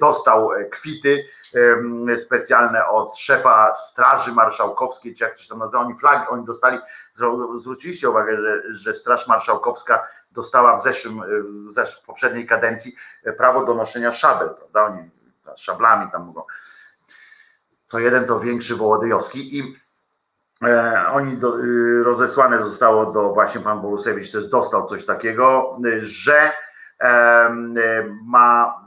dostał kwity specjalne od szefa Straży Marszałkowskiej, czy jak to się tam nazywa, oni flagi, oni dostali, zwróciliście uwagę, że, że Straż Marszałkowska dostała w zeszłym, w poprzedniej kadencji prawo do noszenia szabel, prawda, oni szablami tam mogą, co jeden to większy Wołodyjowski i e, oni do, rozesłane zostało do, właśnie pan Borusewicz też dostał coś takiego, że e, ma,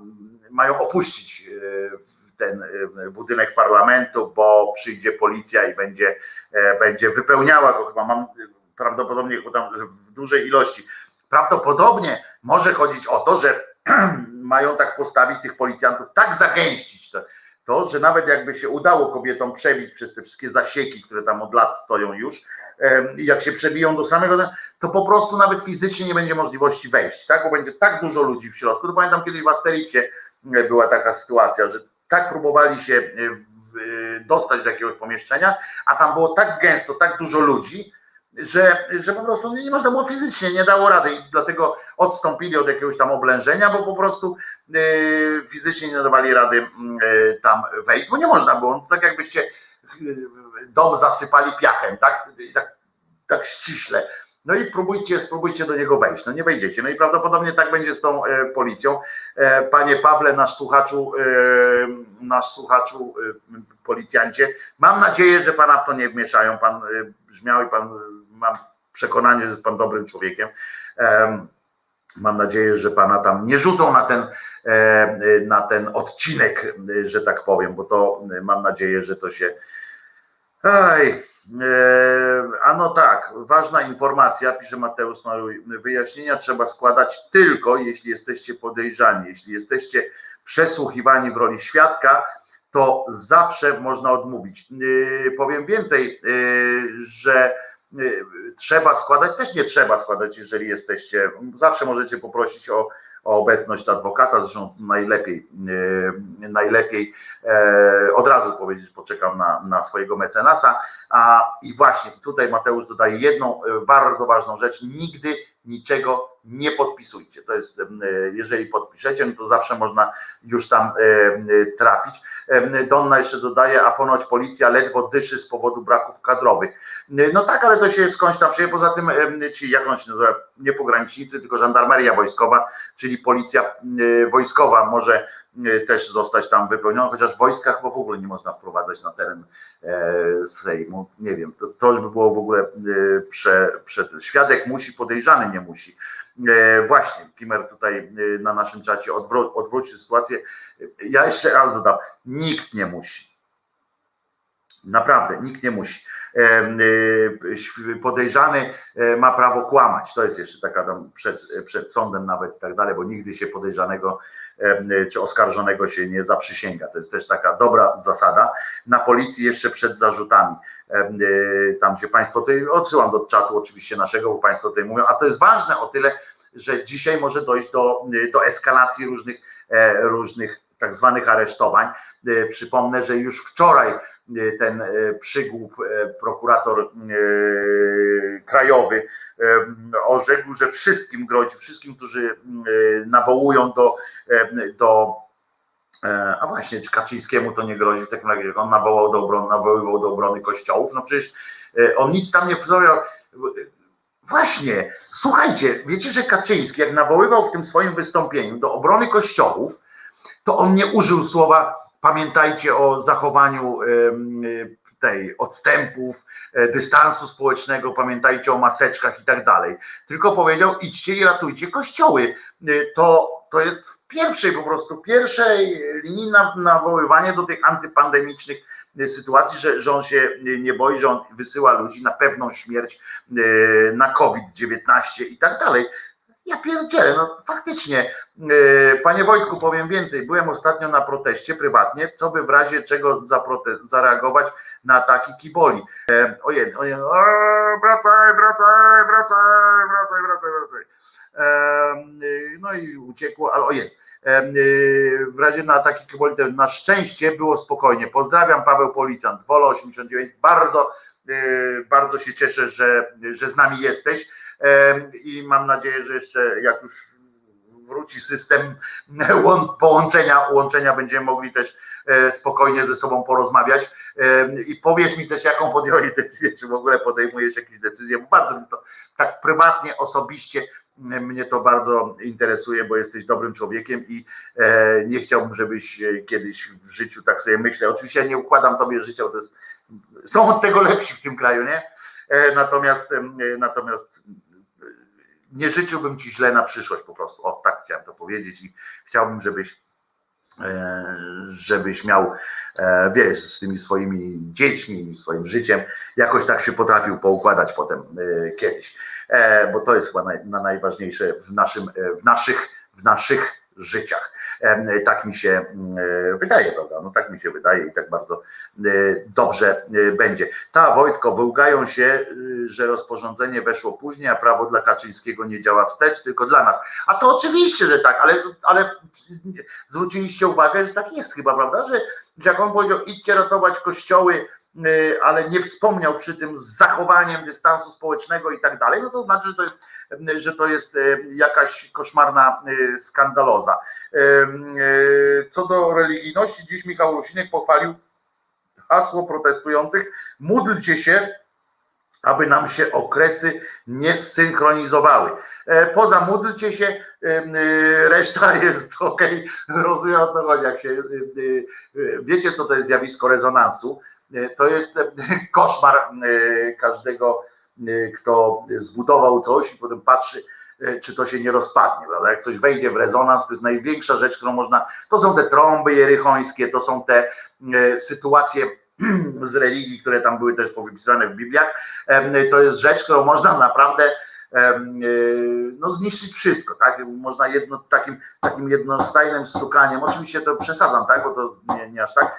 mają opuścić e, ten budynek parlamentu, bo przyjdzie policja i będzie, będzie wypełniała go, chyba mam prawdopodobnie w dużej ilości. Prawdopodobnie może chodzić o to, że [CLEARS THROAT] mają tak postawić tych policjantów, tak zagęścić to, to, że nawet jakby się udało kobietom przebić przez te wszystkie zasieki, które tam od lat stoją już, jak się przebiją do samego, to po prostu nawet fizycznie nie będzie możliwości wejść, tak? Bo będzie tak dużo ludzi w środku. To pamiętam kiedyś w Asterixie była taka sytuacja, że tak próbowali się dostać do jakiegoś pomieszczenia, a tam było tak gęsto, tak dużo ludzi, że, że po prostu nie można było fizycznie, nie dało rady i dlatego odstąpili od jakiegoś tam oblężenia, bo po prostu yy, fizycznie nie dawali rady tam wejść, bo nie można było, tak jakbyście dom zasypali piachem, tak, tak, tak ściśle. No i próbujcie, spróbujcie do niego wejść. No nie wejdziecie. No i prawdopodobnie tak będzie z tą e, policją. E, panie Pawle, nasz słuchaczu, e, nasz słuchaczu, policjancie, mam nadzieję, że pana w to nie wmieszają. Pan brzmiał i pan mam przekonanie, że jest pan dobrym człowiekiem. Mam nadzieję, że pana tam nie rzucą na ten, na ten odcinek, że tak powiem, bo to mam nadzieję, że to się. Aj, a no tak, ważna informacja, pisze Mateusz Maruj, wyjaśnienia trzeba składać tylko, jeśli jesteście podejrzani, jeśli jesteście przesłuchiwani w roli świadka, to zawsze można odmówić. Powiem więcej, że trzeba składać, też nie trzeba składać, jeżeli jesteście, zawsze możecie poprosić o, o obecność adwokata, zresztą najlepiej, najlepiej od razu powiedzieć, poczekam na, na swojego mecenasa, a i właśnie tutaj Mateusz dodaje jedną bardzo ważną rzecz, nigdy niczego nie podpisujcie. To jest, jeżeli podpiszecie, no to zawsze można już tam trafić. Donna jeszcze dodaje, a ponoć policja ledwo dyszy z powodu braków kadrowych. No tak, ale to się skądś tam przyjedzie. Poza tym ci, jak on się nazywa, nie pogranicznicy, tylko żandarmeria wojskowa, czyli policja wojskowa może też zostać tam wypełniona, chociaż w wojskach bo w ogóle nie można wprowadzać na teren Sejmu. Nie wiem, to, to już by było w ogóle prze, prze, świadek musi, podejrzany nie musi. Właśnie, Kimer tutaj na naszym czacie odwró odwrócił sytuację. Ja jeszcze raz dodam, nikt nie musi. Naprawdę, nikt nie musi. Podejrzany ma prawo kłamać. To jest jeszcze taka tam przed, przed sądem nawet i tak dalej, bo nigdy się podejrzanego czy oskarżonego się nie zaprzysięga. To jest też taka dobra zasada. Na policji jeszcze przed zarzutami. Tam się Państwo tutaj odsyłam do czatu oczywiście naszego, bo Państwo tutaj mówią, a to jest ważne o tyle, że dzisiaj może dojść do, do eskalacji różnych, różnych tak zwanych aresztowań. Przypomnę, że już wczoraj ten przygłup prokurator krajowy orzekł, że wszystkim grozi, wszystkim, którzy nawołują do, do a właśnie, czy Kaczyńskiemu to nie grozi w takim razie, on nawołał do obrony, nawoływał do obrony kościołów, no przecież on nic tam nie powiedział. Właśnie, słuchajcie, wiecie, że Kaczyński, jak nawoływał w tym swoim wystąpieniu do obrony kościołów, to on nie użył słowa pamiętajcie o zachowaniu tej odstępów, dystansu społecznego, pamiętajcie o maseczkach i tak dalej. Tylko powiedział idźcie i ratujcie kościoły. To, to jest w pierwszej po prostu, pierwszej linii nawoływanie do tych antypandemicznych sytuacji, że, że on się nie boi, że on wysyła ludzi na pewną śmierć na COVID-19 i tak dalej. Ja pierdzielę, no faktycznie. E, Panie Wojtku, powiem więcej. Byłem ostatnio na proteście prywatnie, co by w razie czego zareagować na ataki kiboli. E, Ojej, ojej, o, wracaj, wracaj, wracaj, wracaj, wracaj, wracaj. E, No i uciekło, ale o jest. E, W razie na ataki kiboli, na szczęście było spokojnie. Pozdrawiam, Paweł Policjant, Wola 89. Bardzo, e, bardzo się cieszę, że, że z nami jesteś e, i mam nadzieję, że jeszcze jak już wróci system [LAUGHS] łą- połączenia, łączenia, będziemy mogli też e, spokojnie ze sobą porozmawiać E, i powiesz mi też, jaką podjąłeś [LAUGHS] decyzję, czy w ogóle podejmujesz jakieś decyzje, bo bardzo mnie to tak prywatnie, osobiście mnie to bardzo interesuje, bo jesteś dobrym człowiekiem i e, nie chciałbym, żebyś kiedyś w życiu tak sobie myślał. Oczywiście ja nie układam tobie życia, to jest, są od tego lepsi w tym kraju, nie? Natomiast, natomiast nie życzyłbym ci źle na przyszłość po prostu. O, tak chciałem to powiedzieć i chciałbym, żebyś e, żebyś miał, e, wiesz, z tymi swoimi dziećmi, swoim życiem, jakoś tak się potrafił poukładać potem e, kiedyś, bo to jest chyba naj, na najważniejsze w, naszym, w, naszych, w naszych życiach. Tak mi się mm, e, wydaje, prawda? No tak mi się wydaje i tak bardzo e, dobrze e, będzie. Ta Wojtko, wyłgają się, że rozporządzenie weszło później, a prawo dla Kaczyńskiego nie działa wstecz, tylko dla nas. A to oczywiście, że tak, ale, ale zwróciliście uwagę, że tak jest chyba, prawda? Że, że jak on powiedział, idźcie ratować kościoły, ale nie wspomniał przy tym z zachowaniem dystansu społecznego i tak dalej, no to znaczy, że to jest, y, że to jest y, jakaś koszmarna y, skandaloza. Y, y, Co do religijności, dziś Michał Rusinek pochwalił hasło protestujących, módlcie się, aby nam się okresy nie zsynchronizowały. E, Poza módlcie się, y, reszta [LAUGHS] jest ok, rozumiem o co chodzi. Jak się, y, y, y, wiecie, co to jest zjawisko rezonansu? E, To jest em, [LAUGHS] koszmar y, każdego, kto zbudował coś i potem patrzy, czy to się nie rozpadnie. Prawda? Jak coś wejdzie w rezonans, to jest największa rzecz, którą można. To są te trąby jerychońskie, to są te e, sytuacje [CLEARS THROAT] z religii, które tam były też powypisane w Bibliach. To jest rzecz, którą można naprawdę no, zniszczyć wszystko, tak? Można jedno, takim, takim jednostajnym stukaniem, oczywiście to przesadzam, tak? Bo to nie, nie aż tak.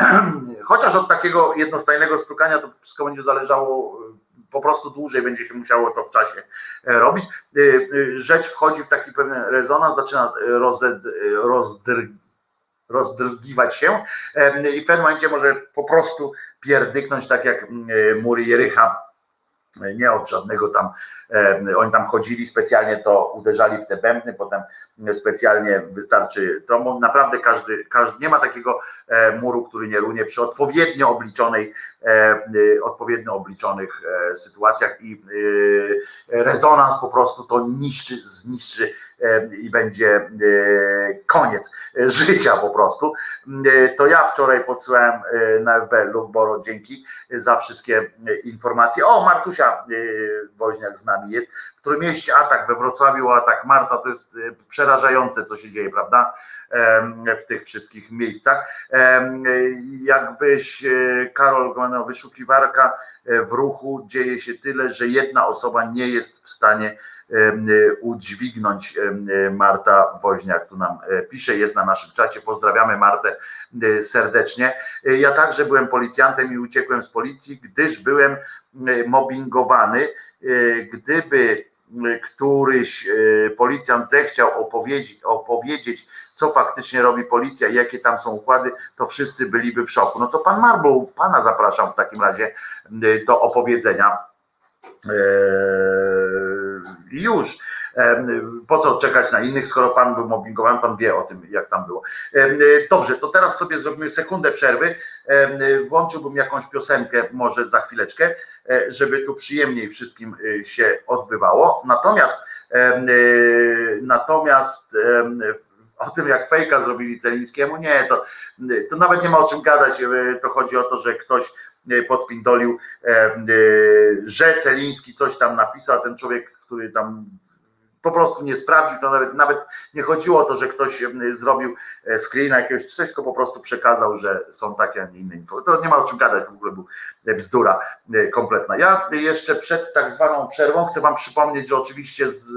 [CLEARS THROAT] Chociaż od takiego jednostajnego stukania to wszystko będzie zależało po prostu dłużej będzie się musiało to w czasie e, robić. Y, y, Rzecz wchodzi w taki pewien rezonans, zaczyna rozdr, rozdrgiwać się i w pewnym momencie może po prostu pierdyknąć tak jak mury Jericha nie od żadnego tam, e, oni tam chodzili specjalnie, to uderzali w te bębny, potem specjalnie wystarczy, to naprawdę każdy, każdy, nie ma takiego e, muru, który nie runie przy odpowiednio obliczonej, e, e, odpowiednio obliczonych e, sytuacjach i e, rezonans po prostu to niszczy, zniszczy e, i będzie e, koniec e, życia po prostu. E, To ja wczoraj podsyłałem e, na FB Luboro, dzięki za wszystkie e, informacje. O, Martusia e, Woźniak z nami jest. W Trójmieście atak, we Wrocławiu atak. Marta, to jest e, przerażające, co się dzieje, prawda? W tych wszystkich miejscach. Jakbyś, e, Karol, wyszukiwarka e, w ruchu, dzieje się tyle, że jedna osoba nie jest w stanie e, udźwignąć. Marta Woźniak tu nam e, pisze, jest na naszym czacie. Pozdrawiamy Martę serdecznie. Ja także byłem policjantem i uciekłem z policji, gdyż byłem mobbingowany. E, Gdyby któryś e, policjant zechciał opowiedzieć, co faktycznie robi policja i jakie tam są układy, to wszyscy byliby w szoku. No to pan Marble, pana zapraszam w takim razie do opowiedzenia. Eee, Już. Po co czekać na innych, skoro pan był mobbingowany, pan wie o tym, jak tam było. Em, Dobrze, to teraz sobie zrobimy sekundę przerwy. Em, Włączyłbym jakąś piosenkę, może za chwileczkę, e, żeby tu przyjemniej wszystkim e, się odbywało. Natomiast, e, natomiast o tym, jak fejka zrobili Celińskiemu, nie, to, to nawet nie ma o czym gadać. E, To chodzi o to, że ktoś e, podpindolił, e, e, że Celiński coś tam napisał, a ten człowiek, który tam po prostu nie sprawdził, to nawet, nawet nie chodziło o to, że ktoś zrobił e, screena jakiegoś coś, tylko po prostu przekazał, że są takie, a nie inne info. To nie ma o czym gadać, w ogóle był e, bzdura e, kompletna. Ja jeszcze przed tak zwaną przerwą chcę wam przypomnieć, że oczywiście z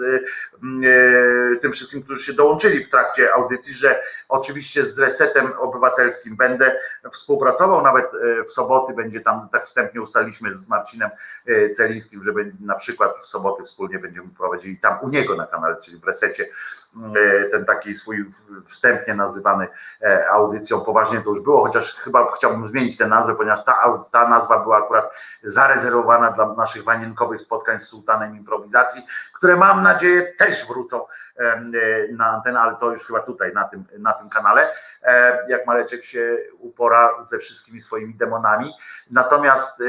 tym wszystkim, którzy się dołączyli w trakcie audycji, że oczywiście z Resetem Obywatelskim będę współpracował, nawet w soboty będzie tam, tak wstępnie ustaliliśmy z Marcinem Celińskim, że na przykład w soboty wspólnie będziemy prowadzili tam u niego na kanale, czyli w Resecie, e, ten taki swój wstępnie nazywany e, audycją, poważnie to już było, chociaż chyba chciałbym zmienić tę nazwę, ponieważ ta, ta nazwa była akurat zarezerwowana dla naszych wanienkowych spotkań z sułtanem improwizacji, które mam nadzieję też wrócą e, na antenę, ale to już chyba tutaj, na tym, na tym kanale, jak Mareczek się upora ze wszystkimi swoimi demonami. Natomiast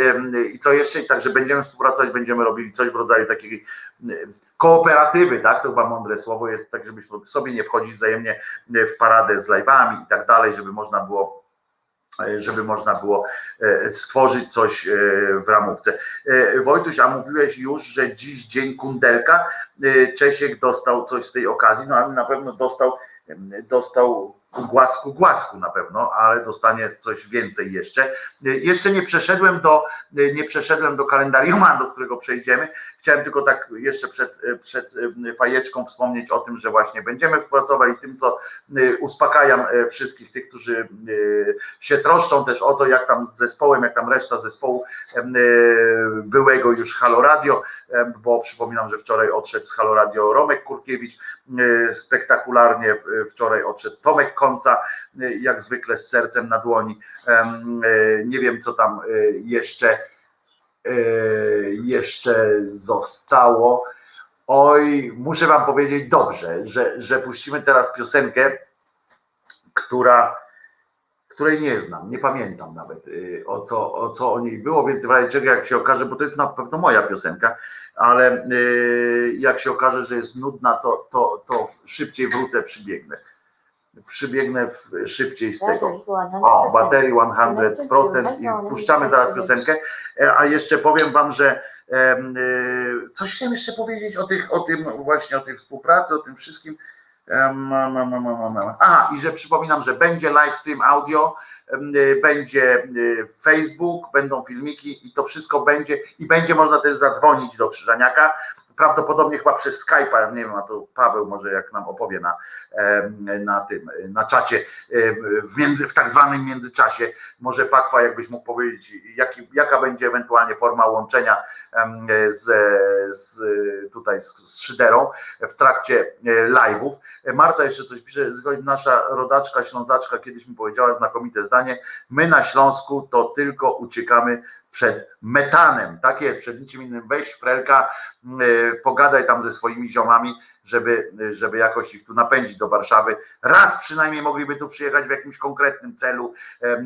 i co jeszcze, także będziemy współpracować, będziemy robili coś w rodzaju takiej kooperatywy, tak, to chyba mądre słowo jest, tak żebyśmy sobie nie wchodzić wzajemnie w paradę z live'ami i tak dalej, żeby można było e, żeby można było e, stworzyć coś e, w ramówce. Wojtuś, a mówiłeś już, że dziś dzień kundelka. Czesiek dostał coś z tej okazji, no ale na pewno dostał, dostał głasku, głasku na pewno, ale dostanie coś więcej jeszcze. Jeszcze nie przeszedłem do, nie przeszedłem do kalendarium, [LAUGHS] do którego przejdziemy. Chciałem tylko tak jeszcze przed, przed e, fajeczką wspomnieć o tym, że właśnie będziemy współpracowali tym, co e, uspokajam e, wszystkich tych, którzy się troszczą też o to, jak tam z zespołem, jak tam reszta zespołu byłego już Halo Radio, bo przypominam, że wczoraj odszedł z Halo Radio Romek Kurkiewicz, spektakularnie wczoraj odszedł Tomek Konca, e, jak zwykle z sercem na dłoni. E, Nie wiem, co tam e, jeszcze jeszcze zostało. Oj, muszę wam powiedzieć dobrze, że, że puścimy teraz piosenkę, która której nie znam, nie pamiętam nawet y, o co, o co o niej było, więc w razie czego jak się okaże, bo to jest na pewno moja piosenka, ale y, jak się okaże, że jest nudna, to, to, to szybciej wrócę, przybiegnę. Przybiegnę szybciej z tego. O, baterii 100% i wpuszczamy zaraz piosenkę. E, A jeszcze powiem wam, że y, coś chciałem jeszcze powiedzieć o tych, o tym właśnie o tej współpracy, o tym wszystkim. Aha, i że przypominam, że będzie live stream audio, y, będzie y, Facebook, będą filmiki i to wszystko będzie i będzie można też zadzwonić do Krzyżaniaka. Prawdopodobnie chyba przez Skype'a, nie wiem, a to Paweł może jak nam opowie na, na tym, na czacie, w, między, w tak zwanym międzyczasie. Może Pakwa, jakbyś mógł powiedzieć, jaka będzie ewentualnie forma łączenia z, z tutaj z, z Szyderą w trakcie e, live'ów. Marta jeszcze coś pisze, nasza rodaczka, ślązaczka kiedyś mi powiedziała znakomite zdanie, my na Śląsku to tylko uciekamy przed metanem, tak jest, przed niczym innym, weź Frelka, e, pogadaj tam ze swoimi ziomami, żeby, żeby jakoś ich tu napędzić do Warszawy. Raz przynajmniej mogliby tu przyjechać w jakimś konkretnym celu,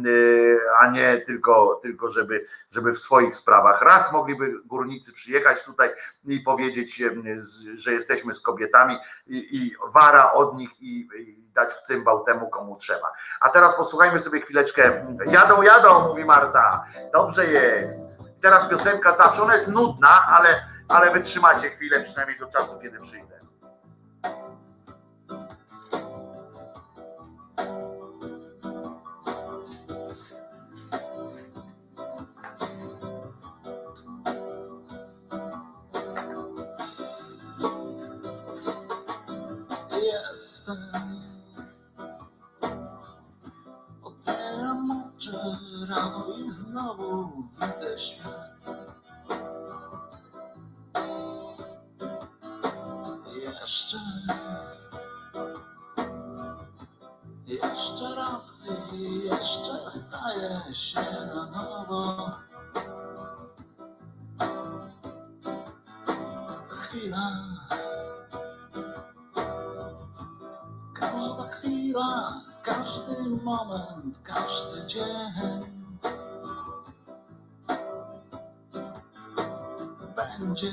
y, a nie tylko, tylko żeby, żeby w swoich sprawach. Raz mogliby górnicy przyjechać tutaj i powiedzieć, że jesteśmy z kobietami i, i wara od nich i, i dać w cymbał temu, komu trzeba. A teraz posłuchajmy sobie chwileczkę. Jadą, jadą, mówi Marta. Dobrze jest. Teraz piosenka zawsze, ona jest nudna, ale, ale wytrzymacie chwilę przynajmniej do czasu, kiedy przyjdę. Moment, każdy dzień. Będzie.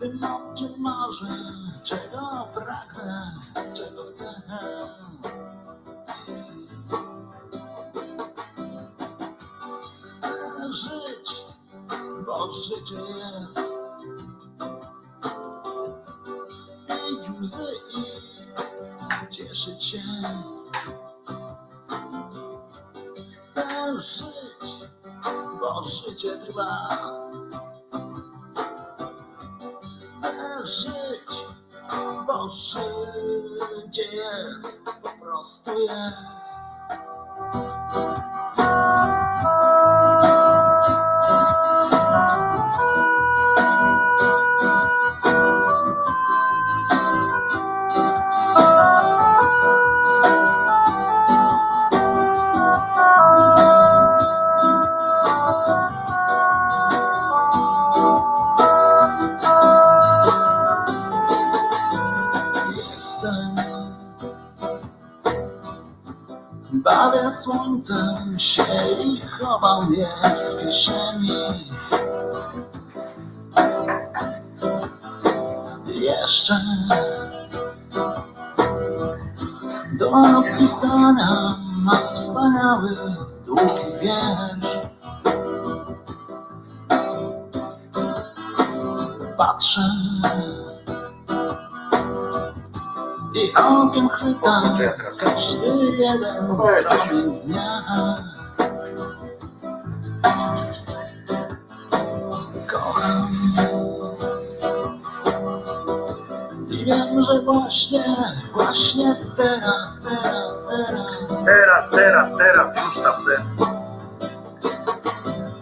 Tym, o czym marzę, czego pragnę, czego chcę. Chcę żyć, bo życie jest życie trwa. Chcę żyć, bo życie jest, po prostu jest. Bawię słońcem się i chowam je w kieszeni. Jeszcze Do napisania mam wspaniały, chwytam Pozwól, że ja teraz- każdy jeden No promień dnia. Kocham i wiem, że właśnie, właśnie teraz, teraz, teraz Teraz, teraz, teraz, już tam ten.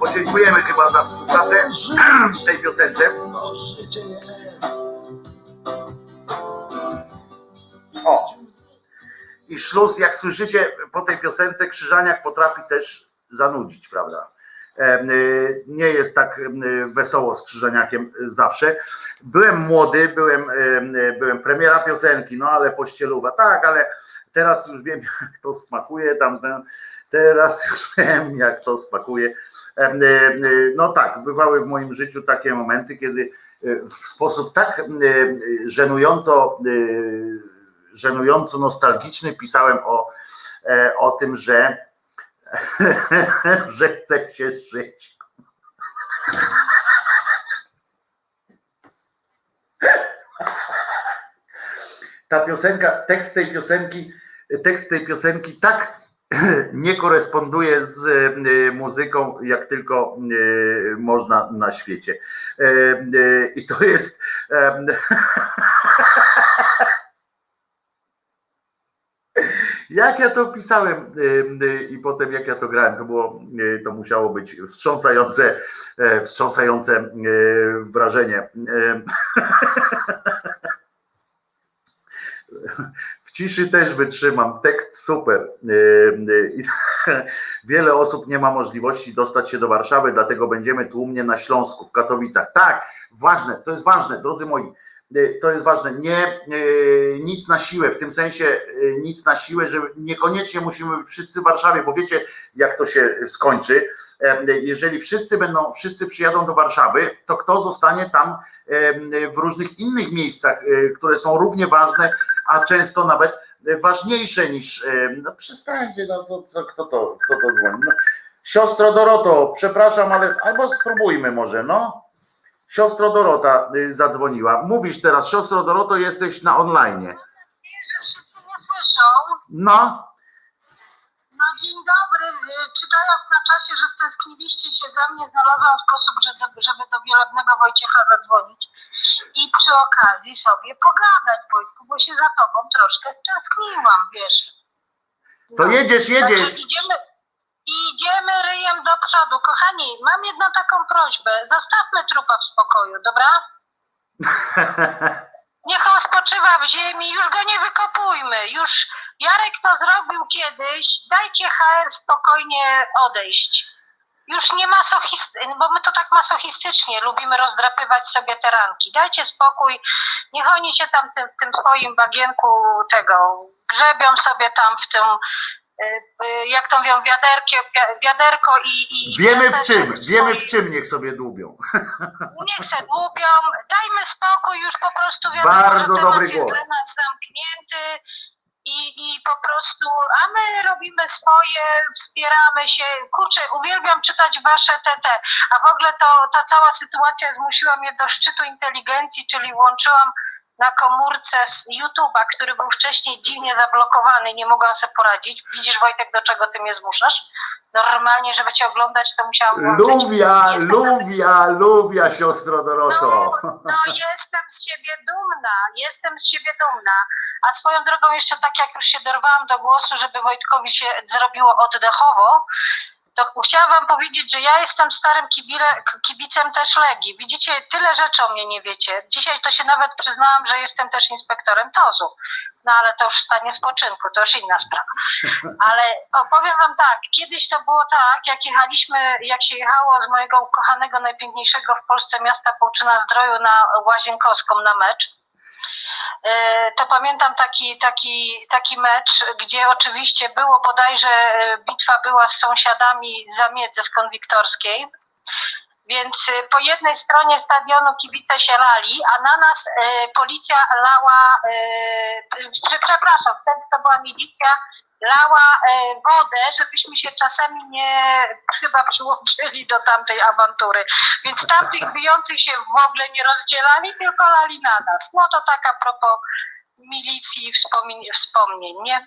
Podziękujemy chyba za współpracę [CLEARS THROAT] tej piosence. Szluz, jak słyszycie po tej piosence, Krzyżaniak potrafi też zanudzić, prawda? Em, y, Nie jest tak y, wesoło z Krzyżaniakiem zawsze. Byłem młody, byłem, em, byłem premiera piosenki, no ale pościeluwa, tak, ale [LAUGHS] teraz już wiem, jak to smakuje tam. Teraz już wiem, jak to smakuje. No tak, bywały w moim życiu takie momenty, kiedy w sposób tak żenująco, żenująco nostalgiczny pisałem o, e, o tym, że, [LAUGHS] że chce się żyć. Ta piosenka, tekst tej piosenki, tekst tej piosenki tak [CLEARS THROAT] nie koresponduje z y, muzyką, jak tylko y, można na świecie. E, I to jest. [LAUGHS] Jak ja to pisałem y, y, i potem jak ja to grałem, to było, y, to musiało być wstrząsające, e, wstrząsające wrażenie. Y, W ciszy też wytrzymam. Tekst super. [LAUGHS] Wiele osób nie ma możliwości dostać się do Warszawy, dlatego będziemy tłumnie na Śląsku, w Katowicach. Tak, ważne, to jest ważne, drodzy moi. Y, To jest ważne. Nie y, nic na siłę, w tym sensie y, nic na siłę, że niekoniecznie musimy wszyscy w Warszawie, bo wiecie, jak to się skończy. E, Jeżeli wszyscy będą, wszyscy przyjadą do Warszawy, to kto zostanie tam e, w różnych innych miejscach, e, które są równie ważne, a często nawet ważniejsze niż. No przestańcie, no to co, kto to, kto to dzwoni? No, siostro Doroto, przepraszam, ale albo spróbujmy może, no. Siostro Dorota y, zadzwoniła. Mówisz teraz, siostro Doroto, jesteś na online. że wszyscy mnie słyszą. No, No dzień dobry. Y, Czytając na czasie, że stęskniliście się za mnie, znalazłam sposób, żeby, żeby do wielebnego Wojciecha zadzwonić i przy okazji sobie pogadać, Wojtku, bo się za tobą troszkę stęskniłam, wiesz. to No. jedziesz, jedziesz. Także idziemy, idziemy ryjem do przodu. Kochani, mam jedną taką prośbę. Zostawmy trupa w spokoju, dobra? [LAUGHS] Niech on spoczywa w ziemi, już go nie wykopujmy. Już Jarek to zrobił kiedyś. Dajcie HR spokojnie odejść. Już nie masochistycznie, bo my to tak masochistycznie lubimy rozdrapywać sobie te ranki. Dajcie spokój, niech oni się tam tym, tym swoim bagienku tego grzebią sobie tam w tym, jak to mówią, wiaderkie, wi- wiaderko i... i Wiemy w czym, wiemy w czym niech sobie dłubią. [LAUGHS] Niech se dłubią, dajmy spokój, już po prostu wiadomo, Bardzo że temat dobry jest głos. dla nas zamknięty i, i po prostu, a my robimy swoje, wspieramy się. Kurczę, uwielbiam czytać wasze TT, a w ogóle to ta cała sytuacja zmusiła mnie do szczytu inteligencji, czyli włączyłam na komórce z YouTube'a, który był wcześniej dziwnie zablokowany, nie mogłam sobie poradzić. Widzisz Wojtek, do czego ty mnie zmuszasz? Normalnie, żeby cię oglądać, to musiałam. Luwia, Jestem- luwia, luwia, siostro Doroto. No, no jestem z siebie dumna, jestem z siebie dumna. A swoją drogą jeszcze tak jak już się dorwałam do głosu, żeby Wojtkowi się zrobiło oddechowo, to chciałam wam powiedzieć, że ja jestem starym kibile, kibicem też Legii. Widzicie, tyle rzeczy o mnie nie wiecie. Dzisiaj to się nawet przyznałam, że jestem też inspektorem TOZU. No ale to już w stanie spoczynku, to już inna sprawa. Ale opowiem wam tak, kiedyś to było tak, jak jechaliśmy, jak się jechało z mojego ukochanego, najpiękniejszego w Polsce miasta Połczyna Zdroju na Łazienkowską na mecz, to pamiętam taki, taki, taki mecz, gdzie oczywiście było bodajże, e, bitwa była z sąsiadami Zamiedzy, z Konwiktorskiej, więc e, po jednej stronie stadionu kibice się lali, a na nas e, policja lała, e, prze- przepraszam, wtedy to była milicja, lała e, wodę, żebyśmy się czasami nie chyba [LAUGHS] przyłączyli do tamtej awantury. Więc tamtych bijących się w ogóle nie rozdzielali, tylko lali na nas. No to tak a propos milicji wspomnień, wspomnień, nie?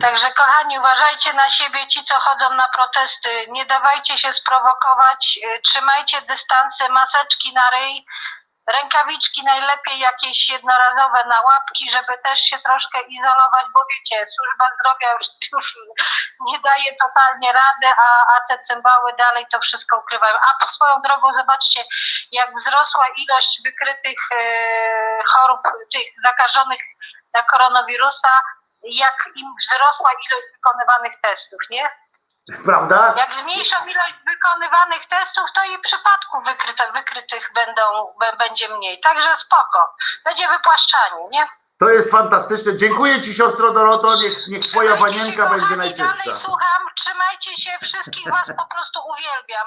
Także kochani, uważajcie na siebie, ci co chodzą na protesty, nie dawajcie się sprowokować, y, trzymajcie dystanse, maseczki na ryj, rękawiczki najlepiej jakieś jednorazowe na łapki, żeby też się troszkę izolować, bo wiecie, służba zdrowia już, [LAUGHS] już nie daje totalnie rady, a, a te cymbały dalej to wszystko ukrywają. A swoją drogą zobaczcie, jak wzrosła ilość wykrytych e, chorób, tych zakażonych na koronawirusa, jak im wzrosła ilość wykonywanych testów, nie? [LAUGHS] Prawda? Jak zmniejszą ilość wykonywanych testów, to i przypadków wykryte, wykrytych będą, będzie mniej. Także spoko. Będzie wypłaszczanie, nie? To jest fantastyczne. Dziękuję Ci siostro Doroto. Niech, niech Twoja kochani, będzie najczystsza. Dalej słucham, trzymajcie się, wszystkich was po prostu uwielbiam.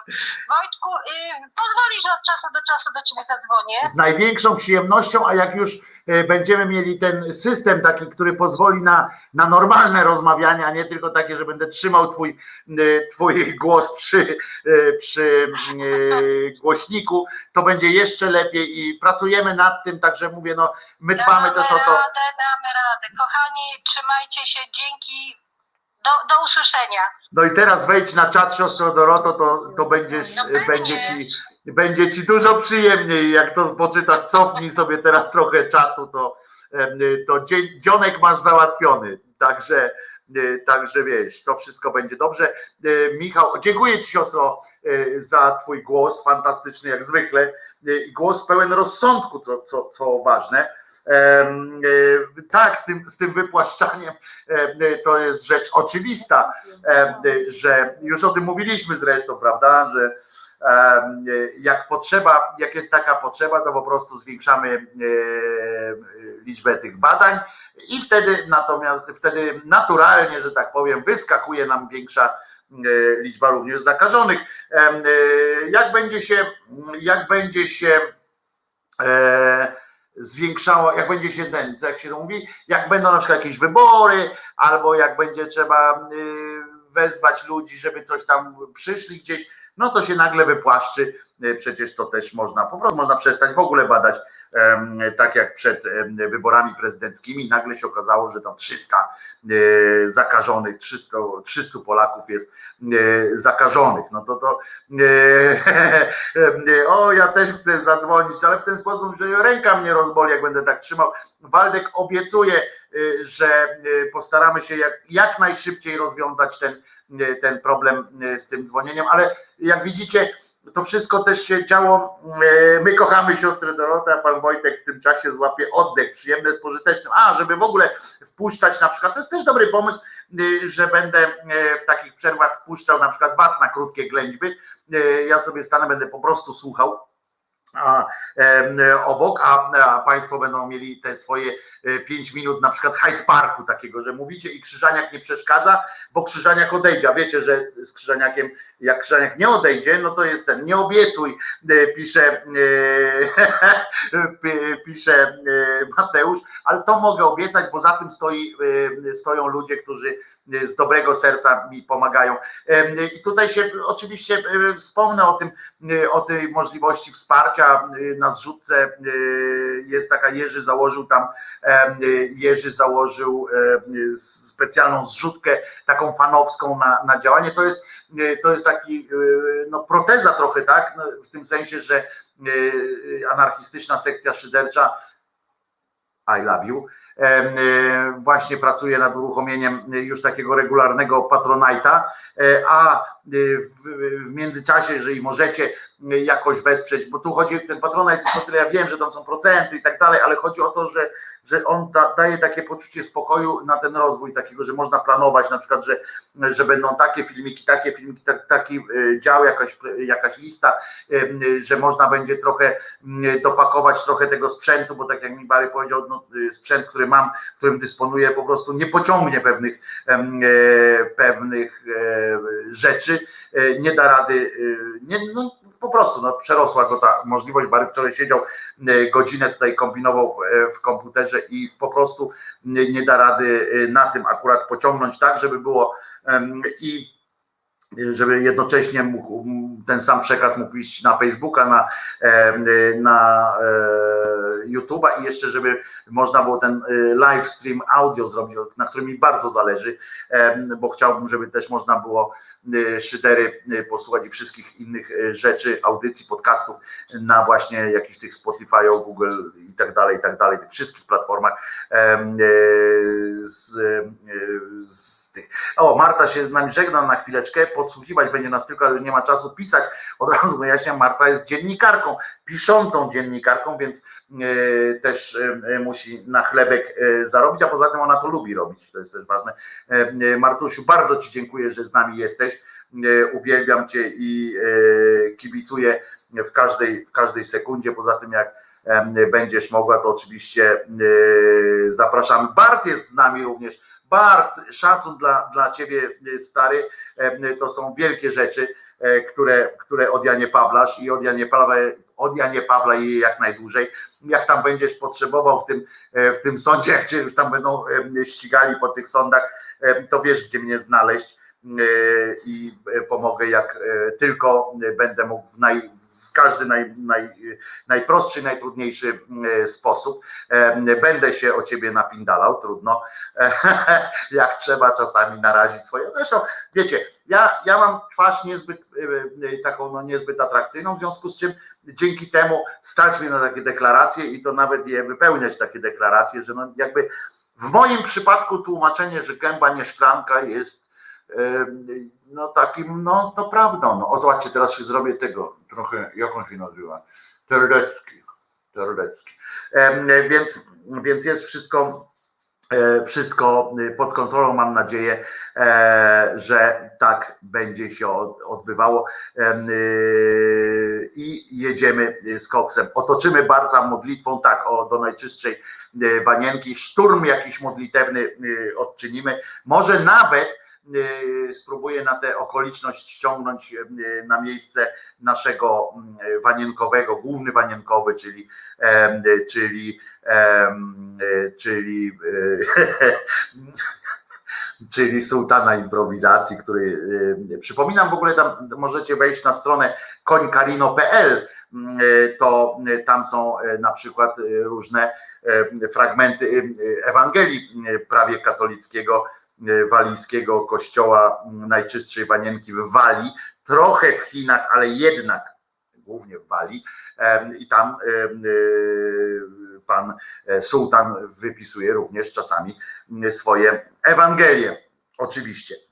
Wojtku, y, pozwolisz, że od czasu do czasu do ciebie zadzwonię? Z największą przyjemnością, a jak już e, będziemy mieli ten system taki, który pozwoli na, na normalne rozmawianie, a nie tylko takie, że będę trzymał Twój, e, twój głos przy, e, przy głośniku, to będzie jeszcze lepiej i pracujemy nad tym, także mówię, no my dbamy też o to. Radę, damy radę. Kochani, trzymajcie się, dzięki. Do, do usłyszenia. No i teraz wejdź na czat siostro Doroto, to, to będziesz, No będzie ci będzie ci dużo przyjemniej, jak to poczytasz, cofnij sobie teraz trochę czatu, to, to dzionek masz załatwiony, także, e, także wiesz, to wszystko będzie dobrze. E, Michał, dziękuję ci siostro e, za twój głos, fantastyczny jak zwykle, głos pełen rozsądku, co, co, co ważne. E, Tak, z tym, z tym wypłaszczaniem e, to jest rzecz oczywista, e, że już o tym mówiliśmy zresztą, prawda, że jak potrzeba, jak jest taka potrzeba, to po prostu zwiększamy liczbę tych badań i wtedy natomiast wtedy naturalnie, że tak powiem, wyskakuje nam większa liczba również zakażonych. Jak będzie się, jak będzie się zwiększała, jak będzie się ten, jak się to mówi, jak będą na przykład jakieś wybory, albo jak będzie trzeba y, wezwać ludzi, żeby coś tam przyszli gdzieś, no to się nagle wypłaszczy. Y, Przecież to też można, po prostu można przestać w ogóle badać, tak jak przed wyborami prezydenckimi. Nagle się okazało, że tam 300 y, zakażonych, 300, 300 Polaków jest y, zakażonych. No to to [LAUGHS] o, ja też chcę zadzwonić, ale w ten sposób, że ręka mnie rozboli, jak będę tak trzymał. Waldek obiecuje, że postaramy się jak, jak najszybciej rozwiązać ten, ten problem z tym dzwonieniem, ale jak widzicie, to wszystko też się działo. y, My kochamy siostrę Dorotę, a pan Wojtek w tym czasie złapie oddech, przyjemne z pożytecznym. A, żeby w ogóle wpuszczać na przykład, to jest też dobry pomysł, y, że będę y, w takich przerwach wpuszczał na przykład was na krótkie ględźby. Y, Ja sobie stanę, będę po prostu słuchał a, em, obok, a, a Państwo będą mieli te swoje 5 minut na przykład Hyde Parku takiego, że mówicie i Krzyżaniak nie przeszkadza, bo Krzyżaniak odejdzie, a wiecie, że z Krzyżaniakiem, jak Krzyżaniak nie odejdzie, no to jest ten, nie obiecuj, e, pisze, e, [LAUGHS] pi- pisze e, Mateusz, ale to mogę obiecać, bo za tym stoi, e, stoją ludzie, którzy z dobrego serca mi pomagają. I tutaj się oczywiście wspomnę o tym, o tej możliwości wsparcia na zrzutce. Jest taka Jerzy założył tam, Jerzy założył specjalną zrzutkę, taką fanowską na, na działanie. To jest, to jest taki no, proteza trochę, tak? No, w tym sensie, że anarchistyczna sekcja szydercza I love you właśnie pracuje nad uruchomieniem już takiego regularnego patronajta, a w międzyczasie, jeżeli możecie jakoś wesprzeć, bo tu chodzi, ten patronajt jest o tyle, ja wiem, że tam są procenty i tak dalej, ale chodzi o to, że że on da, daje takie poczucie spokoju na ten rozwój, takiego, że można planować na przykład, że, że będą takie filmiki, takie filmiki, tak, taki e, dział, jakaś, jakaś lista, e, że można będzie trochę dopakować trochę tego sprzętu, bo tak jak mi Bary powiedział, no, e, sprzęt, który mam, którym dysponuję, po prostu nie pociągnie pewnych, pewnych rzeczy, nie da rady, nie, no, po prostu no, przerosła go ta możliwość. Bary wczoraj siedział e, godzinę tutaj kombinował w komputerze i po prostu nie da rady e, na tym akurat pociągnąć tak, żeby było i żeby jednocześnie mógł, ten sam przekaz mógł iść na Facebooka, na, na e, YouTube'a i jeszcze, żeby można było ten live stream audio zrobić, na którym mi bardzo zależy, bo chciałbym, żeby też można było Y, szydery y, posłuchać i wszystkich innych y, rzeczy, audycji, podcastów na właśnie jakichś tych Spotify, Google i tak dalej, i tak dalej, tych wszystkich platformach z, z tych. O, Marta się z nami żegna na chwileczkę, podsłuchiwać będzie nas tylko, ale nie ma czasu pisać. Od razu wyjaśniam, Marta jest dziennikarką, piszącą dziennikarką, więc też musi na chlebek zarobić, a poza tym ona to lubi robić, to jest też ważne. Martusiu, bardzo Ci dziękuję, że z nami jesteś. E, uwielbiam Cię i e, kibicuję w każdej, w każdej sekundzie. Poza tym, jak będziesz mogła, to oczywiście e, zapraszamy. Bart jest z nami również. Bart, szacun dla, dla Ciebie, stary. To są wielkie rzeczy, które, które od Janie Pawlasz i od Janie od Janie Pawla i jak najdłużej. Jak tam będziesz potrzebował w tym, w tym sądzie, [LAUGHS] jak Cię już tam będą ścigali po tych sądach, to wiesz, gdzie mnie znaleźć E, i pomogę jak e, tylko będę mógł w, naj, każdy naj, naj, najprostszy, najtrudniejszy e, sposób. Będę się o ciebie napindalał, trudno, [LAUGHS] jak trzeba czasami narazić swoje. Zresztą, wiecie, ja, ja mam twarz niezbyt taką no, niezbyt atrakcyjną, w związku z czym dzięki temu stać mnie na takie deklaracje i to nawet je wypełniać takie deklaracje, że no jakby w moim przypadku tłumaczenie, że gęba nie szklanka jest no takim, no to prawdą. No, o zobaczcie, teraz się zrobię tego, trochę, jak on się nazywa? Terlecki. Terlecki. Więc, więc jest wszystko, e, wszystko pod kontrolą. Mam nadzieję, e, że tak będzie się odbywało. E, I jedziemy z koksem. Otoczymy Barta modlitwą, tak, o, do najczystszej wanienki. Szturm jakiś modlitewny odczynimy. Może nawet spróbuję na tę okoliczność ściągnąć y, na miejsce naszego mm, wanienkowego, główny wanienkowy, czyli czyli czyli [LAUGHS] czyli sułtana improwizacji, który przypominam w ogóle tam możecie wejść na stronę końkarino.pl to tam są na przykład różne fragmenty Ewangelii prawie katolickiego E, walijskiego kościoła najczystszej wanienki w Walii, trochę w Chinach, ale jednak głównie w Walii i tam e, pan sułtan wypisuje również czasami swoje Ewangelie, oczywiście.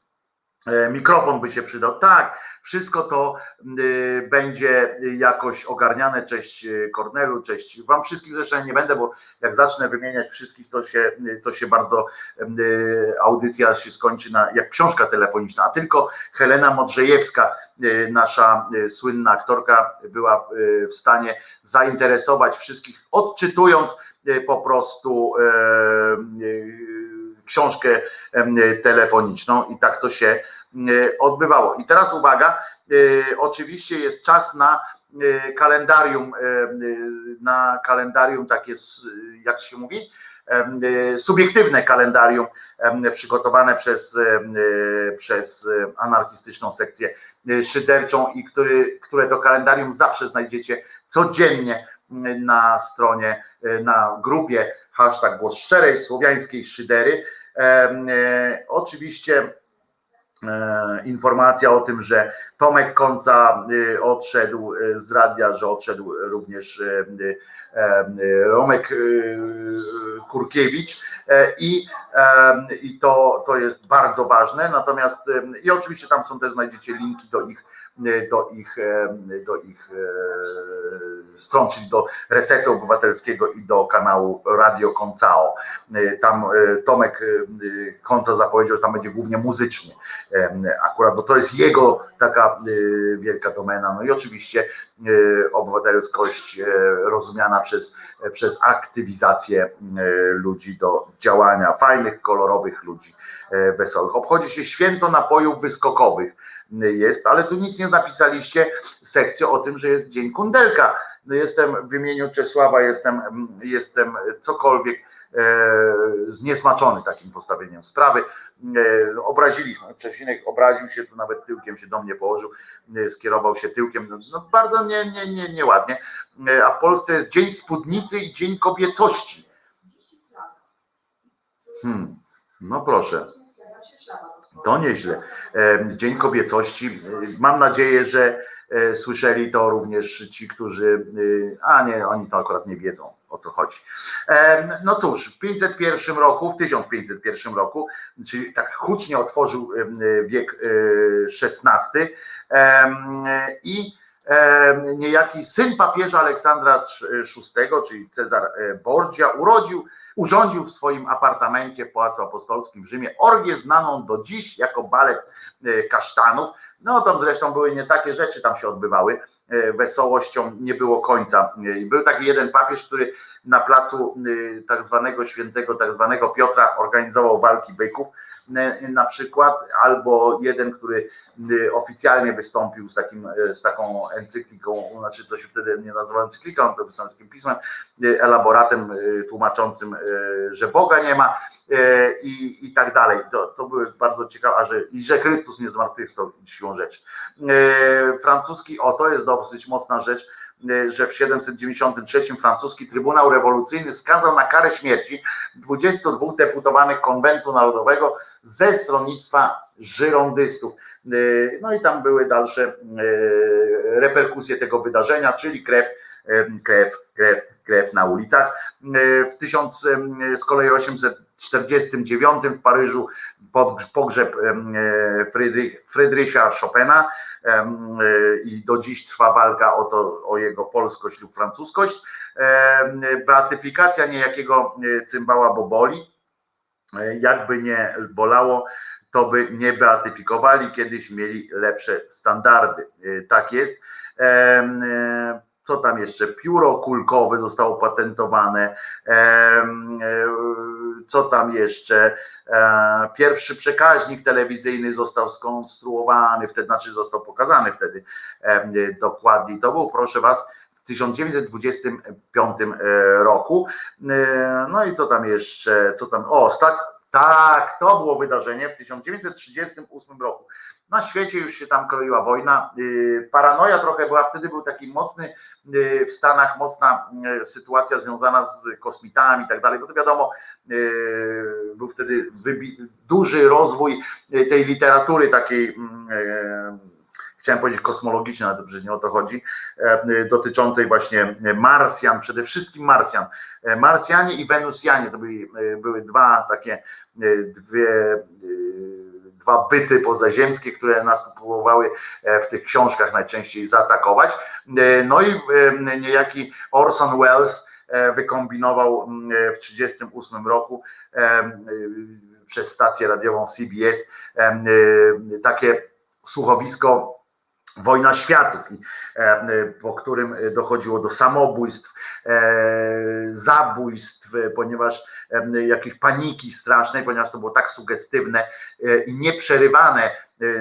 E, mikrofon by się przydał. Tak, wszystko to y, będzie jakoś ogarniane. Cześć y, Kornelu, cześć Wam wszystkich zresztą nie będę, bo jak zacznę wymieniać wszystkich, to się, to się bardzo y, audycja się skończy na, jak książka telefoniczna, a tylko Helena Modrzejewska, nasza słynna aktorka, była w stanie zainteresować wszystkich, odczytując po prostu książkę telefoniczną i tak to się odbywało. I teraz uwaga, oczywiście jest czas na e, kalendarium, e, e, na kalendarium takie, jak się mówi, e, subiektywne kalendarium przygotowane przez, e, przez e, anarchistyczną sekcję e, szyderczą i który, które to kalendarium zawsze znajdziecie codziennie na stronie, e, na grupie hashtag głos szczerej słowiańskiej szydery. E, Oczywiście e, informacja o tym, że Tomek Końca e, odszedł e, z radia, że odszedł również e, Romek Kurkiewicz e, i, i to, to jest bardzo ważne. Natomiast i oczywiście tam są też znajdziecie linki do ich do ich, do ich stron, czyli do Resetu Obywatelskiego i do kanału Radio Koncao. E, Tam e, Tomek e, Konca zapowiedział, że tam będzie głównie muzycznie akurat, bo to jest jego taka wielka domena. No i oczywiście obywatelskość rozumiana przez, przez aktywizację ludzi do działania, fajnych, kolorowych ludzi wesołych. Obchodzi się święto napojów wyskokowych jest, ale tu nic nie napisaliście sekcję o tym, że jest Dzień Kundelka. No Jestem w imieniu Czesława, jestem, jestem cokolwiek e, zniesmaczony takim postawieniem sprawy. E, Obraziliśmy, Czesinek obraził się, tu nawet tyłkiem się do mnie położył, e, skierował się tyłkiem, no, no bardzo nie, nie, nie, nieładnie. A w Polsce jest Dzień Spódnicy i Dzień Kobiecości. Hmm. No proszę. To nieźle. Dzień Kobiecości. E, Mam nadzieję, że e, słyszeli to również ci, którzy. e, A nie, oni to akurat nie wiedzą o co chodzi. No cóż, w 501 roku, w 1501 roku, czyli tak hucznie otworzył wiek XVI i niejaki syn papieża Aleksandra VI, czyli Cezar Borgia, urodził urządził w swoim apartamencie w Pałacu Apostolskim w Rzymie orgię znaną do dziś jako balet e, kasztanów. No tam zresztą były nie takie rzeczy tam się odbywały. E, Wesołością nie było końca. E, Był taki jeden papież, który na placu tak zwanego świętego, tak zwanego Piotra organizował walki byków na przykład, albo jeden, który e, oficjalnie wystąpił z, takim, e, z taką encykliką, znaczy to się wtedy nie nazywa encykliką, to wystąpił z pismem, e, elaboratem tłumaczącym, że Boga nie ma i, i tak dalej. To, to były bardzo ciekawe, a że, i że Chrystus nie zmartwychwstał siłą rzeczy. Francuski, o to jest dosyć mocna rzecz, że w 793 francuski Trybunał Rewolucyjny skazał na karę śmierci 22 deputowanych konwentu narodowego ze stronnictwa żyrondystów. E, No i tam były dalsze e, reperkusje tego wydarzenia, czyli krew, e, krew, krew, krew na ulicach. E, W 1000, e, z kolei 849 w Paryżu pogrzeb e, Frydrych, Frydrysia Chopina e, i do dziś trwa walka o, to, o jego polskość lub francuskość. Beatyfikacja niejakiego e, cymbała Boboli, E, jakby nie bolało, to by nie beatyfikowali, kiedyś mieli lepsze standardy. E, Tak jest. Co tam jeszcze? Pióro kulkowe zostało patentowane. E, Co tam jeszcze? E, Pierwszy przekaźnik telewizyjny został skonstruowany, wtedy, znaczy został pokazany wtedy em, dokładniej. To był, proszę Was, w 1925 roku. E, No i co tam jeszcze? Co tam? O, stać. Tak, to było wydarzenie w 1938 roku. Na świecie już się tam kroiła wojna. Y, Paranoja trochę była, wtedy był taki mocny y, w Stanach, mocna y, sytuacja związana z kosmitami i tak dalej, bo to wiadomo, był wtedy duży rozwój tej literatury takiej mm, chciałem powiedzieć kosmologicznej, ale dobrze nie o to chodzi, e, dotyczącej właśnie Marsjan, przede wszystkim Marsjan. E, Marsjanie i Wenusjanie to byli, były dwa takie, dwie, dwa byty pozaziemskie, które nas próbowały e, w tych książkach najczęściej zaatakować. E, No i e, niejaki Orson Welles wykombinował m, w 1938 roku przez stację radiową CBS takie słuchowisko Wojna Światów, e, po którym dochodziło do samobójstw, e, zabójstw, e, ponieważ e, jakiejś paniki strasznej, ponieważ to było tak sugestywne e, i nieprzerywane e,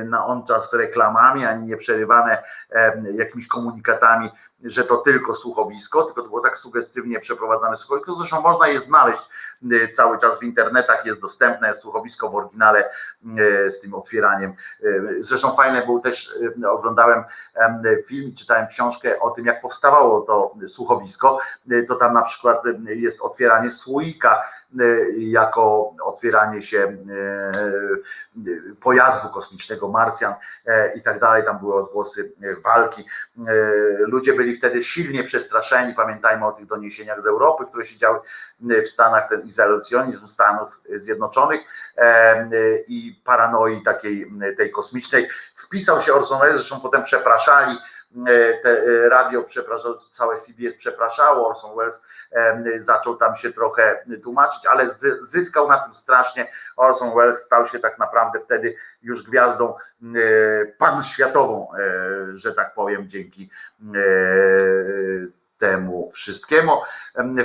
na on czas reklamami, ani nieprzerywane e, jakimiś komunikatami że to tylko słuchowisko, tylko to było tak sugestywnie przeprowadzane słuchowisko. Zresztą można je znaleźć y, cały czas w internetach, jest dostępne słuchowisko w oryginale y, z tym otwieraniem. Y, Zresztą fajne był też, y, oglądałem em, film, czytałem książkę o tym, jak powstawało to słuchowisko. Y, To tam na przykład y, jest otwieranie słoika y, jako otwieranie się y, y, pojazdu kosmicznego Marsjan e, i tak dalej. Tam były odgłosy e, walki. E, Ludzie byli wtedy silnie przestraszeni. Pamiętajmy o tych doniesieniach z Europy, które się działy w Stanach, ten izolacjonizm Stanów Zjednoczonych i paranoi takiej tej kosmicznej. Wpisał się Orson Welles, zresztą potem przepraszali te e, radio przepraszało, całe CBS przepraszało, Orson Welles e, zaczął tam się trochę tłumaczyć, ale zyskał na tym strasznie. Orson Welles stał się tak naprawdę wtedy już gwiazdą e, panświatową, e, że tak powiem, dzięki e, temu wszystkiemu.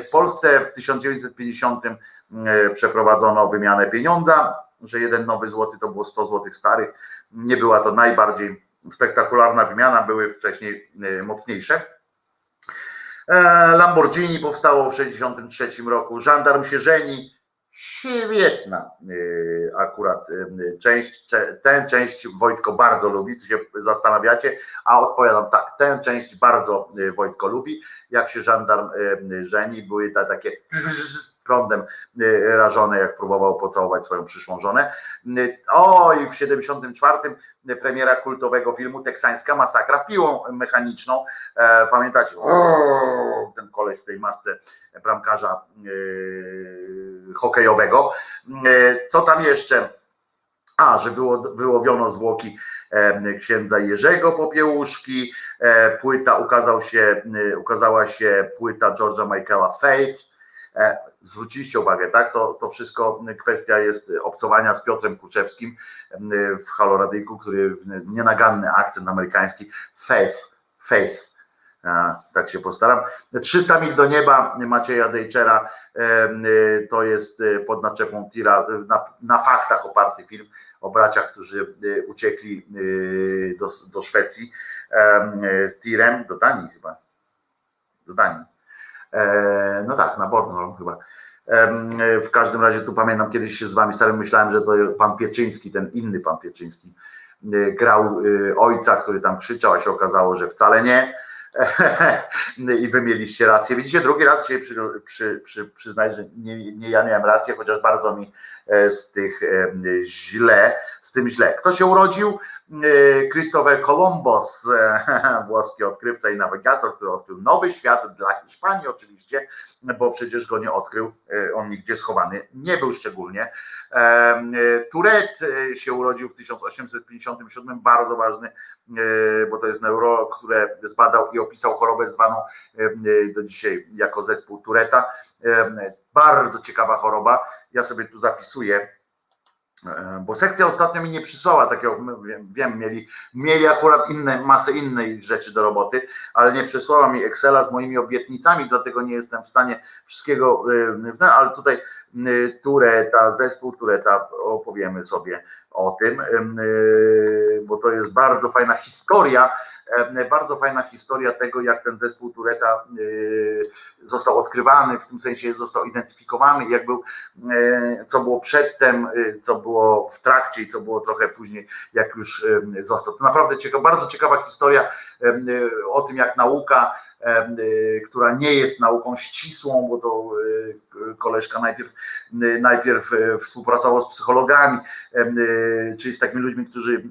W Polsce w 1950 e, przeprowadzono wymianę pieniądza, że jeden nowy złoty to było 100 złotych starych. Nie była to najbardziej spektakularna wymiana, były wcześniej e, mocniejsze. E, Lamborghini powstało w 1963 roku, Żandarm się żeni, świetna e, akurat e, część, tę część Wojtko bardzo lubi, tu się zastanawiacie, a odpowiadam tak, tę część bardzo Wojtko lubi, jak się żandarm żeni, były te takie prądem e, rażone, jak próbował pocałować swoją przyszłą żonę. O, i w 74 premiera kultowego filmu Teksańska masakra piłą mechaniczną. E, Pamiętacie? O, ten koleś w tej masce bramkarza e, hokejowego. Co tam jeszcze? A, że wyło- wyłowiono zwłoki e, księdza Jerzego Popiełuszki, e, płyta ukazał się, ukazała się płyta George'a Michaela Faith. E, Zwróciliście uwagę, tak? To, to wszystko kwestia jest obcowania z Piotrem Kuczewskim e, w Haloradyjku, który nienaganny akcent amerykański Faith, Faith. E, Tak się postaram. 300 mil do nieba Macieja Dejczera e, e, to jest e, pod naczepą tira na, na faktach oparty film o braciach, którzy e, uciekli e, do, do Szwecji e, e, tirem, do Danii chyba. Do Danii. E, No tak, na Bornholm chyba. Em, e, W każdym razie tu pamiętam kiedyś się z wami starym myślałem, że to pan Pieczyński, ten inny pan Pieczyński, e, grał e, ojca, który tam krzyczał, a się okazało, że wcale nie. [LAUGHS] I wy mieliście rację. Widzicie, drugi raz dzisiaj przy, przy, przy, przyznaję, że nie, nie ja miałem rację, chociaż bardzo mi z tych źle, z tym źle. Kto się urodził? E, Christopher Columbus, e, [LAUGHS] włoski odkrywca i nawigator, który odkrył nowy świat dla Hiszpanii oczywiście, bo przecież go nie odkrył, e, on nigdzie schowany nie był szczególnie. E, się urodził w 1857, bardzo ważny, bo to jest neurolog, który zbadał i opisał chorobę zwaną do dzisiaj jako zespół Tureta. Bardzo ciekawa choroba. Ja sobie tu zapisuję, bo sekcja ostatnio mi nie przysłała takiego, wiem, wiem mieli, mieli akurat inne, masę innej rzeczy do roboty, ale nie przysłała mi Excela z moimi obietnicami, dlatego nie jestem w stanie wszystkiego, e, ale tutaj e, Tureta, zespół Tureta, opowiemy sobie o tym, e, bo to jest bardzo fajna historia, e, bardzo fajna historia tego, jak ten zespół Tureta e, został odkrywany, w tym sensie został identyfikowany, jak był, e, co było przedtem, e, co było w trakcie i co było trochę później, jak już e, został. To naprawdę ciekawa, bardzo ciekawa historia e, o tym, jak nauka, e, która nie jest nauką ścisłą, bo to e, koleżka najpierw, najpierw e, współpracował z psychologami, e, czyli z takimi ludźmi, którzy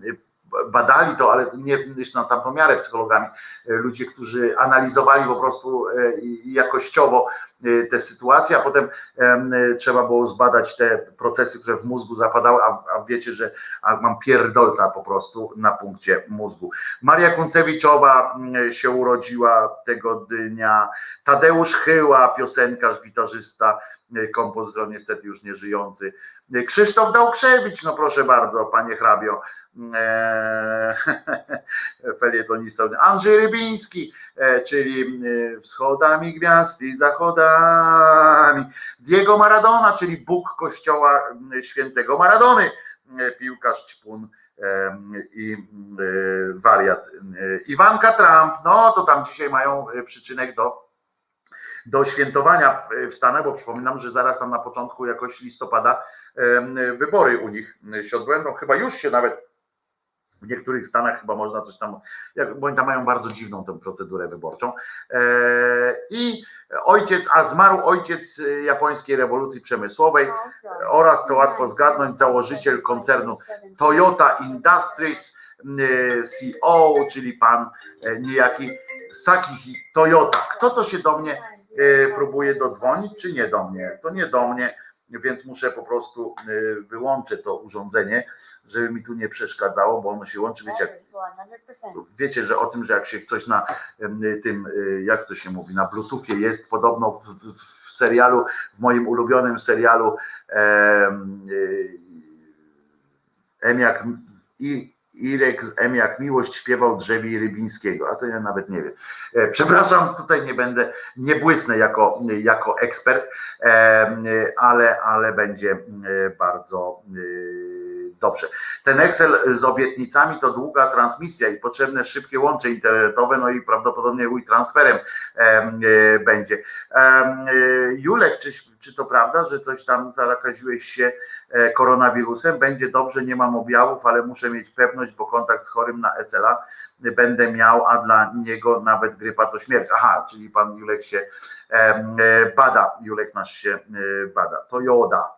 badali to, ale nie na tamtą miarę psychologami, e, ludzie, którzy analizowali po prostu e, jakościowo e, te sytuacje, a potem em, trzeba było zbadać te procesy, które w mózgu zapadały, a, a wiecie, że a mam pierdolca po prostu na punkcie mózgu. Maria Kuncewiczowa się urodziła tego dnia, Tadeusz Chyła, piosenkarz, gitarzysta, kompozytor niestety już nie żyjący, E, Krzysztof Dałkrzewicz, no proszę bardzo, panie hrabio, Eee, [LAUGHS] felietonista, Andrzej Rybiński, e, czyli e, wschodami gwiazd i zachodami, Diego Maradona, czyli Bóg kościoła świętego Maradony, e, piłkarz ćpun i e, wariat. Iwanka Trump, no to tam dzisiaj mają przyczynek do do świętowania w, Stanach, bo przypominam, że zaraz tam na początku jakoś listopada wybory u nich się odbędą. Chyba już się nawet w niektórych stanach chyba można coś tam, bo oni tam mają bardzo dziwną tę procedurę wyborczą. E, I ojciec, a zmarł ojciec japońskiej rewolucji przemysłowej oraz, co łatwo zgadnąć, założyciel koncernu Toyota Industries CEO, czyli pan e, niejaki Sakihi Toyota. Kto to się do mnie e, próbuje dodzwonić, czy nie do mnie? To nie do mnie, więc muszę po prostu wyłączyć to urządzenie żeby mi tu nie przeszkadzało, bo ono się łączy, wiecie, jak, wiecie, że o tym, że jak się coś na tym, y, jak to się mówi, na bluetoothie jest, podobno w, w, w serialu, w moim ulubionym serialu em, y, M jak i Irek z M jak miłość śpiewał drzewi Rybińskiego, a to ja nawet nie wiem. E, przepraszam, tutaj nie będę, nie błysnę jako, jako ekspert, ale, ale będzie e, bardzo e, Dobrze. Ten Excel z obietnicami to długa transmisja i potrzebne szybkie łącze internetowe, no i prawdopodobnie mój transferem e, będzie. E, Julek, czy, czy to prawda, że coś tam zarakaziłeś się e, koronawirusem? Będzie dobrze, nie mam objawów, ale muszę mieć pewność, bo kontakt z chorym na SLA będę miał, a dla niego nawet grypa to śmierć. Aha, czyli pan Julek się bada, Julek nasz się bada. To joda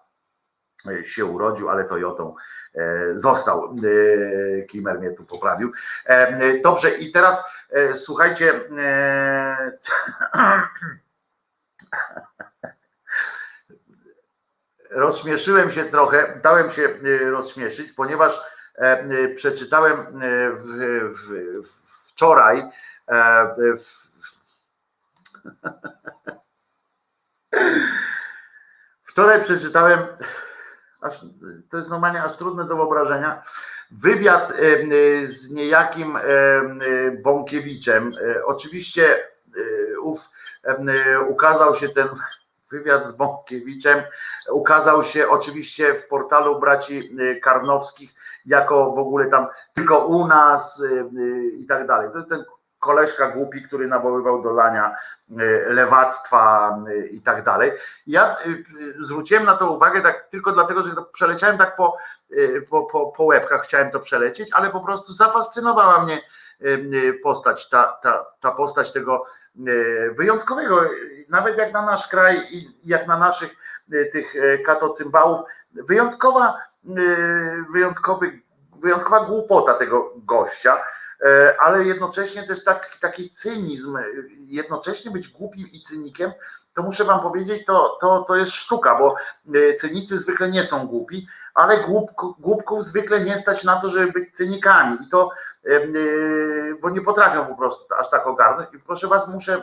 się urodził, ale Toyotą E, został. E, Kimer mnie tu poprawił. E, dobrze, i teraz słuchajcie. Rozśmieszyłem się trochę, dałem się rozśmieszyć, ponieważ przeczytałem wczoraj wczoraj przeczytałem to jest normalnie aż trudne do wyobrażenia. Wywiad z niejakim Bąkiewiczem. E, oczywiście e, ów, ukazał się ten wywiad z Bąkiewiczem, ukazał się oczywiście w portalu braci Karnowskich jako w ogóle tam tylko u nas i tak dalej. To jest ten koleżka głupi, który nawoływał do lania e, lewactwa e, i tak dalej. Ja e, zwróciłem na to uwagę tak tylko dlatego, że przeleciałem tak po, po, po, po łebkach, chciałem to przelecieć, ale po prostu zafascynowała mnie postać, ta, ta, ta postać tego wyjątkowego, nawet jak na nasz kraj i jak na naszych tych katocymbałów, wyjątkowa, wyjątkowy, wyjątkowa głupota tego gościa, ale jednocześnie też taki, taki cynizm, jednocześnie być głupim i cynikiem, to muszę wam powiedzieć, to, to, to jest sztuka, bo e, cynicy zwykle nie są głupi, ale głupków, głupków zwykle nie stać na to, żeby być cynikami. I to, e, bo nie potrafią po prostu aż tak ogarnąć. I proszę was, muszę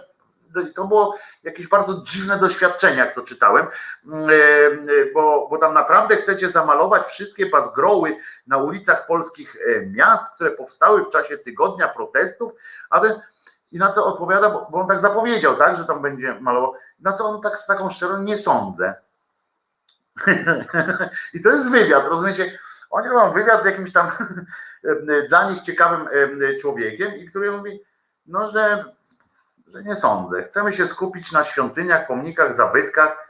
to było jakieś bardzo dziwne doświadczenie, jak to czytałem, mm, e, e, bo, bo tam naprawdę chcecie zamalować wszystkie bazgroły na ulicach polskich e, miast, które powstały w czasie tygodnia protestów, a ten, i na co odpowiada, bo, on tak zapowiedział, tak, że tam będzie malował, na co on tak z taką szczerą nie sądzę. [LAUGHS] I to jest wywiad, rozumiecie? Oni robią wywiad z jakimś tam [LAUGHS] dla nich ciekawym człowiekiem i który mówi, no że że nie sądzę. Chcemy się skupić na świątyniach, pomnikach, zabytkach,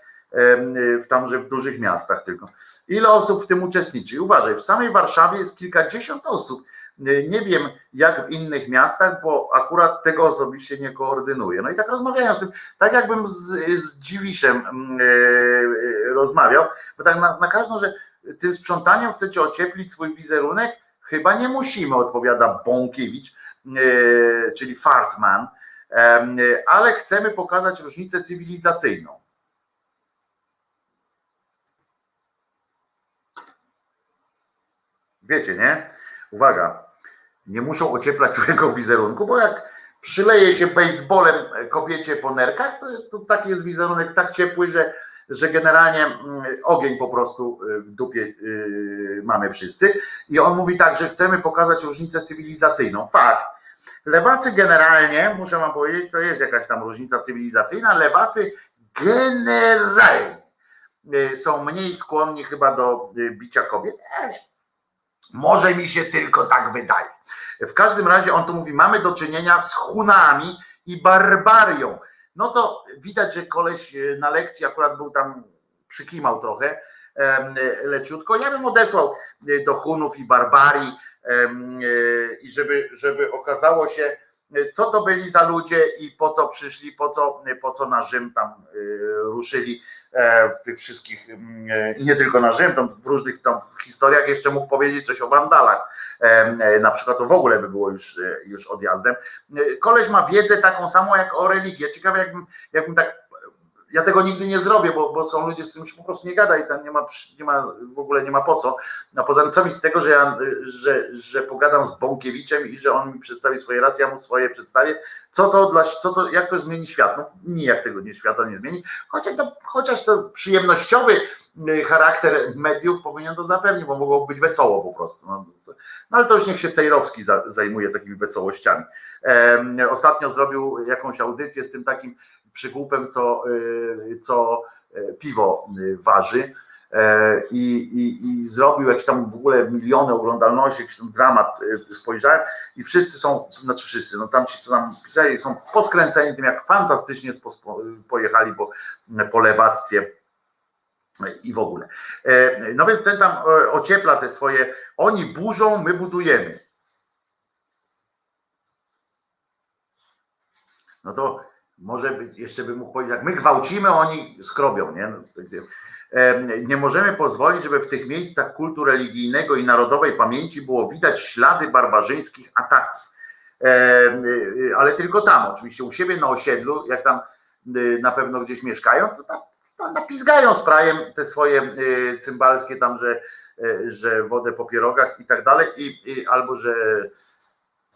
w tamże w dużych miastach tylko. Ile osób w tym uczestniczy? Uważaj, w samej Warszawie jest kilkadziesiąt osób. Nie wiem jak w innych miastach, bo akurat tego osobiście nie koordynuję. No i tak rozmawiają z tym, tak jakbym z, z Dziwiszem yy, rozmawiał, bo tak na, na każdą, że tym sprzątaniem chcecie ocieplić swój wizerunek? Chyba nie musimy, odpowiada Bąkiewicz, yy, czyli Fartman ale chcemy pokazać różnicę cywilizacyjną. Wiecie, nie? Uwaga, nie muszą ocieplać swojego wizerunku, bo jak przyleje się baseballem kobiecie po nerkach, to, to taki jest wizerunek tak ciepły, że, że generalnie mm, ogień po prostu y, w dupie y, mamy wszyscy. I on mówi tak, że chcemy pokazać różnicę cywilizacyjną. Fakt, Lewacy generalnie, muszę wam powiedzieć, to jest jakaś tam różnica cywilizacyjna, lewacy generalnie y, są mniej skłonni chyba do y, bicia kobiet. Może mi się tylko tak wydaje. W każdym razie on tu mówi, mamy do czynienia z Hunami i barbarią. No to widać, że koleś e, na lekcji akurat był tam, przykimał trochę, leciutko. Ja bym odesłał e, do Hunów i barbarii e, i żeby, żeby okazało się, e, co to byli za ludzie i po co przyszli, po co, po co na Rzym tam ruszyli w tych wszystkich, nie tylko na Rzym, tam w różnych tam historiach jeszcze mógł powiedzieć coś o wandalach, na przykład to w ogóle by było już, już odjazdem. Koleś ma wiedzę taką samą jak o religii. Ciekawe jakbym, jakbym tak ja tego nigdy nie zrobię, bo, bo są ludzie, z którymi się po prostu nie gada i tam nie ma, nie ma w ogóle nie ma po co. A poza tym co mi z tego, że ja że, że pogadam z Bąkiewiczem i że on mi przedstawi swoje racje, ja mu swoje przedstawię. Co to dla co to, jak to zmieni świat? No nijak tego nie świata nie zmieni. Chociaż to, chociaż to przyjemnościowy y, charakter mediów powinien to zapewnić, bo mogło być wesoło po prostu. No, no ale to już niech się Cejrowski za, zajmuje takimi wesołościami. Em, ostatnio zrobił jakąś audycję z tym takim przygłupem, co, y, co y, piwo y, waży. E, I, i, I zrobił jakieś tam w ogóle miliony oglądalności, jakiś tam dramat spojrzałem i wszyscy są, znaczy wszyscy, no tam ci co nam pisali, są podkręceni tym, jak fantastycznie pojechali po, po lewactwie i w ogóle. E, No więc ten tam e, ociepla te swoje, oni burzą, my budujemy. No to może być, jeszcze bym mógł powiedzieć, jak my gwałcimy, oni skrobią, nie? No, Nie możemy pozwolić, żeby w tych miejscach kultu religijnego i narodowej pamięci było widać ślady barbarzyńskich ataków. Em, y, Ale tylko tam, oczywiście u siebie na osiedlu, jak tam y, na pewno gdzieś mieszkają, to tam napizgają sprajem te swoje y, cymbalskie tam, że, y, że wodę po pierogach i tak dalej, i, i albo że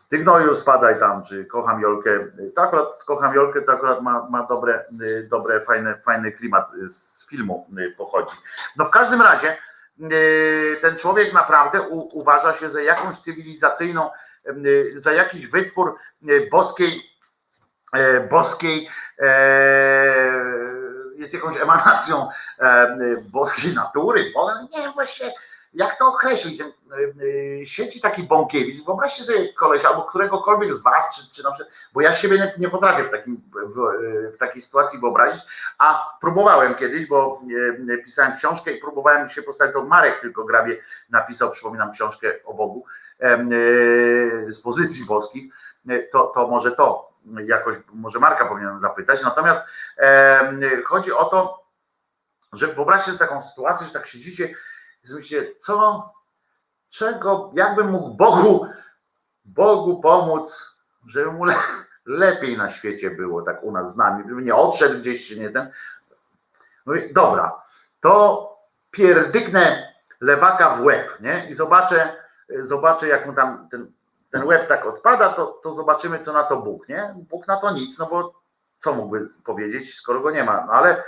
ty gnoju spadaj tam, czy kocham Jolkę. To akurat z kocham Jolkę to akurat ma, ma dobre, y, dobre fajne, fajny klimat y, z filmu y, pochodzi. No w każdym razie ten człowiek naprawdę u, uważa się za jakąś cywilizacyjną, za jakiś wytwór boskiej, boskiej e, jest jakąś emanacją e, boskiej natury, bo nie właśnie jak to określić. E, e, Siedzi taki Bąkiewicz, wyobraźcie sobie koleś albo któregokolwiek z was, czy, czy na przykład, bo ja siebie nie, nie potrafię w, takim, w, w takiej sytuacji wyobrazić, a próbowałem kiedyś, bo e, pisałem książkę i próbowałem się postawić, to Marek tylko grabie napisał, przypominam książkę o Bogu z pozycji boskich, to, to może to jakoś, może Marka powinienem zapytać, natomiast chodzi o to, że wyobraźcie sobie taką sytuację, że tak siedzicie myślicie, co, czego, jakbym mógł Bogu, Bogu pomóc, żeby mu le, lepiej na świecie było, tak u nas z nami, żeby nie odszedł gdzieś, nie ten. Mówię, dobra, to pierdyknę lewaka w łeb, nie? I zobaczę, zobaczę, jak mu tam ten, ten łeb tak odpada, to, to zobaczymy, co na to Bóg, nie? Bóg na to nic, no bo co mógłby powiedzieć, skoro go nie ma, no ale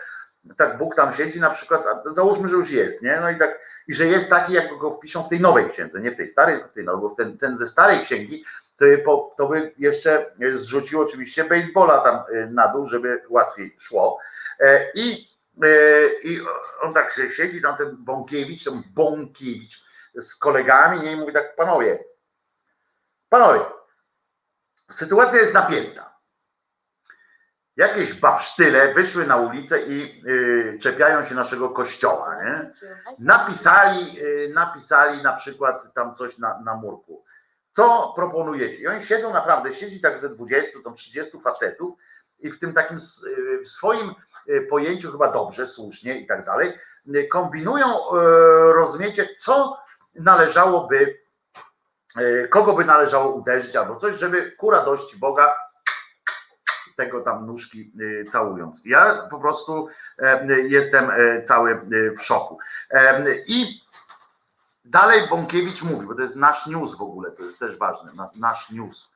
tak Bóg tam siedzi na przykład, załóżmy, że już jest, nie? No i tak, i że jest taki, jak go wpiszą w tej nowej księdze, nie w tej starej, w tej nowej, bo ten, ten ze starej księgi, to, by po- to by jeszcze zrzucił oczywiście baseballa tam y, na dół, żeby łatwiej szło. E, I, e, i on tak się siedzi, tam ten Bąkiewicz, ten Bąkiewicz z kolegami, nie? I mówi tak, panowie, panowie, sytuacja jest napięta. Jakieś babsztyle wyszły na ulicę i y, czepiają się naszego kościoła, nie? napisali, y, napisali na przykład tam coś na, na murku. Co proponujecie? I oni siedzą naprawdę, siedzi tak ze 20, tam 30 facetów i w tym takim y, w swoim y, pojęciu chyba dobrze, słusznie i tak dalej, y, kombinują, rozumiecie, co należałoby, kogo by należało uderzyć albo coś, żeby ku radości Boga tego tam nóżki y, całując. Ja po prostu e, jestem e, cały e, w szoku. I dalej Bąkiewicz mówi, bo to jest nasz news w ogóle, to jest też ważne, na- nasz news.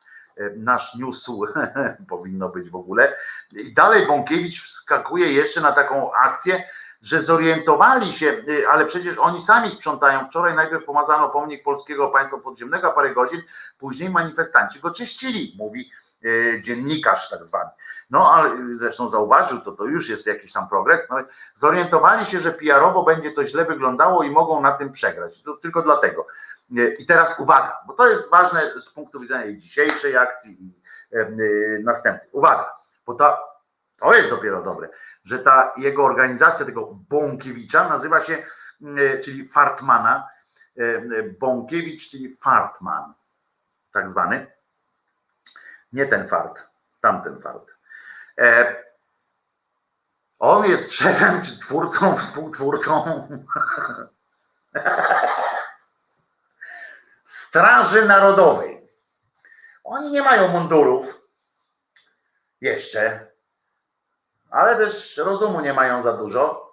Nasz newsu [LAUGHS] powinno być w ogóle. I dalej Bąkiewicz wskakuje jeszcze na taką akcję, że zorientowali się, y, ale przecież oni sami sprzątają. Wczoraj najpierw pomazano pomnik polskiego państwa podziemnego, a parę godzin później manifestanci go czyścili, mówi dziennikarz tak zwany. No, ale zresztą zauważył, to to już jest jakiś tam progres. No, zorientowali się, że PR-owo będzie to źle wyglądało i mogą na tym przegrać. To tylko dlatego. I teraz uwaga, bo to jest ważne z punktu widzenia dzisiejszej akcji i y, następnej. Uwaga, bo to, to jest dopiero dobre, że ta jego organizacja, tego Bąkiewicza nazywa się, czyli Fartmana, Bąkiewicz, czyli Fartman, tak zwany. Nie ten fart, tamten fart. E, on jest szefem, czy twórcą, [LAUGHS] współtwórcą Straży Narodowej. Oni nie mają mundurów jeszcze, ale też rozumu nie mają za dużo.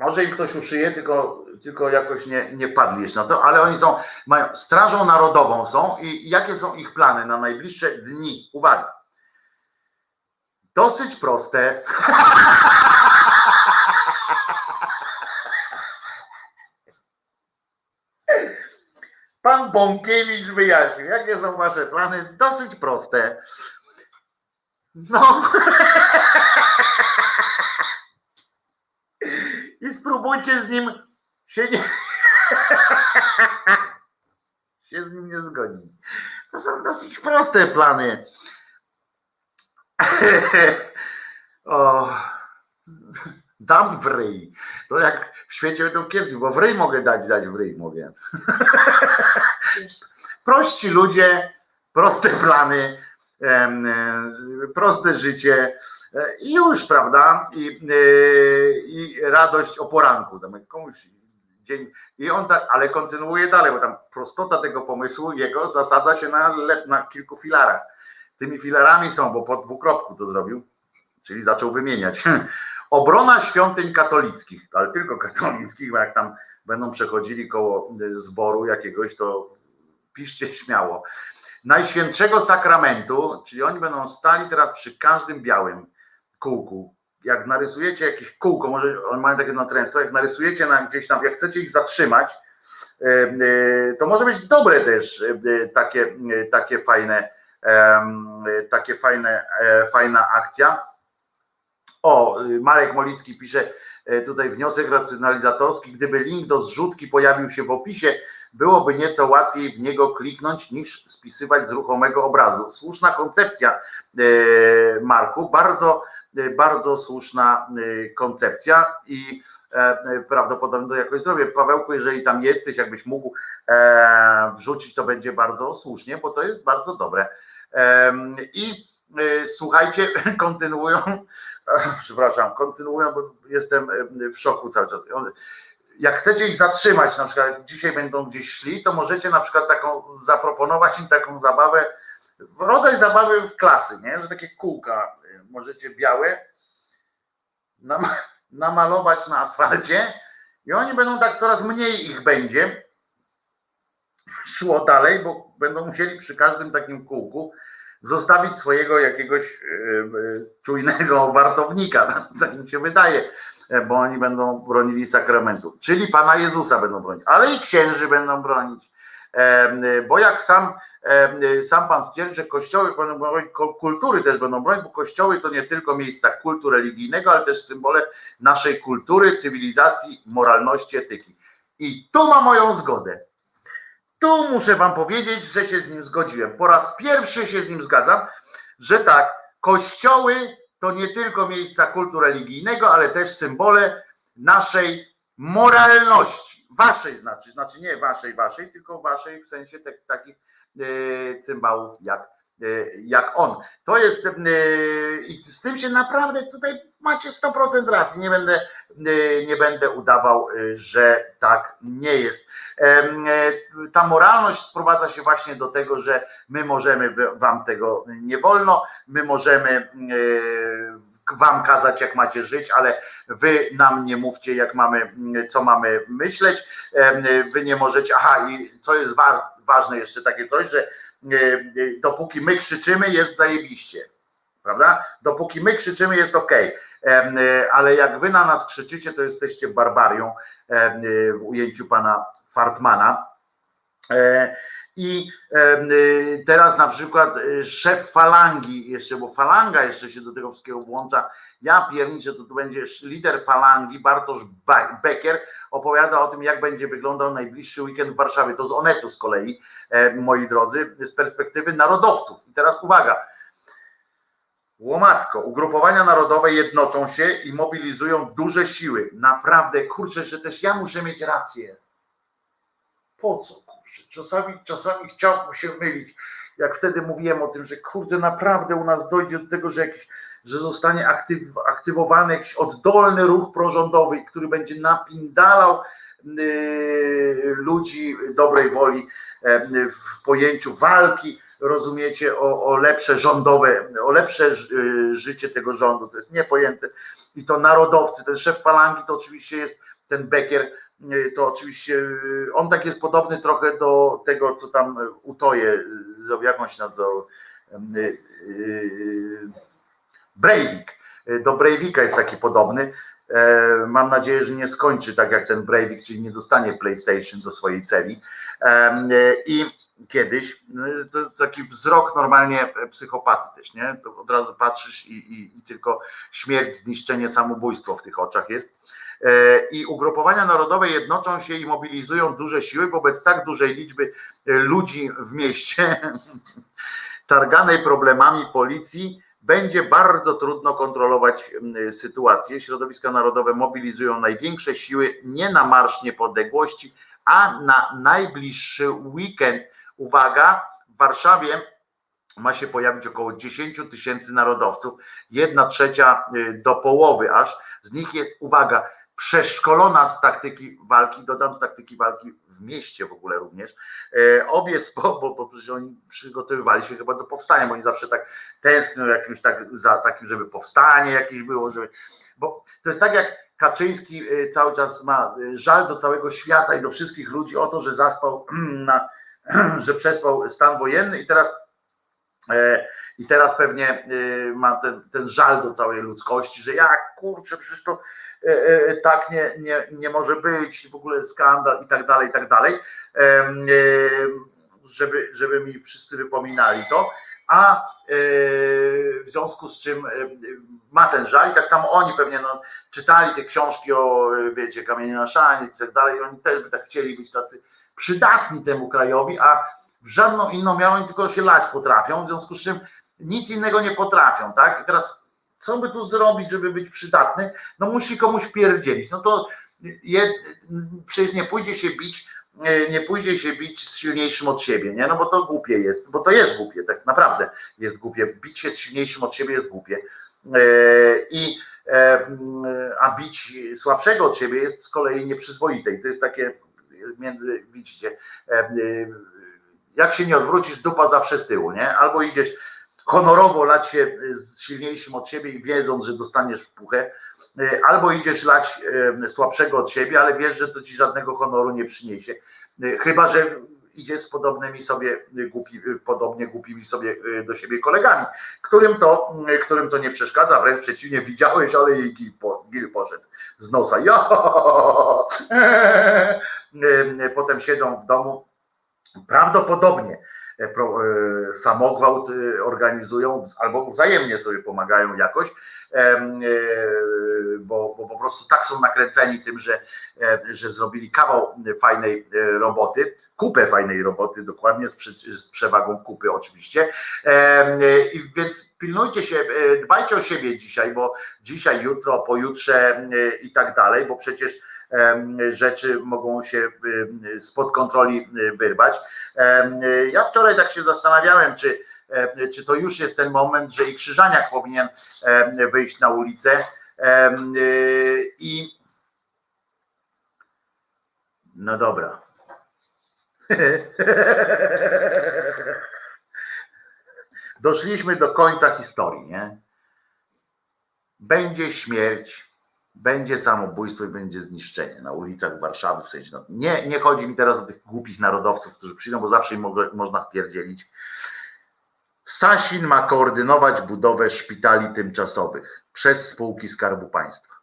Może im ktoś uszyje, tylko, tylko jakoś nie, nie wpadli jeszcze na to, ale oni są, mają Strażą Narodową są i jakie są ich plany na najbliższe dni? Uwaga. Dosyć proste. [LAUGHS] Pan Bąkiewicz wyjaśnił, jakie są wasze plany. Dosyć proste. No. [LAUGHS] I spróbujcie z nim się nie. [LAUGHS] się z nim nie zgodzić. To są dosyć proste plany. [LAUGHS] o. Dam w ryj. To jak w świecie będą kiepski, bo w ryj mogę dać, dać w ryj mogę. [LAUGHS] Prości ludzie, proste plany, e, proste życie i już, prawda? I, e, i radość o poranku. Komuś dzień. I on tak, ale kontynuuje dalej, bo tam prostota tego pomysłu jego zasadza się na, na kilku filarach. Tymi filarami są, bo po dwukropku to zrobił, czyli zaczął wymieniać. [LAUGHS] Obrona świątyń katolickich, ale tylko katolickich, bo jak tam będą przechodzili koło y, zboru jakiegoś, to piszcie śmiało. Najświętszego sakramentu, czyli oni będą stali teraz przy każdym białym kółku. Jak narysujecie jakieś kółko, może oni mają takie natręstwo, jak narysujecie na gdzieś tam, jak chcecie ich zatrzymać, to może być dobre też takie, takie fajne, takie fajne, e, fajna akcja. O, Marek Molicki pisze e, tutaj wniosek racjonalizatorski. Gdyby link do zrzutki pojawił się w opisie, byłoby nieco łatwiej w niego kliknąć niż spisywać z ruchomego obrazu. Słuszna koncepcja, e, Marku, bardzo, bardzo słuszna e, koncepcja i e, e, prawdopodobnie to jakoś zrobię. Pawełku, jeżeli tam jesteś, jakbyś mógł e, wrzucić, to będzie bardzo słusznie, bo to jest bardzo dobre. I e, słuchajcie, [LAUGHS] kontynuują [LAUGHS] przepraszam, kontynuują, bo jestem w szoku cały czas. Jak chcecie ich zatrzymać, na przykład dzisiaj będą gdzieś szli, to możecie na przykład taką zaproponować im taką zabawę, rodzaj zabawy w klasy, nie? że takie kółka y, możecie białe nam, [LAUGHS] namalować na asfalcie i oni będą tak coraz mniej ich będzie szło dalej, bo będą musieli przy każdym takim kółku zostawić swojego jakiegoś y, y, czujnego [LAUGHS] wartownika, [LAUGHS] tak mi się wydaje, e, bo oni będą bronili sakramentu, czyli Pana Jezusa będą bronić, ale i księży będą bronić, bo jak sam, sam Pan stwierdzi, że kościoły będą bronić, kultury też będą bronić, bo kościoły to nie tylko miejsca kultu religijnego, ale też symbole naszej kultury, cywilizacji, moralności, etyki. I tu ma moją zgodę. Tu muszę wam powiedzieć, że się z nim zgodziłem. Po raz pierwszy się z nim zgadzam, że tak, kościoły to nie tylko miejsca kultu religijnego, ale też symbole naszej moralności. Waszej znaczy, znaczy nie waszej, waszej, tylko waszej w sensie te, takich e, cymbałów jak, e, jak on. To jest e, i z tym się naprawdę tutaj macie 100% racji. Nie będę, nie będę udawał, że tak nie jest. Ta moralność sprowadza się właśnie do tego, że my możemy, wam tego nie wolno, my możemy wam kazać, jak macie żyć, ale wy nam nie mówcie, jak mamy, co mamy myśleć. Wy nie możecie. Aha, i co jest wa- ważne jeszcze takie coś, że e, e, dopóki my krzyczymy, jest zajebiście. Prawda? Dopóki my krzyczymy, jest ok. Ale jak wy na nas krzyczycie, to jesteście barbarią w ujęciu pana Fartmana. I y, teraz na przykład y, szef falangi jeszcze, bo falanga jeszcze się do tego wszystkiego włącza. Ja pierniczę, to tu będzie lider falangi Bartosz Ba- Becker opowiada o tym, jak będzie wyglądał najbliższy weekend w Warszawie. To z Onetu z kolei, e, moi drodzy, z perspektywy narodowców. I teraz uwaga. Łomatko, ugrupowania narodowe jednoczą się i mobilizują duże siły. Naprawdę, kurczę, że też ja muszę mieć rację. Po co, Czasami, czasami chciałbym się mylić, jak wtedy mówiłem o tym, że kurde, naprawdę u nas dojdzie do tego, że, jakiś, że zostanie aktyw, aktywowany jakiś oddolny ruch prorządowy, który będzie napindalał yy, ludzi dobrej woli yy, w pojęciu walki rozumiecie, o, o lepsze rządowe, o lepsze ży- y, życie tego rządu. To jest niepojęte. I to narodowcy, ten szef falangi to oczywiście jest ten Becker, to oczywiście y, on tak jest podobny trochę do tego, co tam utoje, zrobił jakąś y, y, Breivik. Y, Do Breivika jest taki podobny. E, Mam nadzieję, że nie skończy tak jak ten Breivik, czyli nie dostanie PlayStation do swojej celi. Y, I kiedyś, no, taki wzrok normalnie psychopaty też, nie? To od razu patrzysz i, i, i tylko śmierć, zniszczenie, samobójstwo w tych oczach jest. E, I ugrupowania narodowe jednoczą się i mobilizują duże siły wobec tak dużej liczby e, ludzi w mieście, [LAUGHS] targanej problemami policji, będzie bardzo trudno kontrolować sytuację. Środowiska narodowe mobilizują największe siły nie na Marsz Niepodległości, a na najbliższy weekend. Uwaga, w Warszawie ma się pojawić około 10 tysięcy narodowców, jedna trzecia y, do połowy aż. Z nich jest, uwaga, przeszkolona z taktyki walki, dodam z taktyki walki w mieście w ogóle również. E, Obie, spo, bo, bo przecież oni przygotowywali się chyba do powstania, bo oni zawsze tak tęsknią jakimś tak, za takim, żeby powstanie jakieś było, żeby, bo to jest tak jak Kaczyński y, cały czas ma y, żal do całego świata i do wszystkich ludzi o to, że zaspał [CLEARS THROAT] na, [CLEARS THROAT] że przespał stan wojenny i teraz e, i teraz pewnie ma ten, ten żal do całej ludzkości, że jak kurczę, przecież to e, e, tak nie, nie, nie może być, w ogóle skandal i tak dalej, i tak dalej, e, żeby, żeby mi wszyscy wypominali to, a e, w związku z czym e, ma ten żal i tak samo oni pewnie no, czytali te książki o, e, wiecie, kamienie na szaniec i tak dalej, oni też by tak chcieli być tacy przydatni temu krajowi, a w żadną inną miarę oni tylko się lać potrafią, w związku z czym nic innego nie potrafią, tak? I teraz co by tu zrobić, żeby być przydatny? No musi komuś pierdzielić. No to je, przecież nie pójdzie się bić, e, nie pójdzie się bić z silniejszym od siebie, nie? No bo to głupie jest, bo to jest głupie, tak naprawdę jest głupie. Bić się z silniejszym od siebie jest głupie. E, I e, a bić słabszego od siebie jest z kolei nieprzyzwoite. I to jest takie między, widzicie, jak się nie odwrócisz, dupa zawsze z tyłu, nie? Albo idziesz honorowo lać się z silniejszym od siebie i wiedząc, że dostaniesz w puchę, e, albo idziesz lać e, słabszego od siebie, ale wiesz, że to ci żadnego honoru nie przyniesie. Chyba, że idziesz z podobnymi sobie głupi, podobnie głupimi sobie do siebie kolegami, którym to, którym to nie przeszkadza, wręcz przeciwnie, widziałeś, ale jej gil, po, gil poszedł z nosa. E, [LAUGHS] Potem siedzą w domu, prawdopodobnie samogwałt e, organizują albo wzajemnie sobie pomagają jakoś, e, bo, bo po prostu tak są nakręceni tym, że, e, że zrobili kawał fajnej e, roboty, kupę fajnej roboty, dokładnie z, z przewagą kupy oczywiście. E, I więc pilnujcie się, e, dbajcie o siebie dzisiaj, bo dzisiaj, jutro, pojutrze e, i tak dalej, bo przecież rzeczy mogą się spod kontroli wyrwać. Ja wczoraj tak się zastanawiałem, czy, czy to już jest ten moment, że i Krzyżaniak powinien wyjść na ulicę i no dobra. [LAUGHS] Doszliśmy do końca historii, nie? Będzie śmierć, będzie samobójstwo i będzie zniszczenie na ulicach Warszawy. W sensie, no, nie, nie chodzi mi teraz o tych głupich narodowców, którzy przyjdą, bo zawsze im mogę, można wpierdzielić. Sasin ma koordynować budowę szpitali tymczasowych przez spółki Skarbu Państwa.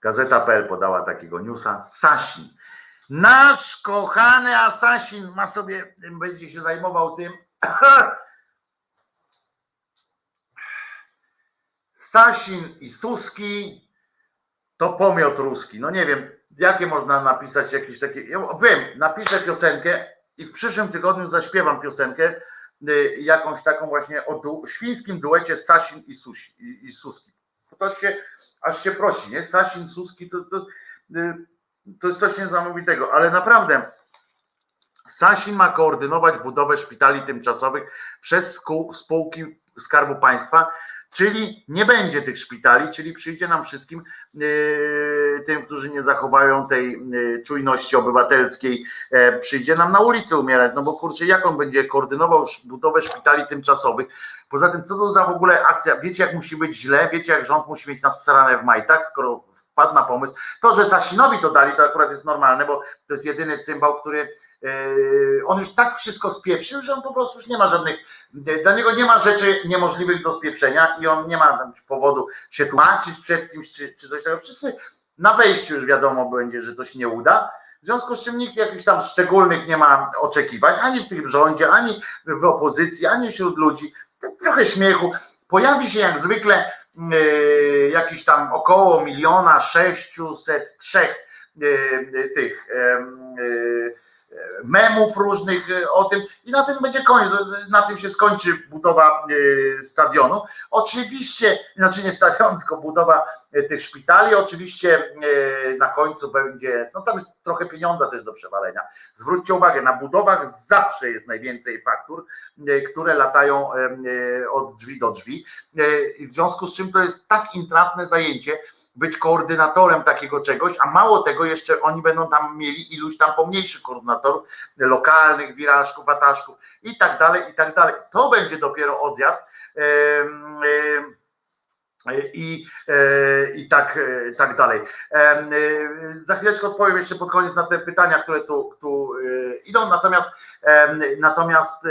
Gazeta.pl podała takiego newsa. Sasin. Nasz kochany Asasin ma sobie, będzie się zajmował tym. [CLEARS THROAT] Sasin i Suski to pomiot ruski. No nie wiem, jakie można napisać jakieś takie. Ja wiem, napiszę piosenkę i w przyszłym tygodniu zaśpiewam piosenkę y, jakąś taką właśnie o du, świńskim duecie Sasin i, Susi, i, i Suski. To się, aż się prosi, nie? Sasin, Suski to, to, y, to jest coś niesamowitego, ale naprawdę Sasin ma koordynować budowę szpitali tymczasowych przez spółki Skarbu Państwa, czyli nie będzie tych szpitali, czyli przyjdzie nam wszystkim, yy, tym, którzy nie zachowają tej yy, czujności obywatelskiej, e, przyjdzie nam na ulicy umierać, no bo kurczę, jak on będzie koordynował budowę szpitali tymczasowych? Poza tym, co to za w ogóle akcja? Wiecie, jak musi być źle? Wiecie, jak rząd musi mieć nas strane w majtach, skoro wpadł na pomysł. To, że Sasinowi to dali, to akurat jest normalne, bo to jest jedyny cymbał, który on już tak wszystko spieprzył, że on po prostu już nie ma żadnych, dla niego nie ma rzeczy niemożliwych do spieprzenia i on nie ma powodu się tłumaczyć przed kimś czy, czy coś takiego. Wszyscy na wejściu już wiadomo będzie, że to się nie uda. W związku z czym nikt jakichś tam szczególnych nie ma oczekiwań, ani w tym rządzie, ani w opozycji, ani wśród ludzi. Trochę śmiechu. Pojawi się jak zwykle yy, jakiś tam około miliona sześciuset trzech yy, tych yy, memów różnych e, o tym i na tym będzie koniec, na tym się skończy budowa e, stadionu. Oczywiście, znaczy nie stadion, [LAUGHS] tylko budowa e, tych szpitali, oczywiście na końcu będzie, no tam jest trochę pieniądza też do przewalenia. Zwróćcie uwagę, na budowach zawsze jest najwięcej faktur, które latają od drzwi do drzwi. W związku z czym to jest tak intratne zajęcie, być koordynatorem takiego czegoś, a mało tego jeszcze oni będą tam mieli iluś tam pomniejszych koordynatorów lokalnych, wirażków, wataszków i tak dalej, i tak dalej. To będzie dopiero odjazd. I, e, i tak, e, tak dalej. E, Za chwileczkę odpowiem jeszcze pod koniec na te pytania, które tu, tu idą, natomiast natomiast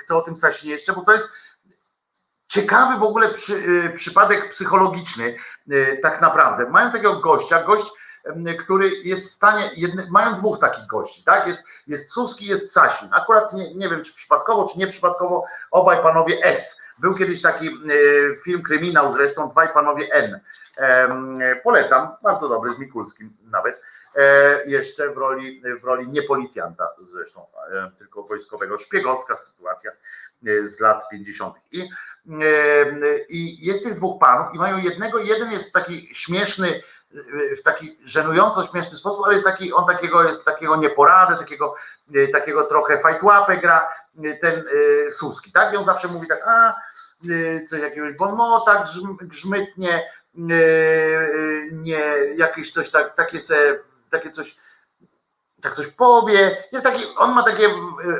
chcę o tym Sasinie jeszcze, bo to jest ciekawy w ogóle przy, y, przypadek psychologiczny, y, tak naprawdę. Mają takiego gościa, gość, em, który jest w stanie, jedny, mają dwóch takich gości, tak? Jest, jest Suski, jest Sasin. Akurat nie, nie wiem, czy przypadkowo, czy nieprzypadkowo, obaj panowie S. Był kiedyś taki y, film kryminał zresztą, dwaj panowie N. Polecam, bardzo dobry, z Mikulskim nawet. E, Jeszcze w roli, w roli nie policjanta zresztą, e, tylko wojskowego. Szpiegowska sytuacja z lat 50. I e, i jest tych dwóch panów i mają jednego, jeden jest taki śmieszny, w taki żenująco śmieszny sposób, ale jest taki, on takiego jest takiego nieporady, takiego, e, takiego trochę fajtłapę gra e, ten Suski, tak? I on zawsze mówi tak, a coś jakiegoś bonmota grzm, grzmytnie, nie, jakieś coś tak, takie se, takie coś tak coś powie, jest taki, on ma takie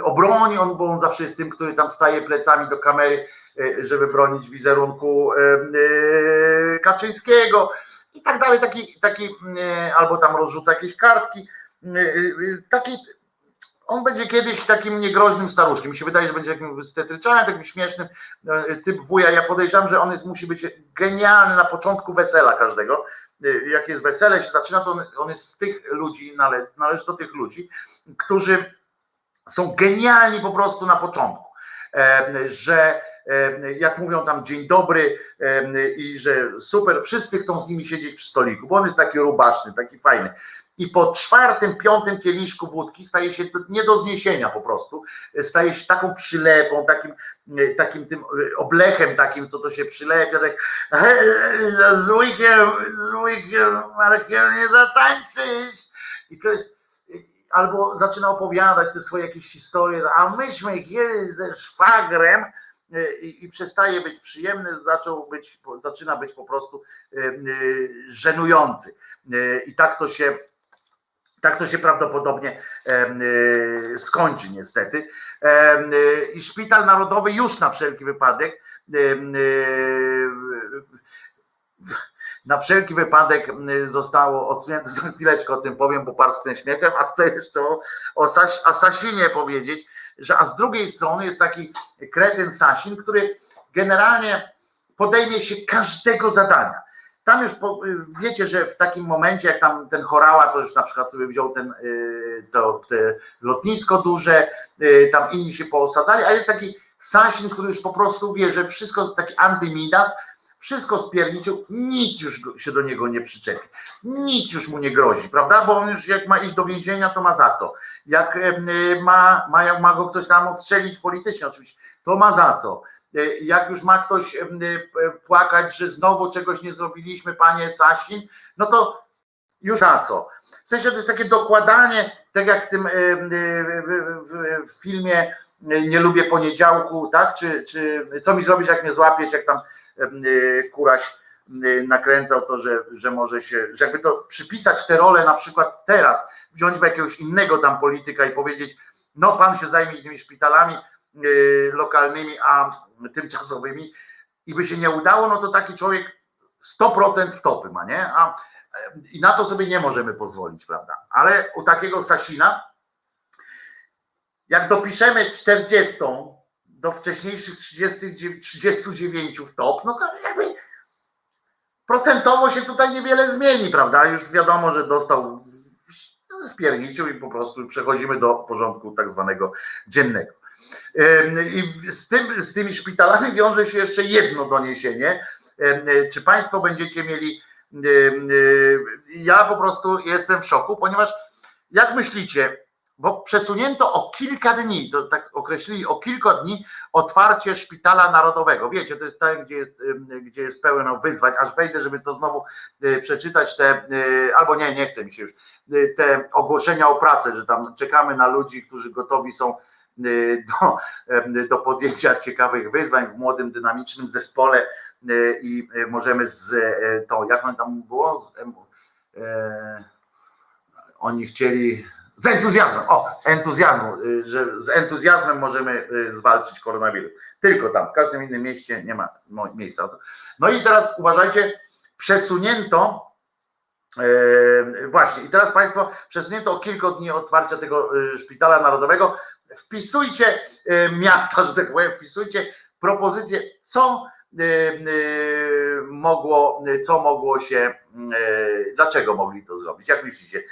obroni, on, bo on zawsze jest tym, który tam staje plecami do kamery, e, żeby bronić wizerunku e, e, Kaczyńskiego i tak dalej, taki, taki albo tam rozrzuca jakieś kartki, taki on będzie kiedyś takim niegroźnym staruszkiem. Mi się wydaje, że będzie takim stetryczanem, takim śmiesznym typ wuja. Ja podejrzewam, że on jest, musi być genialny na początku wesela każdego. E, Jak jest wesele się zaczyna, to on, on jest z tych ludzi, nale, należy do tych ludzi, którzy są genialni po prostu na początku. E, Że e, jak mówią tam dzień dobry e, i że super, wszyscy chcą z nimi siedzieć przy stoliku, bo on jest taki rubaszny, taki fajny. I po czwartym, piątym kieliszku wódki staje się nie do zniesienia po prostu. Staje się taką przylepą, takim, takim tym oblechem takim, co to się przylepia, tak [LAUGHS] z łykiem, z łykiem Markiem nie zatańczysz. I to jest, albo zaczyna opowiadać te swoje jakieś historie, a myśmy kiedyś ze szwagrem i, i przestaje być przyjemny, zaczął być, zaczyna być po prostu e, e, żenujący. E, I tak to się tak to się prawdopodobnie y, skończy niestety. Y, I Szpital Narodowy już na wszelki wypadek y, na wszelki wypadek zostało odsunięte, za chwileczkę o tym powiem, bo parsknę śmiechem, a chcę jeszcze o, Asasinie powiedzieć, że a z drugiej strony jest taki kretyn Sasin, który generalnie podejmie się każdego zadania. Tam już po, wiecie, że w takim momencie, jak tam ten chorała, to już na przykład sobie wziął ten, y, to, te lotnisko duże, y, tam inni się poosadzali, a jest taki Sasin, który już po prostu wie, że wszystko, taki antymidas, wszystko spierniczył, nic już się do niego nie przyczepi, nic już mu nie grozi, prawda? Bo on już jak ma iść do więzienia, to ma za co. Jak y, ma, ma, ma go ktoś tam odstrzelić politycznie oczywiście, to ma za co. Y, Jak już ma ktoś p- płakać, że znowu czegoś nie zrobiliśmy, panie Sasin, no to już za co. W sensie to jest takie dokładanie, tak jak w tym y, w, filmie Nie lubię poniedziałku, tak? Czy, czy co mi zrobić, jak mnie złapiesz, jak tam Kuraś nakręcał to, że, że może się, że jakby to przypisać te role na przykład teraz, wziąć jakiegoś innego tam polityka i powiedzieć, no pan się zajmie tymi szpitalami lokalnymi, a tymczasowymi i by się nie udało, no to taki człowiek 100% wtopy ma, nie? A, I na to sobie nie możemy pozwolić, prawda? Ale u takiego Sasina, jak dopiszemy 40 do wcześniejszych 30, 39 w top, no to jakby procentowo się tutaj niewiele zmieni, prawda? Już wiadomo, że dostał spierniczył i po prostu przechodzimy do porządku tak zwanego dziennego. I z, tym, z tymi szpitalami wiąże się jeszcze jedno doniesienie. Ym, Czy Państwo będziecie mieli. y, Ja po prostu jestem w szoku, ponieważ jak myślicie, bo przesunięto o kilka dni, to tak określili o kilka dni otwarcie szpitala narodowego. Wiecie, to jest tak, gdzie jest, gdzie jest pełno wyzwań, aż wejdę, żeby to znowu y, przeczytać te, albo nie, nie chcę mi się już, te ogłoszenia o pracę, że tam czekamy na ludzi, którzy gotowi są do, em, do podjęcia ciekawych wyzwań w młodym, dynamicznym zespole y, i y, możemy z e, tą, jak on tam było? Z, e, oni chcieli z entuzjazmem, o, entuzjazmu, y, że z entuzjazmem możemy y, zwalczyć koronawirus. Tylko tam, w każdym innym mieście nie ma miejsca. No i teraz uważajcie, przesunięto właśnie, i teraz Państwo przesunięto o kilka dni otwarcia tego y, szpitala narodowego. Wpisujcie e, miasta, że tak powiem, wpisujcie propozycje, co y, mogło, co mogło się, dlaczego mogli to zrobić, jak myślicie?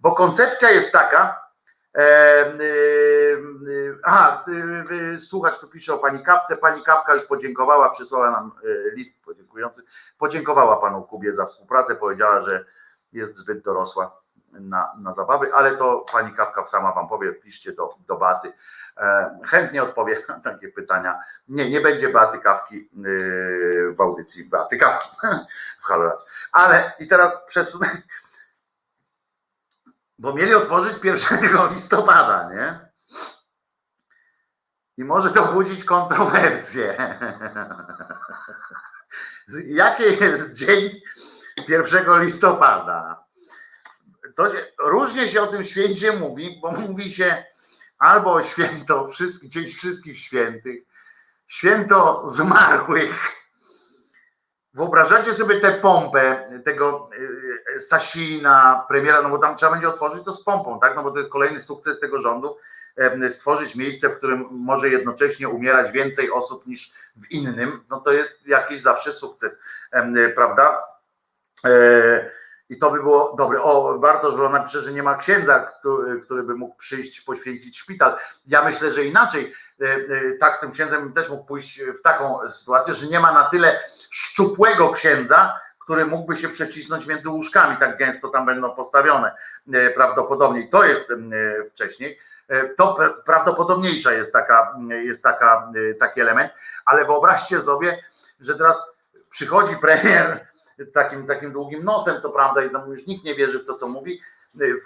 Bo koncepcja jest taka, e, aha, słuchacz tu pisze o pani Kawce, pani Kawka już podziękowała, przysłała nam list podziękujący, podziękowała panu Kubie za współpracę, powiedziała, że jest zbyt dorosła na, na zabawy, ale to pani Kawka sama wam powie, piszcie do, do Baty. E, Chętnie odpowie na takie pytania. Nie, nie będzie Beaty Kawki yy, w audycji Beaty Kawki [LAUGHS] w Halo Radio. Ale i teraz przesunę, bo mieli otworzyć 1 [LAUGHS] listopada, nie? I może to budzić kontrowersje. [LAUGHS] Jakie jest dzień 1 listopada? To się, różnie się o tym święcie mówi, bo [LAUGHS] mówi się albo święto, wszystkich, wszystkich świętych, święto zmarłych. Wyobrażacie sobie tę pompę tego y, Sasina, premiera, no bo tam trzeba będzie otworzyć to z pompą, tak? No bo to jest kolejny sukces tego rządu, stworzyć miejsce, w którym może jednocześnie umierać więcej osób niż w innym, no to jest jakiś zawsze sukces, prawda? E, I to by było dobre. O, Bartosz Wrona napisze, że nie ma księdza, który, który by mógł przyjść, poświęcić szpital. Ja myślę, że inaczej. E, e, Tak, z tym księdzem też mógł pójść w taką sytuację, że nie ma na tyle szczupłego księdza, który mógłby się przecisnąć między łóżkami, tak gęsto tam będą postawione prawdopodobnie. To jest wcześniej. To pra- prawdopodobniejsza jest taka, jest taka, taki element, ale wyobraźcie sobie, że teraz przychodzi premier takim, takim długim nosem, co prawda, i tam już nikt nie wierzy w to, co mówi.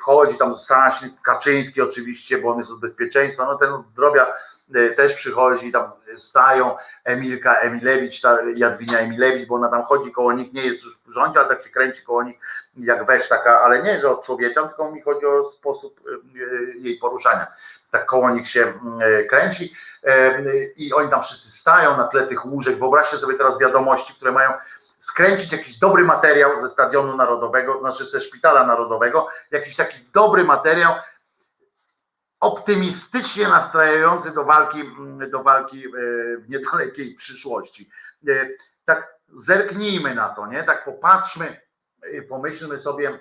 Wchodzi tam Sasin, Kaczyński oczywiście, bo on jest od bezpieczeństwa, no ten od zdrowia y, też przychodzi, tam stają Emilka Emilewicz, ta Jadwinia Emilewicz, bo ona tam chodzi koło nich, nie jest już w rządzie, ale tak się kręci koło nich jak wesz taka, ale nie, że od człowieka, tylko mi chodzi o sposób y, y, jej poruszania. Tak koło nich się kręci i oni tam wszyscy stają na tle tych łóżek. Wyobraźcie sobie teraz wiadomości, które mają skręcić jakiś dobry materiał ze Stadionu Narodowego, znaczy ze Szpitala Narodowego, jakiś taki dobry materiał, optymistycznie nastrajający do walki, do walki e, w niedalekiej przyszłości. E, Tak zerknijmy na to, nie? Tak popatrzmy, pomyślmy sobie,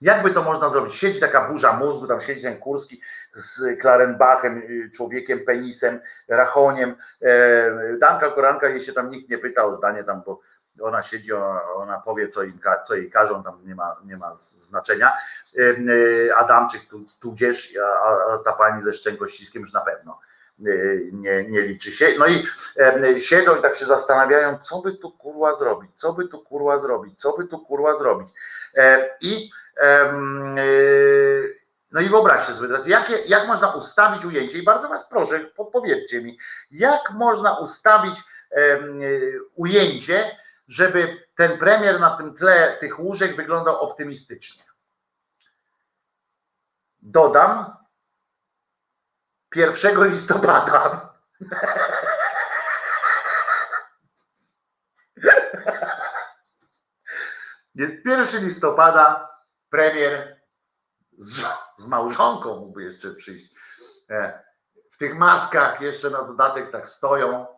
jakby to można zrobić. Siedzi taka burza mózgu, tam siedzi ten Kurski z Klarenbachem, y, człowiekiem, penisem, rachoniem. E, Danka Koranka, jej się tam nikt nie pyta o zdanie tam, bo ona siedzi, ona, powie, co, im, co jej każą, tam nie ma, nie ma znaczenia. E, Adamczyk tu, tudzież, a, ta pani ze szczękościskiem już na pewno e, nie, nie liczy się. No i e, siedzą i tak się zastanawiają, co by tu kurwa zrobić, co by tu kurwa zrobić, co by tu kurwa zrobić. E, I no i wyobraźcie sobie teraz, jakie, jak można ustawić ujęcie i bardzo was proszę, podpowiedzcie mi, jak można ustawić ujęcie, żeby ten premier na tym tle tych łóżek wyglądał optymistycznie. Dodam 1 listopada. [LAUGHS] Jest 1 listopada, premier z, z małżonką mógłby jeszcze przyjść. E, W tych maskach jeszcze na dodatek tak stoją.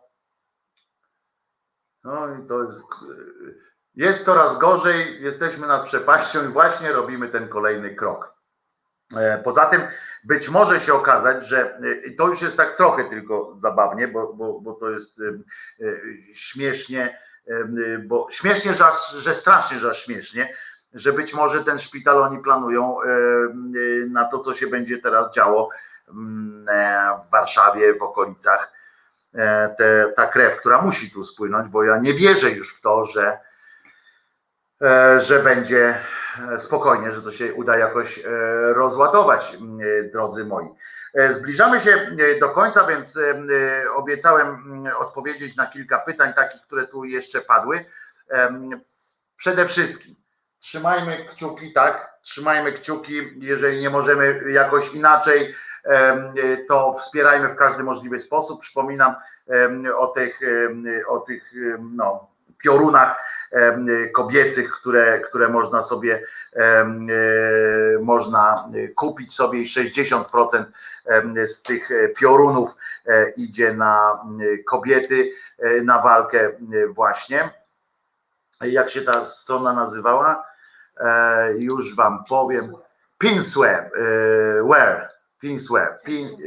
No i to jest. Jest coraz gorzej, jesteśmy nad przepaścią i właśnie robimy ten kolejny krok. E, Poza tym być może się okazać, że e, i to już jest tak trochę tylko zabawnie, bo, bo, bo to jest e, e, śmiesznie, e, bo śmiesznie, że, że strasznie, że śmiesznie, że być może ten szpital oni planują e, e, na to, co się będzie teraz działo mm, e, w Warszawie, w okolicach. E, Te, ta krew, która musi tu spłynąć, bo ja nie wierzę już w to, że, e, że będzie e, spokojnie, że to się uda jakoś rozładować, drodzy moi. Zbliżamy się do końca, więc obiecałem odpowiedzieć na kilka pytań, takich, które tu jeszcze padły. Przede wszystkim trzymajmy kciuki, tak? Trzymajmy kciuki, jeżeli nie możemy jakoś inaczej, to wspierajmy w każdy możliwy sposób. Przypominam o tych, o tych no, piorunach kobiecych, które, które można sobie e, można kupić sobie i 60% em, z tych e, piorunów e, idzie na kobiety, na walkę właśnie. Jak się ta strona nazywała? Już wam powiem. Pinswear, e, wear, Pinswear, pin,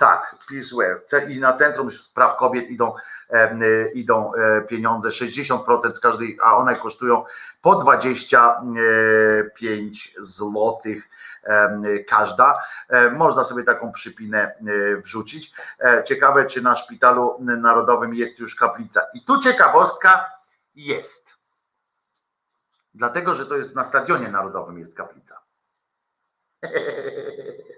tak, Pinswear. Ce- I na Centrum Spraw Kobiet idą, em, e, idą e, pieniądze, 60% z każdej, a one kosztują po 25 złotych em, każda. E, Można sobie taką przypinę e, wrzucić. E, Ciekawe, czy na Szpitalu Narodowym jest już kaplica. I tu ciekawostka jest. Dlatego, że to jest na Stadionie Narodowym jest kaplica. [LAUGHS]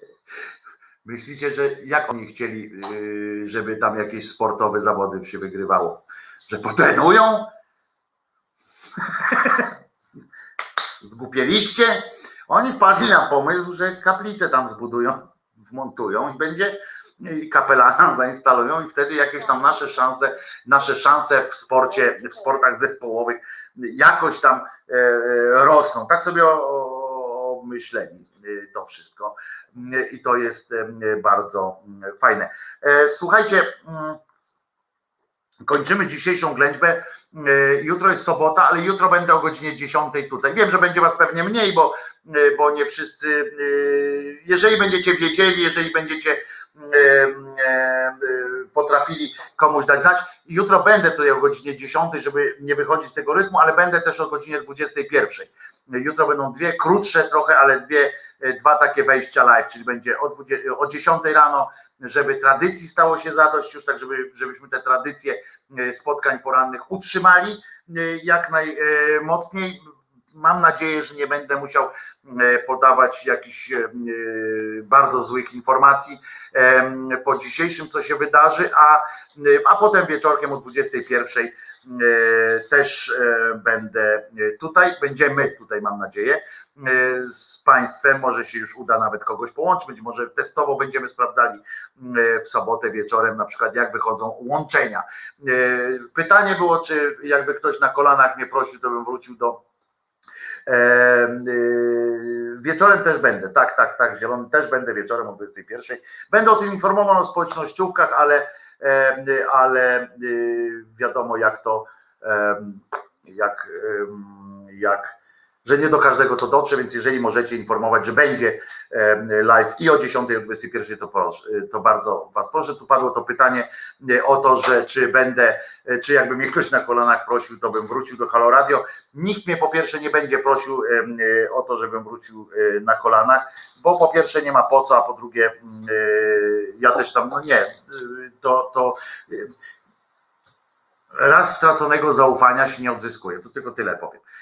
Myślicie, że jak oni chcieli, yy, żeby tam jakieś sportowe zawody się wygrywało? Że potrenują? [LAUGHS] Zgupieliście? Oni wpadli na pomysł, że kaplicę tam zbudują, wmontują i będzie i kapelana [LAUGHS] zainstalują i wtedy jakieś tam nasze szanse, nasze szanse w sporcie, w sportach zespołowych jakoś tam e, rosną. Tak sobie o- o- myśleli e, to wszystko E, i to jest e, bardzo fajne. E, Słuchajcie, mm, kończymy dzisiejszą ględźbę. Jutro jest sobota, ale jutro będę o godzinie 10 tutaj. Wiem, że będzie was pewnie mniej, bo, bo nie wszyscy, jeżeli będziecie wiedzieli, jeżeli będziecie potrafili komuś dać znać. Jutro będę tutaj o godzinie 10, żeby nie wychodzić z tego rytmu, ale będę też o godzinie 21. Jutro będą dwie krótsze trochę, ale dwie, dwa takie wejścia live, czyli będzie o, 20, o 10 rano, żeby tradycji stało się zadość, już tak, żeby, żebyśmy te tradycje e, spotkań porannych utrzymali e, jak najmocniej. Mam nadzieję, że nie będę musiał e, podawać jakichś e, bardzo złych informacji po dzisiejszym, co się wydarzy, a, a potem wieczorkiem o 21 e, też e, będę tutaj, będziemy tutaj, mam nadzieję, e, z Państwem. Może się już uda nawet kogoś połączyć, być może testowo będziemy sprawdzali e, w sobotę wieczorem, na przykład jak wychodzą łączenia. E, Pytanie było, czy jakby ktoś na kolanach mnie prosił, to bym wrócił do E, Wieczorem też będę, tak, tak, tak, zielony też będę wieczorem o 21. Będę o tym informował na społecznościówkach, ale, e, ale y, wiadomo jak to jak, jak że nie do każdego to dotrze, więc jeżeli możecie informować, że będzie live i o 10, i o 21, to, proszę, to bardzo Was proszę. Tu padło to pytanie e, o to, że czy będę, e, czy jakby mnie ktoś na kolanach prosił, to bym wrócił do Halo Radio. Nikt mnie po pierwsze nie będzie prosił e, o to, żebym wrócił na kolanach, bo po pierwsze nie ma po co, a po drugie mm, ja też tam, no nie, to, to raz straconego zaufania się nie odzyskuje. To tylko tyle powiem, Em,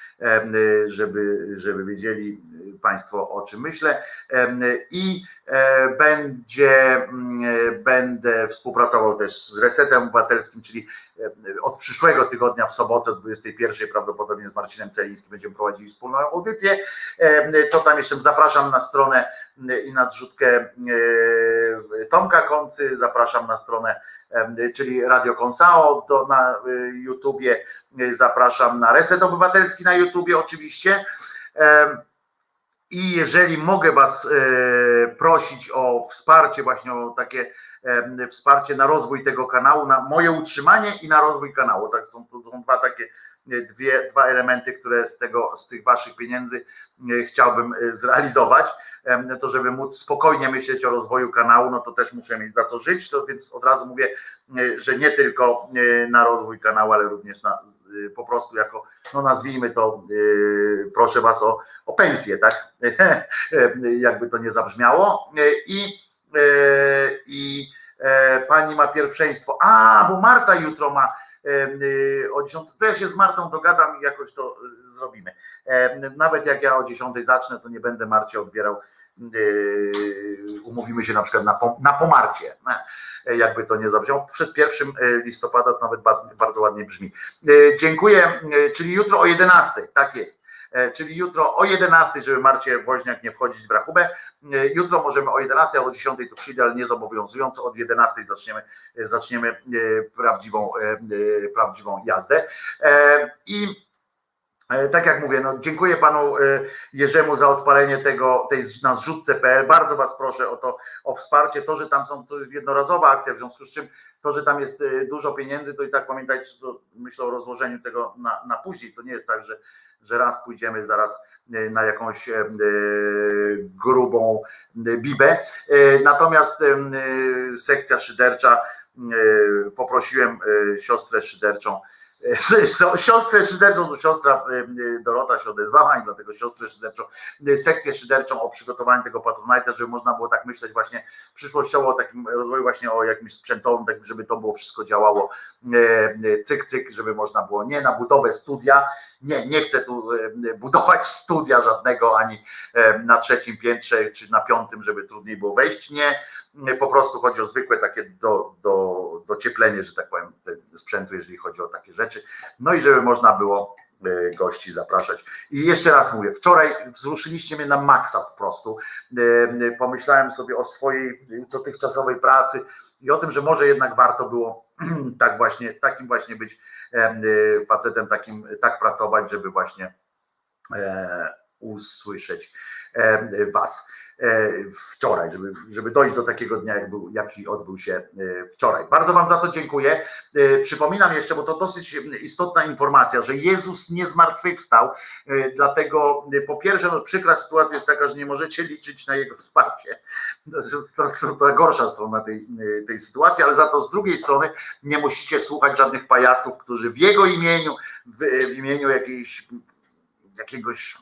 żeby, żeby wiedzieli y, Państwo o czym myślę. Em, I e, będzie, mm, e, będę współpracował też z Resetem Obywatelskim, czyli od przyszłego tygodnia w sobotę o 21 prawdopodobnie z Marcinem Celińskim będziemy prowadzili wspólną audycję. Co tam jeszcze? Zapraszam na stronę y, i na zrzutkę Tomka Koncy, zapraszam na stronę czyli Radio Konsao do, na y, YouTubie, y, zapraszam na Reset Obywatelski na YouTubie oczywiście. I jeżeli mogę Was e, prosić o wsparcie, właśnie o takie wsparcie na rozwój tego kanału, na moje utrzymanie i na rozwój kanału. Tak są, to są dwa takie dwie, dwa elementy, które z tego, z tych waszych pieniędzy e, chciałbym e, zrealizować, Em, to żeby móc spokojnie myśleć o rozwoju kanału, no to też muszę mieć za co żyć, to więc od razu mówię, e, że nie tylko e, na rozwój kanału, ale również na, e, po prostu jako, no nazwijmy to, e, proszę was o, o pensję, tak? [LAUGHS] Jakby to nie zabrzmiało. E, I, e, i e, pani ma pierwszeństwo. A, bo Marta jutro ma o 10, to ja się z Martą dogadam i jakoś to y, zrobimy. Nawet jak ja o 10 zacznę, to nie będę Marcie odbierał. y, Umówimy się na przykład na, pom- na pomarcie, e, jakby to nie zabrzmiało. Przed pierwszym e, listopada to nawet ba- bardzo ładnie brzmi. Dziękuję, czyli jutro o 11, tak jest. E, Czyli jutro o 11, żeby Marcie Woźniak nie wchodzić w rachubę. E, Jutro możemy o 11 albo o 10 tu przyjdę, ale nie zobowiązująco. Od 11 zaczniemy, e, zaczniemy e, prawdziwą, prawdziwą jazdę. I tak jak mówię, no dziękuję panu Jerzemu za odpalenie tego tej na zrzutce.pl. Bardzo was proszę o to, o wsparcie. To, że tam są, to jest jednorazowa akcja, w związku z czym to, że tam jest dużo pieniędzy, to i tak pamiętajcie, to myślę o rozłożeniu tego na, na później. To nie jest tak, że, że raz pójdziemy zaraz e, na jakąś e, e, grubą bibę. Natomiast sekcja szydercza, poprosiłem siostrę szyderczą, siostrę szyderczą, to siostra Dorota się odezwała i dlatego siostrę szyderczą, sekcję szyderczą o przygotowaniu tego Patronite'a, żeby można było tak myśleć właśnie przyszłościowo o takim rozwoju właśnie o jakimś sprzętowym, tak żeby to było wszystko działało cyk, cyk, żeby można było nie na budowę studia, nie, nie chcę tu e, budować studia żadnego ani e, na trzecim piętrze czy na piątym, żeby trudniej było wejść, nie, po prostu chodzi o zwykłe takie do, do, docieplenie, że tak powiem, sprzętu, jeżeli chodzi o takie rzeczy, no i żeby można było e, gości zapraszać. I jeszcze raz mówię, wczoraj wzruszyliście mnie na maksa po prostu. Pomyślałem sobie o swojej dotychczasowej pracy i o tym, że może jednak warto było [CLEARS THROAT] tak właśnie, takim właśnie być y, facetem, takim, tak pracować, żeby właśnie e, usłyszeć was wczoraj, żeby, żeby dojść do takiego dnia, jak był, jaki odbył się e, wczoraj. Bardzo Wam za to dziękuję. E, Przypominam jeszcze, bo to dosyć istotna informacja, że Jezus nie zmartwychwstał, e, dlatego e, po pierwsze, no, przykra sytuacja jest taka, że nie możecie liczyć na Jego wsparcie. [LAUGHS] To, to, to, gorsza strona tej, e, tej sytuacji, ale za to z drugiej strony nie musicie słuchać żadnych pajaców, którzy w Jego imieniu, w, w imieniu jakiejś, jakiegoś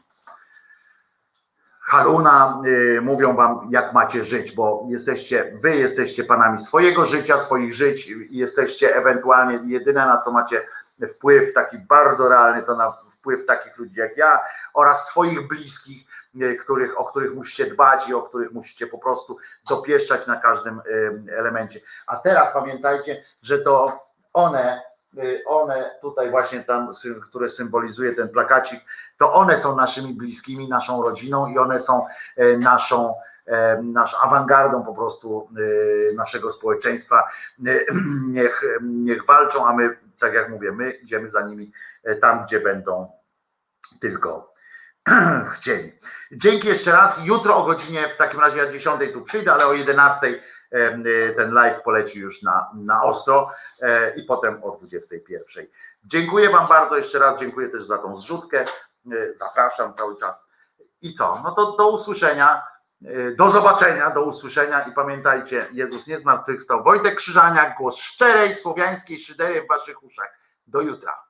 Haluna y, mówią wam, jak macie żyć, bo jesteście, wy jesteście panami swojego życia, swoich żyć jesteście ewentualnie jedyne, na co macie wpływ taki bardzo realny, to na wpływ takich ludzi jak ja oraz swoich bliskich, y, których, o których musicie dbać i o których musicie po prostu dopieszczać na każdym y, elemencie. A teraz pamiętajcie, że to one, one tutaj właśnie tam, które symbolizuje ten plakacik, to one są naszymi bliskimi, naszą rodziną i one są e, naszą, e, naszą awangardą po prostu e, naszego społeczeństwa. [CLEARS THROAT] Niech, niech walczą, a my, tak jak mówię, my idziemy za nimi tam, gdzie będą tylko [CLEARS THROAT] chcieli. Dzięki jeszcze raz. Jutro o godzinie, w takim razie ja 10 tu przyjdę, ale o 11 em, y, ten live poleci już na, na ostro e, i potem o 21. Dziękuję Wam bardzo jeszcze raz, dziękuję też za tą zrzutkę, e, zapraszam cały czas i co, no to do usłyszenia, e, do zobaczenia, do usłyszenia i pamiętajcie, Jezus nie zmartwychwstał, Wojtek Krzyżaniak, głos szczerej słowiańskiej szydery w Waszych uszach. Do jutra.